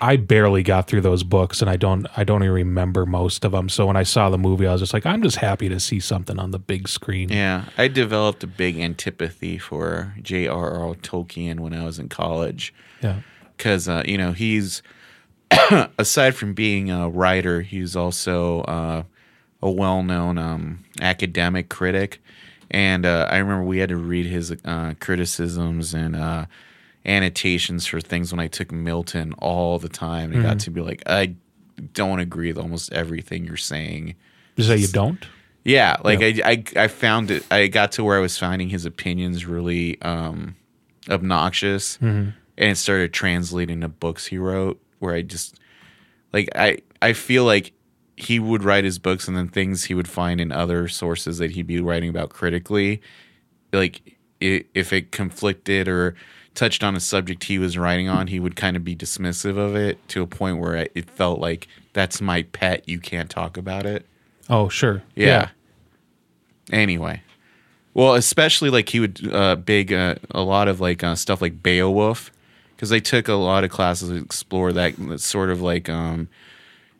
I barely got through those books, and I don't I don't even remember most of them. So when I saw the movie, I was just like, I'm just happy to see something on the big screen. Yeah. I developed a big antipathy for J.R.R. Tolkien when I was in college. Yeah. because uh, you know he's (coughs) aside from being a writer, he's also uh, a well-known um, academic critic. And uh, I remember we had to read his uh, criticisms and uh, annotations for things when I took Milton all the time. And I got to be like, I don't agree with almost everything you're saying. You say you don't? Yeah, like I, I I found it. I got to where I was finding his opinions really um, obnoxious, and it started translating to books he wrote. Where I just like I I feel like he would write his books, and then things he would find in other sources that he'd be writing about critically, like if it conflicted or touched on a subject he was writing on, he would kind of be dismissive of it to a point where it felt like that's my pet. You can't talk about it. Oh, sure. Yeah. Anyway, well, especially like he would uh, big uh, a lot of like uh, stuff like Beowulf because they took a lot of classes to explore that that sort of like um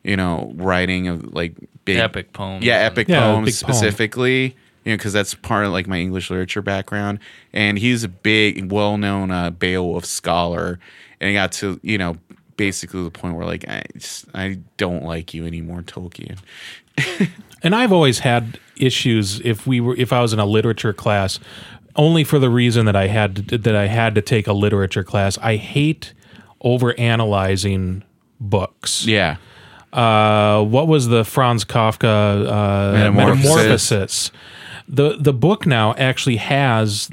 you know writing of like big Epic poems. yeah epic Yeah, poems specifically. poem. You know because that's part of like my English literature background and he's a big well known uh, Beowulf scholar and he got to you know basically the point where like I just, I don't like you anymore, Tolkien. (laughs) And I've always had issues if we were if I was in a literature class, only for the reason that I had to, that I had to take a literature class. I hate over analyzing books. Yeah. Uh, what was the Franz Kafka uh, Metamorphosis. Metamorphosis? The the book now actually has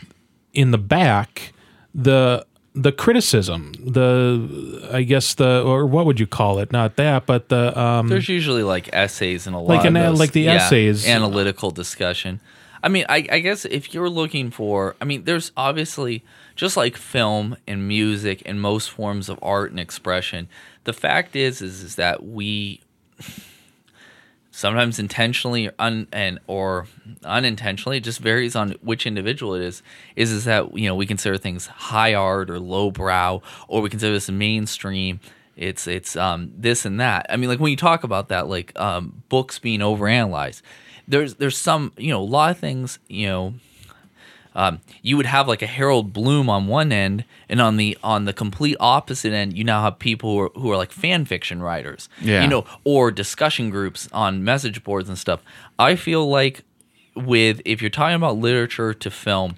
in the back the the criticism, the I guess the or what would you call it? Not that, but the um, There's usually like essays and a lot Like of an- those- like the yeah, essays. analytical discussion. I mean, I, I guess if you're looking for, I mean, there's obviously just like film and music and most forms of art and expression. The fact is, is, is that we sometimes intentionally or un, and or unintentionally it just varies on which individual it is is is that you know we consider things high art or low brow or we consider this mainstream it's it's um this and that. I mean like when you talk about that like um books being overanalyzed there's there's some you know a lot of things you know um, you would have like a Harold Bloom on one end, and on the on the complete opposite end, you now have people who are, who are like fan fiction writers, Yeah. you know, or discussion groups on message boards and stuff. I feel like with if you're talking about literature to film,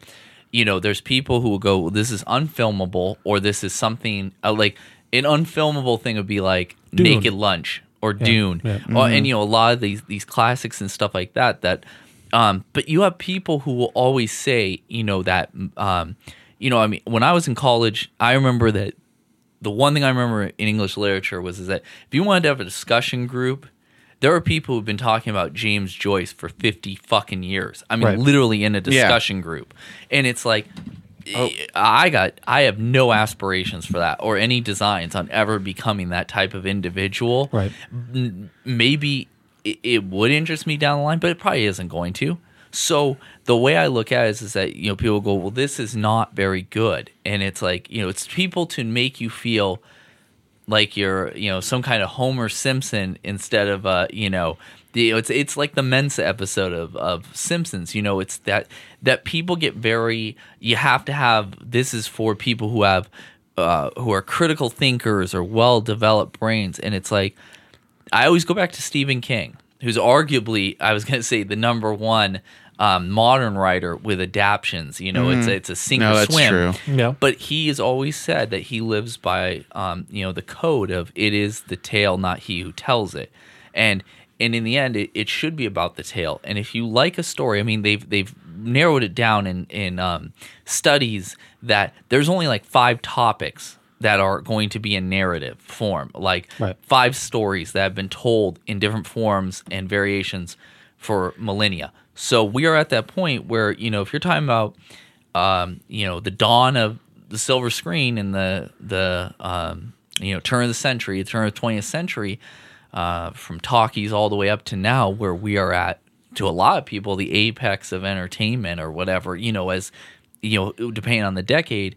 you know, there's people who will go, well, "This is unfilmable," or "This is something uh, like an unfilmable thing would be like Dune. Naked Lunch or Dune, yeah. Or- and you know, a lot of these these classics and stuff like that that um, but you have people who will always say, you know, that, um, you know, I mean, when I was in college, I remember that the one thing I remember in English literature was is that if you wanted to have a discussion group, there are people who've been talking about James Joyce for 50 fucking years. I mean, Right. literally in a discussion group. And it's like, I got, I have no aspirations for that or any designs on ever becoming that type of individual right. maybe it, it would interest me down the line, but it probably isn't going to. So the way I look at it is, is that you know people go, well, this is not very good, and it's like you know it's people to make you feel like you're you know some kind of Homer Simpson instead of uh you know the it's it's like the Mensa episode of of Simpsons. You know, it's that that people get very you have to have this is for people who have uh, who are critical thinkers or well developed brains, and it's like I always go back to Stephen King, who's arguably, I was going to say, the number one um, modern writer with adaptions. You know, it's it's a sink No, or that's swim. true. Yeah. But he has always said that he lives by, um, you know, the code of it is the tale, not he who tells it, and and in the end, it, it should be about the tale. And if you like a story, I mean, they've they've narrowed it down in in um, studies that there's only like five topics that are going to be in narrative form, like Right. five stories that have been told in different forms and variations for millennia. So we are at that point where you know if you're talking about um, you know the dawn of the silver screen and the the um, you know turn of the century, turn of the 20th century, uh, from talkies all the way up to now, where we are at to a lot of people the apex of entertainment or whatever you know as you know depending on the decade.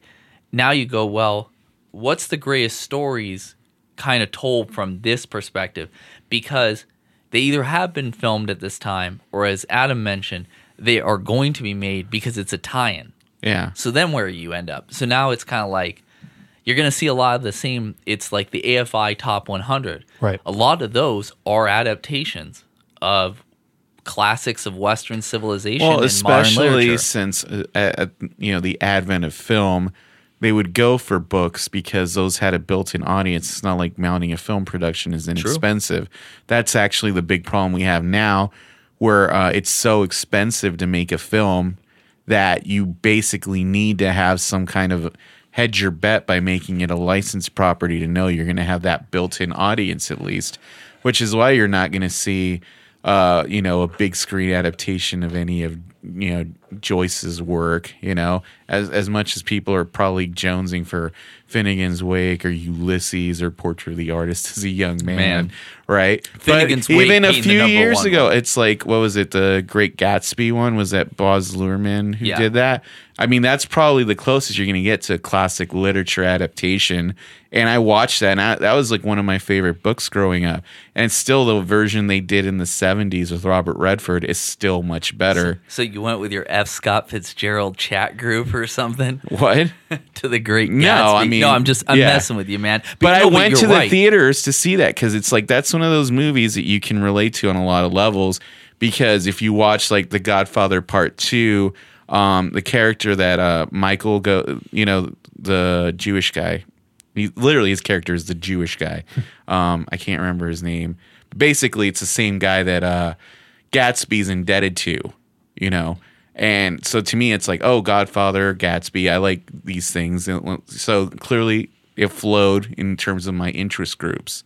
Now you go well, what's the greatest stories kind of told from this perspective because they either have been filmed at this time or as Adam mentioned, they are going to be made because it's a tie-in. Yeah. So then where you end up? So now it's kind of like you're going to see a lot of the same. It's like the AFI Top 100. Right. A lot of those are adaptations of classics of Western civilization Well, especially since uh, uh, you know the advent of film, they would go for books because those had a built-in audience. It's not like mounting a film production is inexpensive. That's actually the big problem we have now, where uh, it's so expensive to make a film that you basically need to have some kind of hedge your bet by making it a licensed property to know you're going to have that built-in audience at least, which is why you're not going to see, uh, you know, a big screen adaptation of any of you know Joyce's work. You know, as as much as people are probably jonesing for Finnegan's Wake or Ulysses or Portrait of the Artist as a young man, Man. right? Finnegan's but Wake even a few years one ago, it's like what was it? The Great Gatsby one was that Baz Luhrmann who Yeah. did that. I mean, that's probably the closest you're going to get to a classic literature adaptation. And I watched that, and I, that was like one of my favorite books growing up. And still, the version they did in the '70s with Robert Redford is still much better. So like you went with your F. Scott Fitzgerald chat group or something (laughs) What? to the Great No, I mean, no, I'm just I'm yeah. messing with you, man. But I no, went to the theaters to see that because it's like that's one of those movies that you can relate to on a lot of levels. Because if you watch like The Godfather Part Two, um, the character that uh, Michael go, you know, the Jewish guy, he literally his character is the Jewish guy. (laughs) um, I can't remember his name. Basically, it's the same guy that uh, Gatsby's indebted to, you know. And so to me, it's like, oh, Godfather, Gatsby. I like these things. And So clearly, it flowed in terms of my interest groups,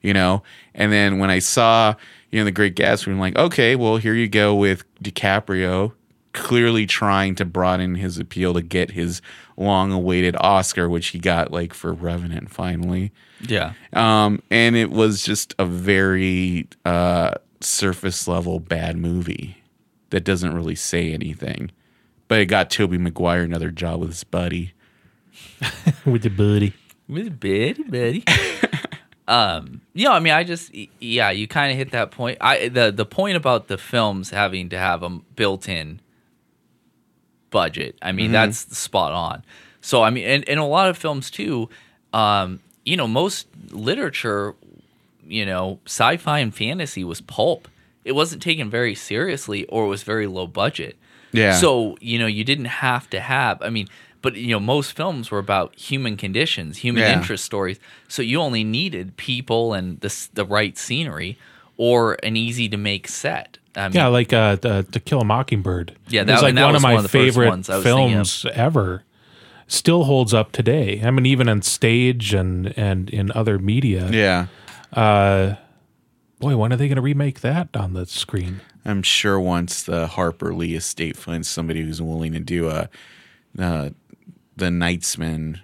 you know. And then when I saw, you know, the Great Gatsby, I'm like, okay, well, here you go with DiCaprio, clearly trying to broaden his appeal to get his long-awaited Oscar, which he got like for Revenant finally. Yeah. Um, and it was just a very uh, surface level bad movie that doesn't really say anything. But it got Tobey Maguire another job with his buddy. (laughs) with the buddy. With Betty, buddy. (laughs) um, you know, I mean, I just, yeah, you kind of hit that point. I the the point about the films having to have a built-in budget. I mean, that's spot on. So, I mean, and, and a lot of films too. Um, you know, most literature, you know, sci-fi and fantasy was pulp. It wasn't taken very seriously, or it was very low budget. Yeah. So you know, you didn't have to have. I mean, but you know, most films were about human conditions, human Yeah. interest stories. So you only needed people and the the right scenery, or an easy to make set. I mean, Yeah, like uh, the, To Kill a Mockingbird. Yeah, It that- was like that one was of my one of the first favorite ones I thinking of. films ever. Still holds up today. I mean, even on stage and and in other media. Yeah. Boy, when are they going to remake that on the screen? I'm sure once the Harper Lee estate finds somebody who's willing to do a uh, the Knightsman,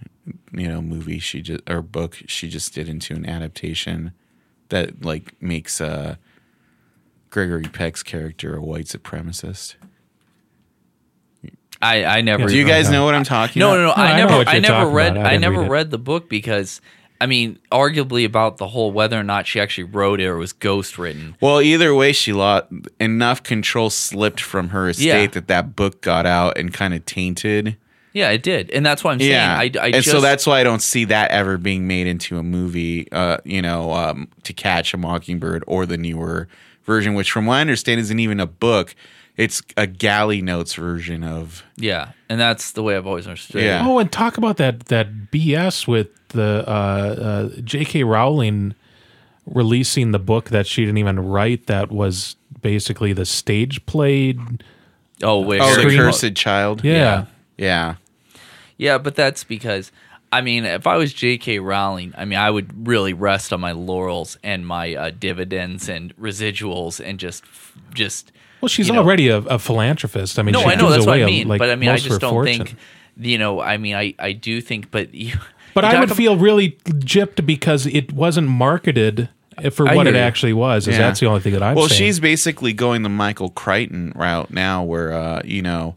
you know, movie she just or book she just did into an adaptation that like makes uh Gregory Peck's character a white supremacist. I I never. Do you guys know what I'm talking No, about? no, no. No, I I never, I never read. I I, never read read the book because, I mean, arguably about the whole whether or not she actually wrote it or was ghost written. Well, either way, she lost enough control slipped from her estate Yeah. that that book got out and kind of tainted. Yeah, it did, and that's why I'm saying. Yeah, I, I and just, so that's why I don't see that ever being made into a movie. Uh, you know, um, to catch a mockingbird or the newer version, which from what I understand isn't even a book. It's a galley notes version of. yeah, and that's the way I've always understood. Yeah. it. Oh, and talk about that that BS with the uh, uh, J.K. Rowling releasing the book that she didn't even write. That was basically the stage played. Oh, wait, Oh, the cursed child. Yeah, yeah. Yeah, but that's because I mean, if I was J.K. Rowling, I mean, I would really rest on my laurels and my uh, dividends and residuals and just, just. Well, she's you know- already a, a philanthropist. I mean, No, she I know gives that's what away I a- mean, like, but I mean, I most of just don't fortune. think. You know, I mean, I I do think, but you. But you I would ab- feel really gypped because it wasn't marketed for I what it you. actually was. Is Yeah. that's the only thing that I'm well, saying. she's basically going the Michael Crichton route now, where uh, you know,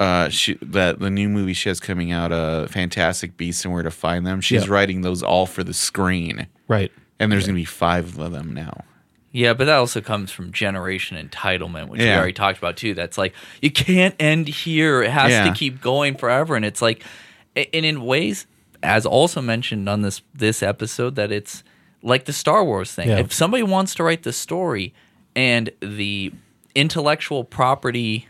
uh, she that the new movie she has coming out, uh, Fantastic Beasts and Where to Find Them. She's Yeah. writing those all for the screen, right. and there's gonna be five of them now. Yeah, but that also comes from generation entitlement, which we Yeah. already talked about too. That's like you can't end here; it has Yeah. to keep going forever. And it's like, and in ways, as also mentioned on this this episode, that it's like the Star Wars thing. Yeah. If somebody wants to write the story and the intellectual property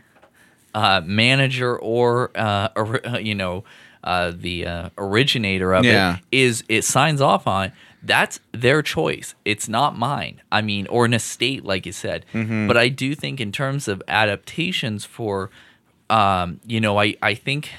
uh, manager or uh, or, you know uh, the uh, originator of Yeah. it is it signs off on that's their choice it's not mine i mean or an estate like you said Mm-hmm. but i do think in terms of adaptations for um, you know i i think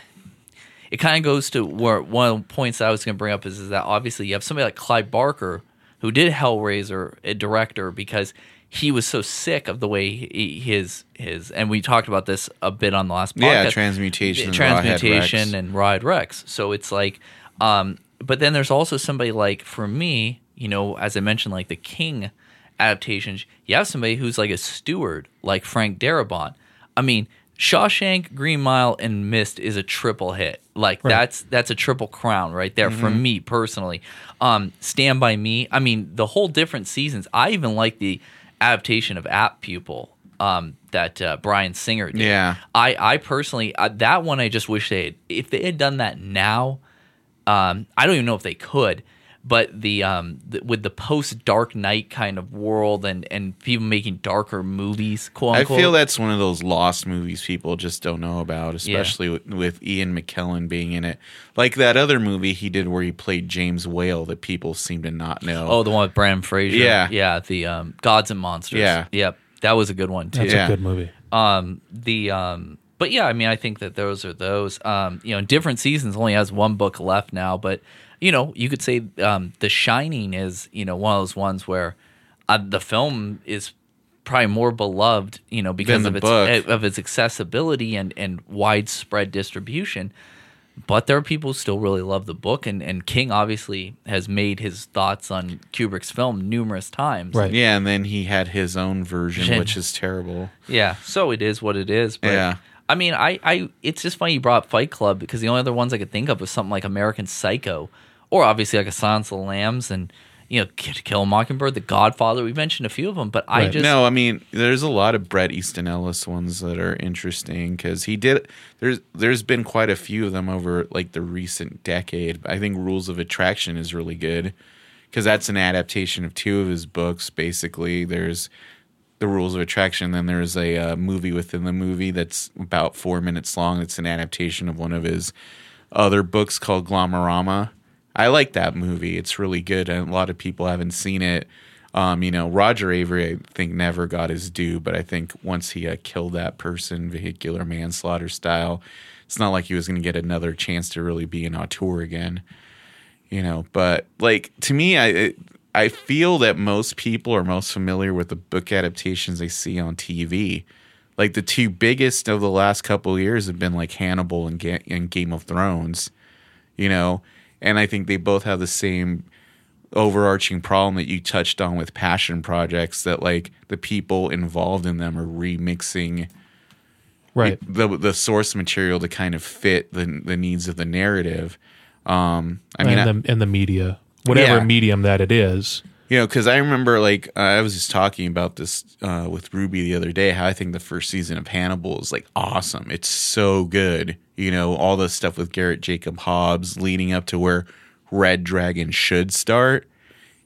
it kind of goes to where one of the points I was going to bring up is, is that obviously you have somebody like Clive Barker who did Hellraiser, a director, because he was so sick of the way he, his his and we talked about this a bit on the last podcast. Yeah, Transmutation and transmutation, and Rawhead Rex. So it's like, um, but then there's also somebody like for me, you know, as I mentioned, like the King adaptations. You have somebody who's like a steward, like Frank Darabont. I mean, Shawshank, Green Mile, and Mist is a triple hit. Like that's that's a triple crown right there for Mm-hmm. me personally. Um, Stand by Me. I mean, the whole different seasons. I even like the adaptation of Apt Pupil. Um, that uh, Bryan Singer did. Yeah. I I personally uh, that one I just wish they had if they had done that now. Um, I don't even know if they could, but the um the, with the post Dark Knight kind of world and and people making darker movies, quote unquote. I feel that's one of those lost movies people just don't know about, especially with, with Ian McKellen being in it. Like that other movie he did where he played James Whale that people seem to not know. Oh, the one with Bram Fraser. Yeah. yeah. The um, Gods and Monsters. Yeah. yep. That was a good one too. That's Yeah. a good movie. Um, the um, but yeah, I mean, I think that those are those. Um, you know, different seasons only has one book left now, but you know, you could say um, The Shining is you know one of those ones where uh, the film is probably more beloved, you know, because of its book. of its accessibility and and widespread distribution. But there are people who still really love the book, and, and King obviously has made his thoughts on Kubrick's film numerous times. Right. Yeah, and then he had his own version, Version. which is terrible. Yeah, so it is what it is. But Yeah. I mean, I, I it's just funny you brought up Fight Club because the only other ones I could think of was something like American Psycho, or obviously like a Silence of the Lambs and you know K- To Kill a Mockingbird, The Godfather. We mentioned a few of them, but I Right. just no, I mean, there's a lot of Bret Easton Ellis ones that are interesting because he did. There's there's been quite a few of them over like the recent decade. I think Rules of Attraction is really good because that's an adaptation of two of his books. Basically, there's the Rules of Attraction. Then there's a uh, movie within the movie that's about four minutes long. It's an adaptation of one of his other books called Glamorama. I like that movie. It's really good, and a lot of people haven't seen it. Um, you know, Roger Avary, I think, never got his due, but I think once he uh, killed that person, vehicular manslaughter style, it's not like he was going to get another chance to really be an auteur again. You know, but like to me, I I feel that most people are most familiar with the book adaptations they see on TV. Like the two biggest of the last couple years have been like Hannibal and, Ga- and Game of Thrones. You know, and I think they both have the same overarching problem that you touched on with passion projects that like the people involved in them are remixing Right. the the source material to kind of fit the the needs of the narrative. Um, I mean, I- and, the, and the media, whatever Yeah. medium that it is. You know, because I remember like uh, I was just talking about this uh, with Ruby the other day. How I think the first season of Hannibal is like awesome. It's so good. You know, all the stuff with Garrett Jacob Hobbs leading up to where Red Dragon should start,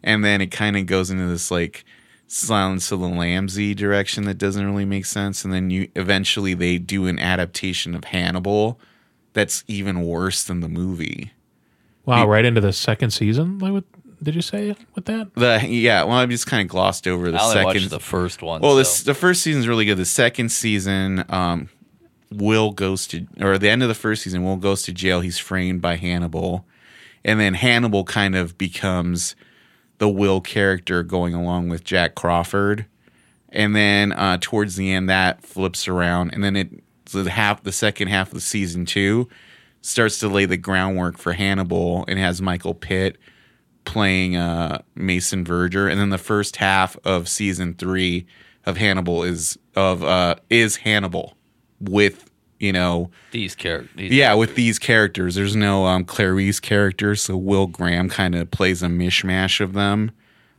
and then it kind of goes into this like Silence of the Lambsy direction that doesn't really make sense. And then you eventually they do an adaptation of Hannibal that's even worse than the movie. Wow, right into the second season. Like, what did you say with that? The yeah, well, I just kind of glossed over the I only second watched the first one. Well, so. this the first season's really good. The second season, um, Will goes to or the end of the first season, Will goes to jail. He's framed by Hannibal, and then Hannibal kind of becomes the Will character going along with Jack Crawford, and then uh, towards the end that flips around, and then it so the half the second half of the season two starts to lay the groundwork for Hannibal and has Michael Pitt playing uh, Mason Verger, and then the first half of season three of Hannibal is of uh, is Hannibal with you know these characters. yeah with these characters. There's no um, Clarice characters, so Will Graham kind of plays a mishmash of them.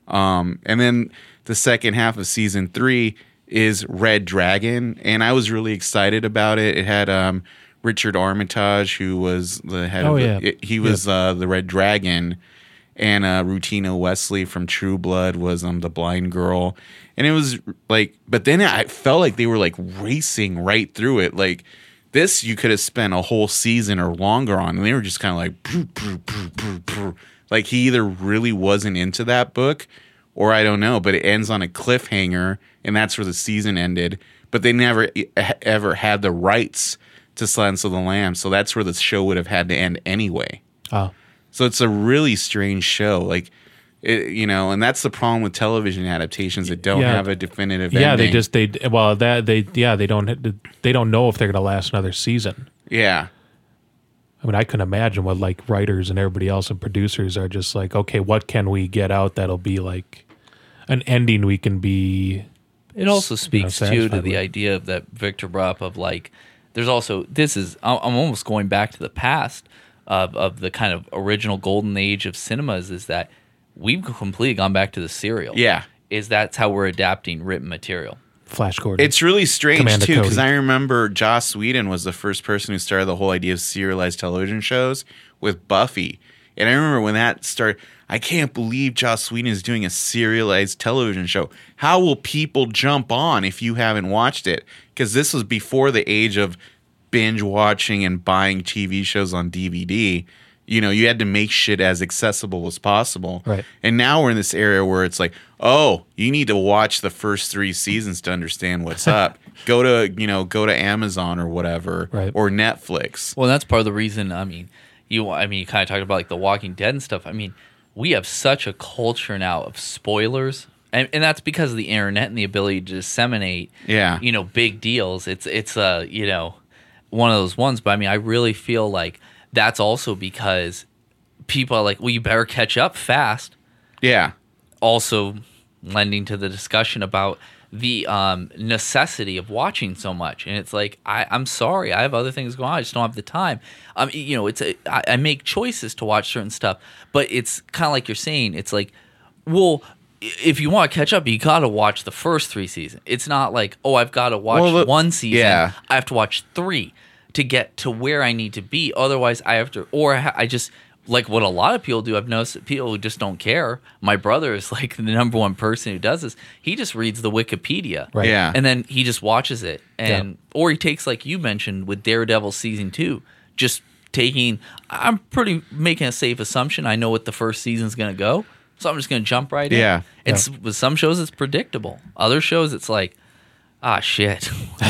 Um, and then the second half of season three is Red Dragon, and I was really excited about it. It had um, Richard Armitage, who was the head Oh, of yeah. the, he was uh, the Red Dragon, and uh, Rutina Wesley from True Blood was um the blind girl, and it was like, but then I felt like they were like racing right through it. Like this, you could have spent a whole season or longer on, and they were just kind of like, like he either really wasn't into that book, or I don't know. But it ends on a cliffhanger, and that's where the season ended. But they never ever had the rights to Silence of the Lambs, so that's where the show would have had to end anyway. Oh, So it's a really strange show. Like, it, you know, and that's the problem with television adaptations that don't Yeah. have a definitive yeah. They just they well that they yeah they don't they don't know if they're going to last another season. yeah. I mean, I can imagine what like writers and everybody else and producers are just like, okay, what can we get out that'll be like an ending we can be It also speaks too to satisfied the with. idea of that Victor brought up of like, there's also this is I'm I'm almost going back to the past of of the kind of original golden age of cinemas is that we've completely gone back to the serial. Yeah. is that's how we're adapting written material. Flash Gordon. It's really strange Commander too because I remember Joss Whedon was the first person who started the whole idea of serialized television shows with Buffy, and I remember when that started. I can't believe Joss Whedon is doing a serialized television show. How will people jump on if you haven't watched it? Because this was before the age of binge watching and buying TV shows on DVD. You know, you had to make shit as accessible as possible. Right. And now we're in this area where it's like, oh, you need to watch the first three seasons to understand what's up. (laughs) go to, you know, go to Amazon or whatever, Right. or Netflix. Well, that's part of the reason. I mean, you. I mean, you kind of talked about like The Walking Dead and stuff. I mean, we have such a culture now of spoilers, and, and that's because of the internet and the ability to disseminate. Yeah. You know, big deals. It's it's uh you know one of those ones. But I mean, I really feel like that's also because people are like, well, you better catch up fast Yeah. also lending to the discussion about the um, necessity of watching so much. And it's like, I, I'm sorry, I have other things going on. I just don't have the time. Um, you know, it's a, I, I make choices to watch certain stuff, but it's kind of like you're saying. It's like, well, if you want to catch up, you got to watch the first three seasons. It's not like, oh, I've got to watch Well, the- one season. yeah. I have to watch three to get to where I need to be. Otherwise, I have to, or I just like what a lot of people do. I've noticed that people who just don't care. My brother is (laughs) like the number one person who does this. He just reads the Wikipedia, Right. Yeah. and then he just watches it, and or he takes like you mentioned with Daredevil season two, just taking. I'm pretty making a safe assumption. I know what the first season's gonna go, so I'm just gonna jump right in. Yeah. It's with some shows it's predictable. Other shows it's like, ah shit. (laughs)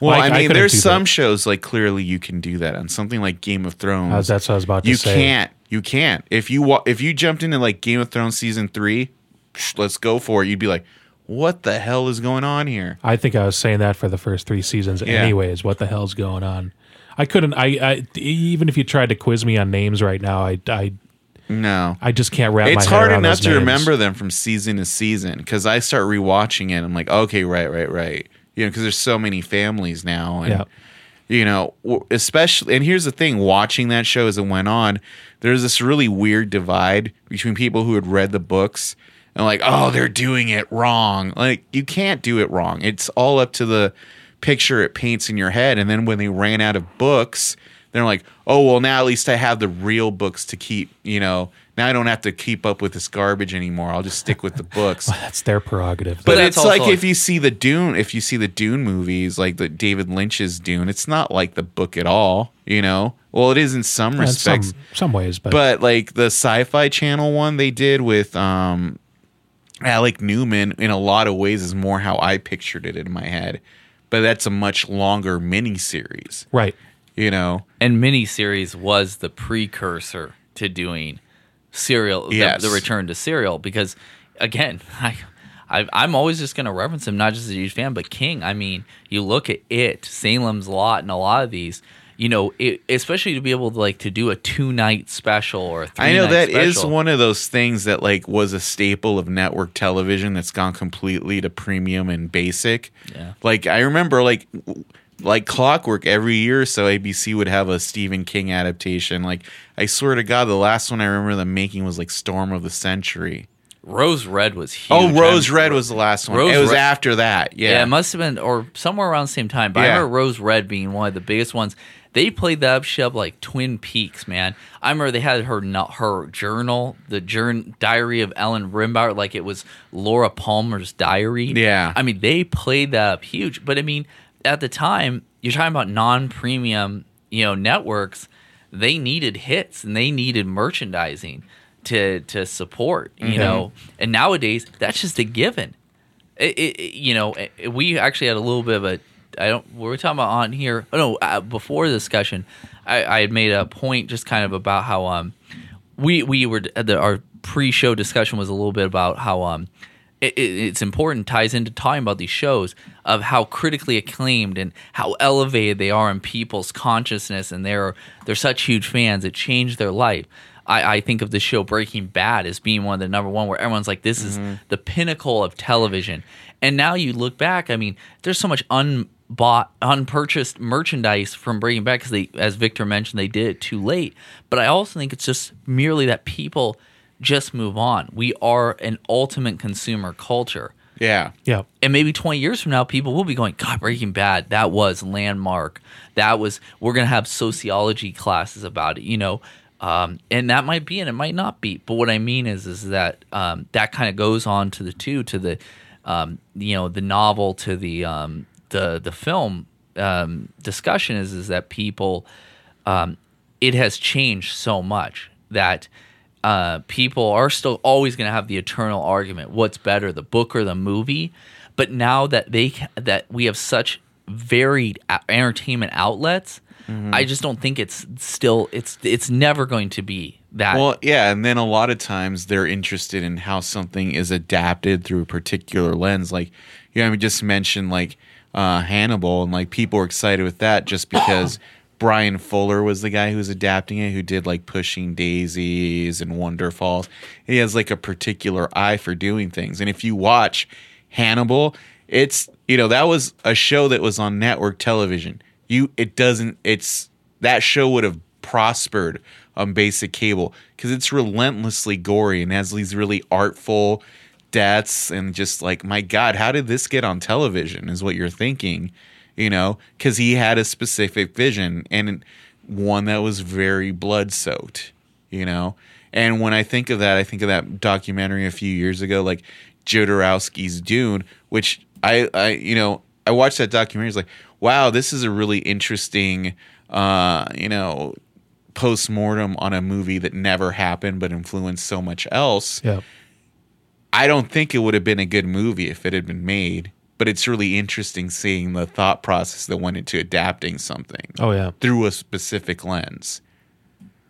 Well, I- I, I mean, couldn't there's some that. shows like clearly you can do that on something like Game of Thrones. Uh, that's what I was about to you say. You can't. You can't. If you wa- if you jumped into like Game of Thrones season three, psh, let's go for it. You'd be like, what the hell is going on here? I think I was saying that for the first three seasons, Yeah. anyways. What the hell's going on? I couldn't. I, I even if you tried to quiz me on names right now, I I, No. I just can't wrap. it's hard enough to names. remember them from season to season because I start rewatching it. I'm like, okay, right, right, right. You know, because there's so many families now, and Yeah. you know, especially. And here's the thing: watching that show as it went on, there's this really weird divide between people who had read the books and like, oh, they're doing it wrong. Like, you can't do it wrong. It's all up to the picture it paints in your head. And then when they ran out of books, they're like, oh, well, now at least I have the real books to keep, you know, now I don't have to keep up with this garbage anymore. I'll just stick with the (laughs) books. That's their prerogative. But that's it's like also- if you see the Dune, if you see the Dune movies, like the David Lynch's Dune, it's not like the book at all, you know. Well, it is in some in respects, some some ways, but, but like the Sci-Fi Channel one they did with um Alec Newman, in a lot of ways, is more how I pictured it in my head. But that's a much longer mini series, right. You know. and miniseries was the precursor to doing serial the- Yes. the, return to serial because again (laughs) i I, I'm always just going to reference him, not just as a huge fan, but King. I mean, you look at it, Salem's Lot, and a lot of these. You know, it, especially to be able to like to do a two night special or a three I know that is special. one of those things that like was a staple of network television that's gone completely to premium and basic. Yeah. Like I remember like like clockwork every year or so ABC would have a Stephen King adaptation. Like I swear to God, the last one I remember them making was like Storm of the Century. Rose Red was huge. Oh, Rose I'm- Red was the last one. Rose it was after that. Yeah. Yeah. it must have been, or somewhere around the same time. But I remember Rose Red being one of the biggest ones. They played that up like Twin Peaks, man. I remember they had her no- her journal, the journ diary of Ellen Rimbauer, like it was Laura Palmer's diary. Yeah. I mean, they played that up huge. But I mean, at the time, you're talking about non-premium, you know, networks. They needed hits and they needed merchandising to to support, you know. And nowadays, that's just a given it, it, it- you know, it- we actually had a little bit of a. I don't. We were talking about on here. Oh no, uh, before the discussion, I, I had made a point just kind of about how um, we we were the, our pre-show discussion was a little bit about how um, it, it, it's important ties into talking about these shows of how critically acclaimed and how elevated they are in people's consciousness, and they're they're such huge fans. It changed their life. I, I think of the show Breaking Bad as being one of the number one where everyone's like, this is mm-hmm. the pinnacle of television. And now you look back, I mean, there's so much unbought, unpurchased merchandise from Breaking Bad because they, as Victor mentioned, they did it too late. But I also think it's just merely that people just move on. We are an ultimate consumer culture. Yeah. Yeah. and maybe 20 years from now people will be going god breaking bad that was landmark that was we're going to have sociology classes about it you know um, and that might be and it might not be but what i mean is is that um, that kind of goes on to the two to the um, you know the novel to the um, the the film um, discussion is is that people um, it has changed so much that uh, people are still always going to have the eternal argument: what's better, the book or the movie? But now that they that we have such varied entertainment outlets, I just don't think it's still it's it's never going to be that. Well, yeah, and then a lot of times they're interested in how something is adapted through a particular lens. Like, you know, I just mentioned like uh, Hannibal, and like people are excited with that just (coughs) because Bryan Fuller was the guy who was adapting it, who did like Pushing Daisies and Wonderfalls. He has like a particular eye for doing things, and if you watch Hannibal, it's you know that was a show that was on network television. You, it doesn't. It's that show would have prospered on basic cable because it's relentlessly gory and has these really artful deaths and just like my god how did this get on television is what you're thinking you know because he had a specific vision and one that was very blood soaked you know? And when i think of that i think of that documentary a few years ago like jodorowsky's dune which i i you know i watched that documentary it's like wow this is a really interesting uh you know post-mortem on a movie that never happened but influenced so much else. Yeah. I don't think it would have been a good movie if it had been made, but it's really interesting seeing the thought process that went into adapting something Oh yeah. through a specific lens.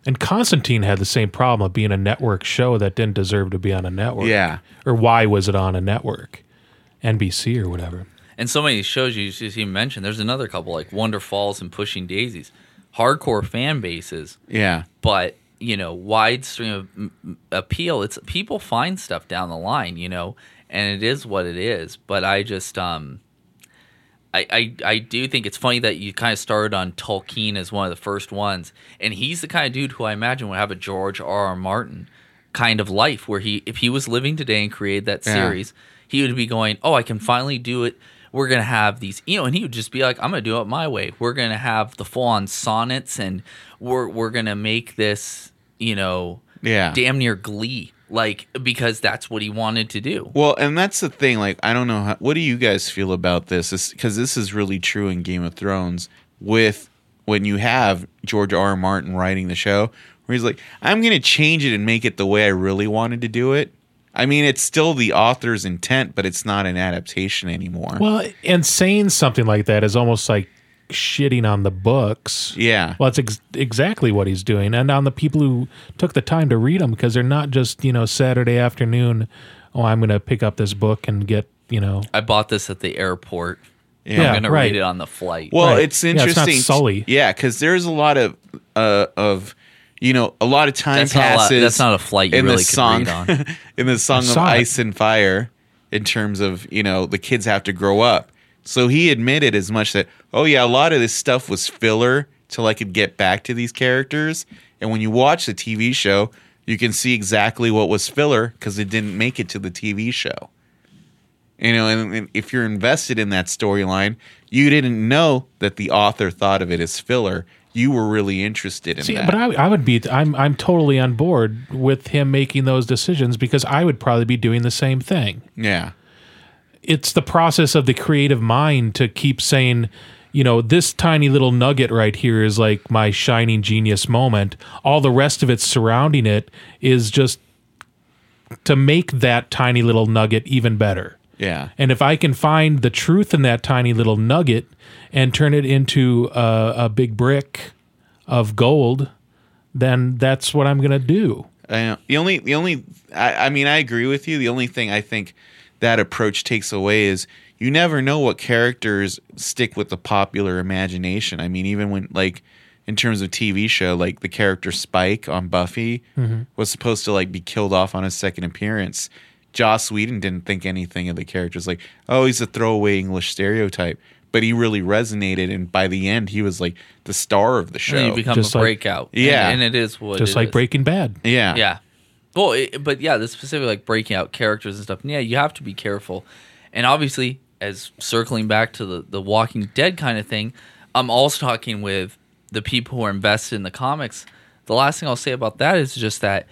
And Constantine had the same problem of being a network show that didn't deserve to be on a network. Yeah. Or why was it on a network? NBC or whatever. and so many shows you just even mentioned. There's another couple like Wonderfalls and Pushing Daisies, hardcore fan bases. Yeah. but you know wide stream of m- m- appeal it's people find stuff down the line you know and it is what it is but i just um I, I, I do think it's funny that you kind of started on Tolkien as one of the first ones, and he's the kind of dude who I imagine would have a George R. R. Martin kind of life where he, if he was living today and created that Yeah. series, he would be going, "Oh, I can finally do it. We're gonna have these, you know," and he would just be like, "I'm gonna do it my way. We're gonna have the full on sonnets, and we're we're gonna make this, you know, Yeah. damn near Glee, like because that's what he wanted to do." Well, and that's the thing. Like, I don't know. How, what do you guys feel about this? Because this is really true in Game of Thrones with when you have George R. R. Martin writing the show, where he's like, I'm going to change it and make it the way I really wanted to do it. I mean, it's still the author's intent, but it's not an adaptation anymore. Well, and saying something like that is almost like shitting on the books. yeah. Well, that's ex- exactly what he's doing, and on the people who took the time to read them, because they're not just you know Saturday afternoon. Oh, I'm going to pick up this book and get you know. I bought this at the airport. Yeah, I'm gonna right. read it on the flight. Well, Right. it's Yeah, it's not interesting. Sully. Yeah, because there's a lot of uh, of you know a lot of time That's not lot- passes. that's not a flight you in really the could song read on. (laughs) in the song of it. Ice and Fire. In terms of you know the kids have to grow up, so he admitted as much that oh yeah a lot of this stuff was filler till I could get back to these characters. And when you watch the TV show, you can see exactly what was filler because it didn't make it to the TV show. You know, and, and if you're invested in that storyline, you didn't know that the author thought of it as filler. You were really interested in See, that. but I, I would be. I'm I'm totally on board with him making those decisions because I would probably be doing the same thing. yeah, it's the process of the creative mind to keep saying, you know, this tiny little nugget right here is like my shining genius moment. All the rest of it surrounding it is just to make that tiny little nugget even better. yeah, And if I can find the truth in that tiny little nugget and turn it into a, a big brick of gold, then that's what I'm going to do. I know. The only, the only, I, I mean, I agree with you. The only thing I think that approach takes away is you never know what characters stick with the popular imagination. I mean, even when, like, in terms of TV show, like the character Spike on Buffy mm-hmm. was supposed to like be killed off on his second appearance. Joss Whedon didn't think anything of the characters like, oh, he's a throwaway English stereotype. But he really resonated, and by the end, he was like the star of the show. And you become Just a like- breakout. And- Yeah. and, it is what Just it like is. Breaking Bad. yeah, Yeah. Well, it, but yeah, the specific like breaking out characters and stuff. Yeah, you have to be careful. And obviously, as circling back to the the Walking Dead kind of thing, I'm also talking with the people who are invested in the comics. The last thing I'll say about that is just that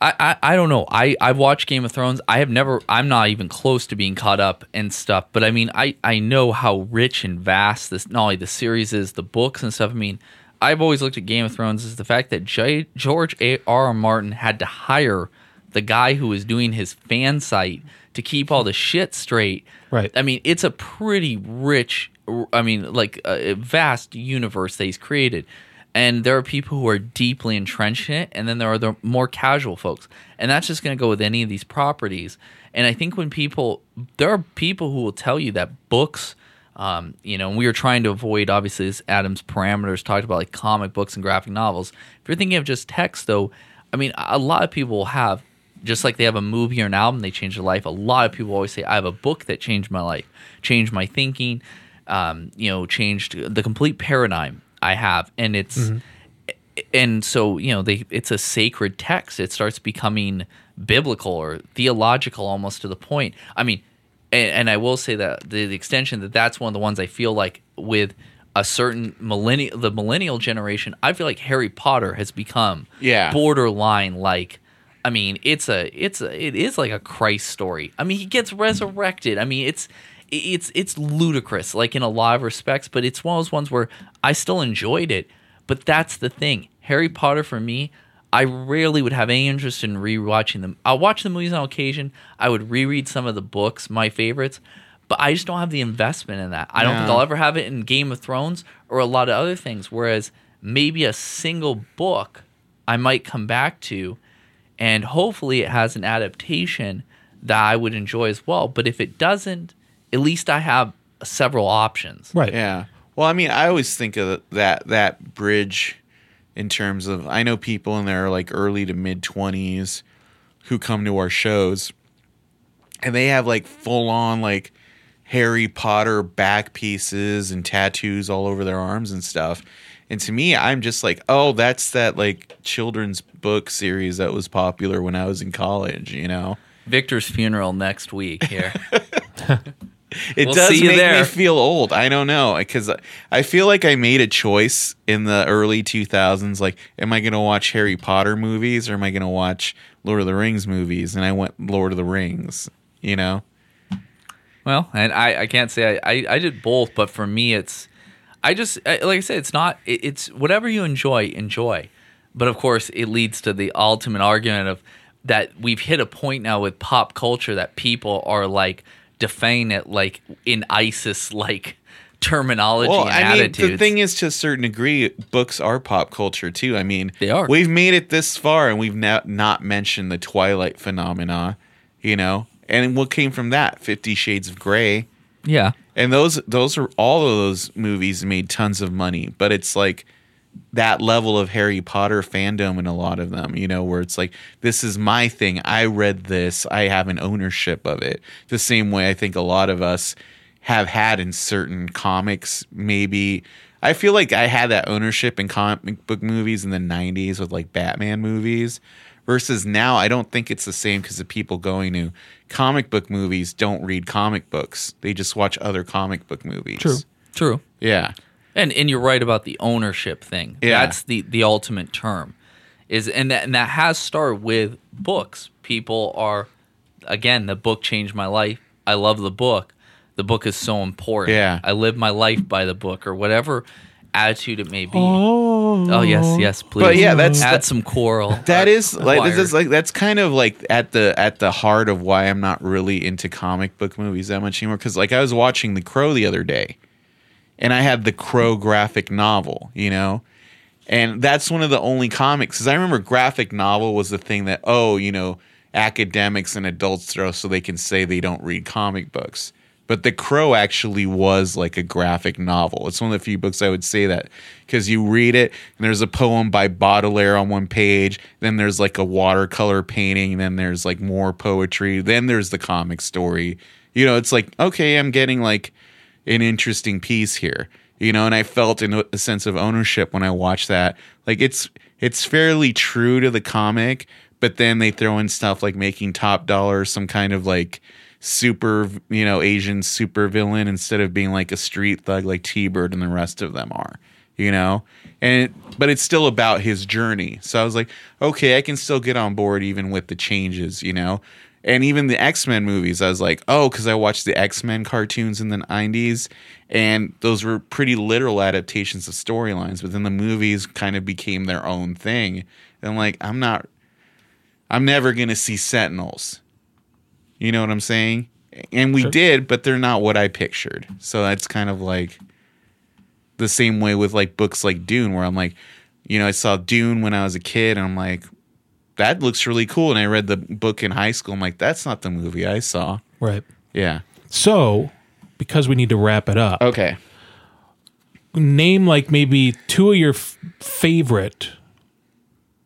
I, I, I don't know. I, I've watched Game of Thrones. I have never I'm not even close to being caught up and stuff. But I mean I, I know how rich and vast this not only the series is, the books and stuff. I mean, I've always looked at Game of Thrones as the fact that J, George A. R. R. Martin had to hire the guy who was doing his fan site to keep all the shit straight. Right. I mean, it's a pretty rich, I mean, like a vast universe that he's created. And there are people who are deeply entrenched in it, and then there are the more casual folks. And that's just going to go with any of these properties. And I think when people, there are people who will tell you that books, um, you know, and we are trying to avoid, obviously, this Adam's parameters talked about like comic books and graphic novels. If you're thinking of just text, though, I mean, a lot of people will have just like they have a movie or an album, they change their life. A lot of people always say, I have a book that changed my life, changed my thinking, um, you know, changed the complete paradigm I have. And it's, Mm-hmm. and so, you know, they, it's a sacred text. It starts becoming biblical or theological almost to the point. I mean, and, and I will say that the, the extension that that's one of the ones I feel like with a certain millennial, the millennial generation, I feel like Harry Potter has become Yeah. borderline like I mean, it's a it's a it is like a Christ story. I mean, he gets resurrected. I mean, it's it's it's ludicrous like in a lot of respects, but it's one of those ones where I still enjoyed it. But that's the thing. Harry Potter for me, I rarely would have any interest in rewatching them. I'll watch the movies on occasion. I would reread some of the books, my favorites, but I just don't have the investment in that. I don't think I'll ever have it in Game of Thrones or a lot of other things. Whereas maybe a single book I might come back to, and hopefully it has an adaptation that I would enjoy as well. But if it doesn't, at least I have several options. Right. Yeah. Well, I mean, I always think of that that bridge in terms of I know people in their like early to mid twenties who come to our shows, and they have like full on like Harry Potter back pieces and tattoos all over their arms and stuff. And to me, I'm just like, oh, that's that like children's book series that was popular when I was in college, you know? Victor's funeral next week here. (laughs) It We'll does make there. me feel old. I don't know because I feel like I made a choice in the early 2000s. Like, am I going to watch Harry Potter movies or am I going to watch Lord of the Rings movies? And I went Lord of the Rings. You know? Well, and I, I can't say I, I, I did both, but for me, it's I just I- like I said, it's not it, it's whatever you enjoy, enjoy. But of course, it leads to the ultimate argument of that we've hit a point now with pop culture that people are like defining it like in ISIS like terminology Well, I mean, the thing is, to a certain degree, books are pop culture too. I mean, They are. We've made it this far, and we've not not mentioned the Twilight phenomena. You know, and what came from that? Fifty Shades of Grey. yeah, and those those are all of those movies made tons of money but it's like that level of harry potter fandom in a lot of them you know where it's like this is my thing. I read this. I have an ownership of it. The same way i think a lot of us have had in certain comics maybe. I feel like i had that ownership in comic book movies in the 90s with like batman movies versus now i don't think it's the same because the people going to comic book movies don't read comic books. They just watch other comic book movies. True. true. yeah And and you're right about the ownership thing. Yeah. That's the the ultimate term. Is and that and that has started with books. People are again, the book changed my life. I love the book. The book is so important. Yeah. I live my life by the book or whatever attitude it may be. Oh, oh yes, yes, please. But yeah, that's- add some choral. That is is like this is like that's kind of like at the at the heart of why i'm not really into comic book movies that much anymore because like i was watching the crow the other day and i had the crow graphic novel you know? And that's one of the only comics because i remember graphic novel was the thing that oh you know academics and adults throw so they can say they don't read comic books. But the crow actually was like a graphic novel. It's one of the few books i would say that because you read it and there's a poem by baudelaire on one page then there's like a watercolor painting then there's like more poetry then there's the comic story. You know it's like okay i'm getting like an interesting piece here you know and i felt in a sense of ownership when i watched that like it's it's fairly true to the comic but then they throw in stuff like making Top Dollar some kind of like super, you know, Asian super villain instead of being like a street thug like T Bird and the rest of them are, you know? And but it's still about his journey. So I was like, okay, I can still get on board even with the changes, you know? And even the X Men movies, I was like, oh, because I watched the X Men cartoons in the 90s, and those were pretty literal adaptations of storylines, but then the movies kind of became their own thing. And like, I'm not, I'm never going to see Sentinels. You know what I'm saying? And we Sure. did, but they're not what I pictured. So that's kind of like the same way with like books like Dune, where I'm like, you know, I saw Dune when I was a kid, and I'm like, that looks really cool. And I read the book in high school. I'm like, that's not the movie I saw. Right. Yeah. So, because we need to wrap it up, Okay. name like maybe two of your f- favorite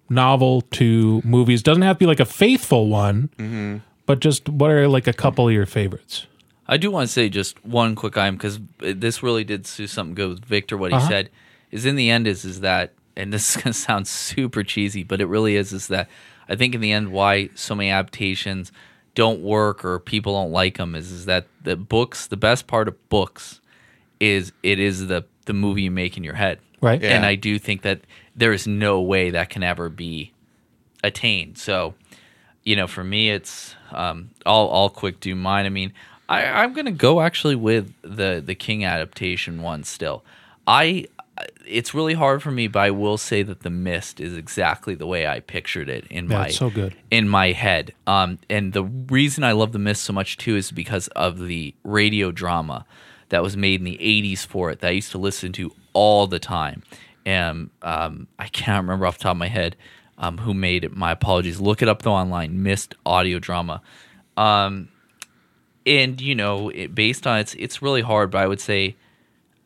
novel to movies. Doesn't have to be like a faithful one, but just what are like a couple of your favorites? I do want to say just one quick item because this really did do something good with Victor. What he Uh-huh. said is in the end is is that, and this is gonna sound super cheesy, but it really is is that I think in the end why so many adaptations don't work or people don't like them is is that the books the best part of books is it is the the movie you make in your head Right. Yeah. and I do think that there is no way that can ever be attained. So, you know, for me, it's um, I'll I'll quick do mine. I mean, I I'm gonna go actually with the the King adaptation one. Still, I it's really hard for me, but I will say that the Mist is exactly the way I pictured it in Yeah, my so good. in my head. Um, and the reason I love the Mist so much too is because of the radio drama that was made in the '80s for it that I used to listen to all the time. And um, I can't remember off the top of my head um, who made it. My apologies. Look it up though online. Mist audio drama. Um, and you know, it, based on it's it's really hard, but I would say,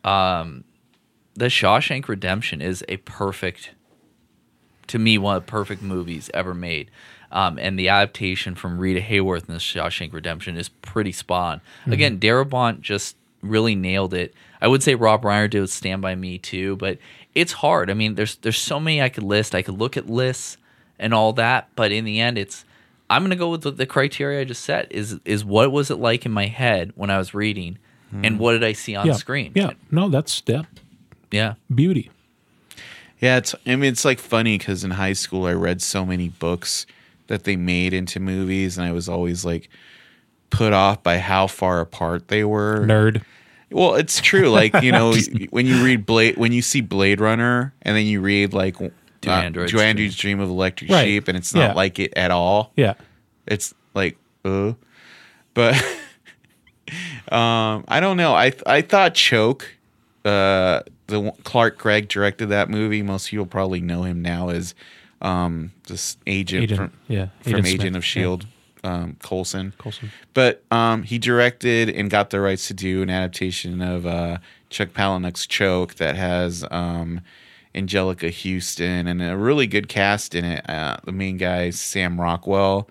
um, the Shawshank Redemption is a perfect to me one of the perfect movies ever made. Um, and the adaptation from Rita Hayworth in the Shawshank Redemption is pretty spot on. Again, Darabont just really nailed it. I would say Rob Reiner did with Stand by Me too, but it's hard. I mean, there's there's so many I could list. I could look at lists and all that, but in the end, it's I'm gonna go with the, the criteria I just set. Is is what was it like in my head when I was reading, and what did I see on yeah. screen? Yeah. No, that's yeah, yeah. beauty. Yeah, it's. I mean, it's like funny because in high school I read so many books that they made into movies, and I was always like put off by how far apart they were. Nerd. Well, it's true. Like you know, (laughs) when you read Blade, when you see Blade Runner, and then you read like uh, Do Androids Do Androids Dream of Electric Right. Sheep, and it's not Yeah. like it at all. Yeah. It's like, uh, but (laughs) um, I don't know. I I thought Choke, uh, the Clark Gregg directed that movie. Most people probably know him now as um this agent, Agent. from yeah. from Agent Agent, Smith. of Shield, um, Coulson. Yeah. Coulson. But um, he directed and got the rights to do an adaptation of uh, Chuck Palahniuk's Choke that has um, Anjelica Huston and a really good cast in it. Uh, the main guy is Sam Rockwell.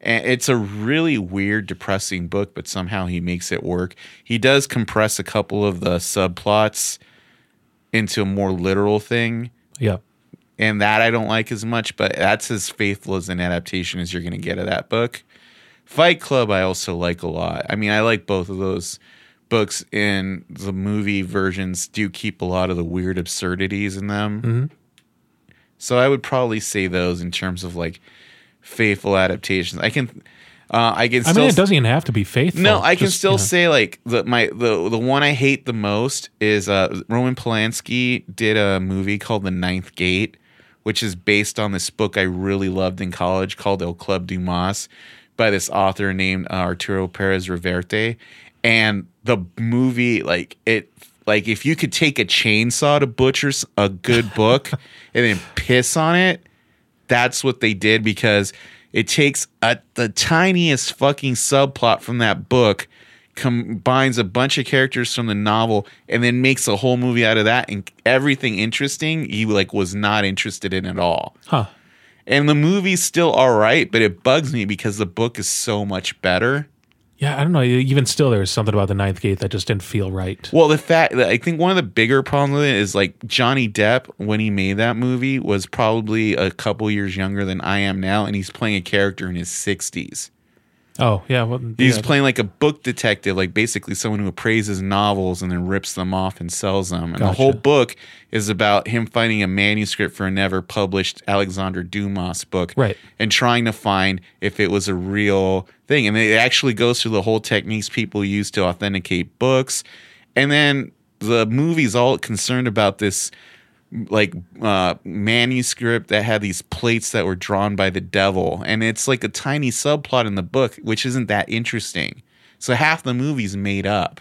And it's a really weird, depressing book, but somehow he makes it work. He does compress a couple of the subplots into a more literal thing Yeah. and that I don't like as much, but that's as faithful as an adaptation as you're going to get of that book. Fight Club, I also like a lot. I mean, I like both of those books, and the movie versions do keep a lot of the weird absurdities in them. Mm-hmm. So I would probably say those in terms of like faithful adaptations. I can, uh, I can I mean, it doesn't even have to be faithful. no, I can still you know. say like the my the the one I hate the most is uh Roman Polanski did a movie called The Ninth Gate, which is based on this book I really loved in college called El Club Dumas by this author named uh, Arturo Perez Reverte, and the movie like it like if you could take a chainsaw to butcher a good book (laughs) and then piss on it, that's what they did because it takes a, the tiniest fucking subplot from that book combines a bunch of characters from the novel and then makes a whole movie out of that and everything interesting he like was not interested in at all Huh. and the movie's still all right but it bugs me because the book is so much better Yeah, I don't know. Even still, there was something about the Ninth Gate that just didn't feel right. Well, the fact that I think one of the bigger problems with it is like Johnny Depp when he made that movie was probably a couple years younger than I am now, and he's playing a character in his sixties. Oh yeah, well, He's yeah. playing like a book detective, like basically someone who appraises novels and then rips them off and sells them. And the whole book is about him finding a manuscript for a never published Alexander Dumas book, Right. And trying to find if it was a real thing. And it actually goes through the whole techniques people use to authenticate books. And then the movie's all concerned about this like uh manuscript that had these plates that were drawn by the devil. And it's like a tiny subplot in the book which isn't that interesting. So half the movie's made up.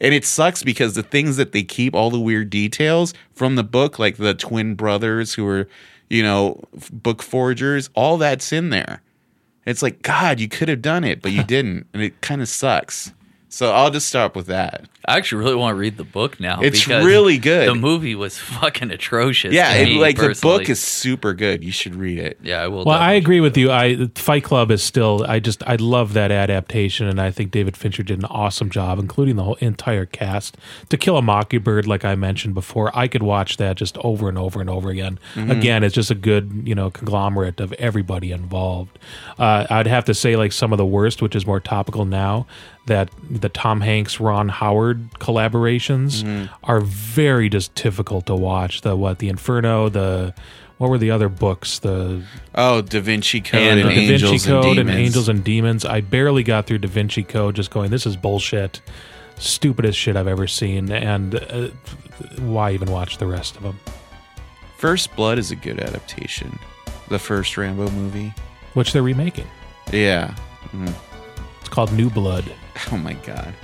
And it sucks because the things that they keep all the weird details from the book like the twin brothers who were you know book forgers all that's in there. It's like god you could have done it but you (laughs) didn't. And it kind of sucks so i'll just stop with that I actually really want to read the book now. It's because really good. The movie was (laughs) fucking atrocious. yeah to it, me, like the book is super good you should read it Yeah, I will. Well, I agree with you. I Fight Club is still. I just I love that adaptation, and I think David Fincher did an awesome job, including the whole entire cast. To Kill a Mockingbird, like I mentioned before, I could watch that just over and over and over again. Again, it's just a good you know conglomerate of everybody involved. Uh, I'd have to say like some of the worst, which is more topical now. That the Tom Hanks Ron Howard collaborations are very just difficult to watch. The what the Inferno the what were the other books the Oh, Da Vinci Code And and, Da Angels Vinci Code and and, Angels and Demons. I barely got through Da Vinci Code, just going, this is bullshit, stupidest shit I've ever seen, and uh, why even watch the rest of them? First Blood is a good adaptation. The first Rambo movie. Which they're remaking. Yeah. It's called New Blood. (laughs) Oh my god.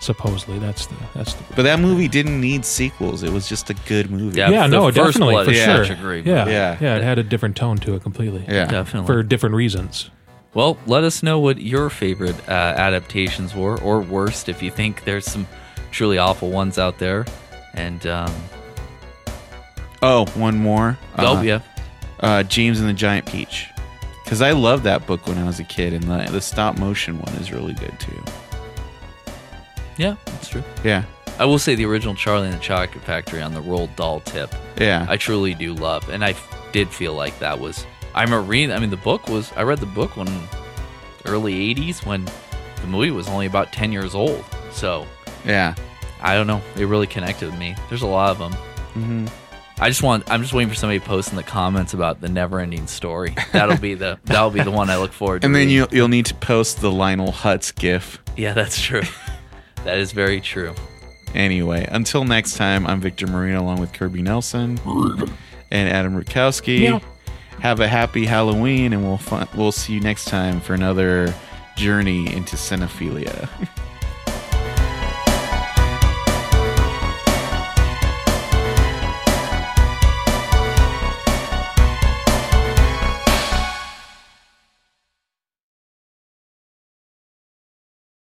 Supposedly, that's the that's the. But that movie didn't need sequels. It was just a good movie. Yeah. yeah, no, first definitely Blood for is sure. such a yeah, yeah, Yeah. It had a different tone to it completely. Yeah. definitely. for different reasons. Well, let us know what your favorite uh, adaptations were, or worst, if you think there's some truly awful ones out there. And um, Oh, one more. oh Uh, yeah, Uh, James and the Giant Peach. Because I loved that book when I was a kid, and the, the stop motion one is really good too. yeah, that's true. Yeah. I will say the original Charlie and the Chocolate Factory on the Roald Dahl tip. Yeah. I truly do love, and I f- did feel like that was. I remember reading. I mean, the book was. I read the book when early '80s when the movie was only about 10 years old. So yeah. I don't know. It really connected with me. There's a lot of them. hmm I just want. I'm just waiting for somebody to post in the comments about the never-ending story. That'll be the. (laughs) That'll be the one I look forward to. And then reading. you'll, you'll need to post the Lionel Hutz gif. Yeah, that's true. (laughs) that is very true. Anyway, until next time, I'm Victor Marino along with Kirby Nelson (laughs) and Adam Rukowski. Meow. Have a happy Halloween, and we'll fun- we'll see you next time for another journey into cinephilia.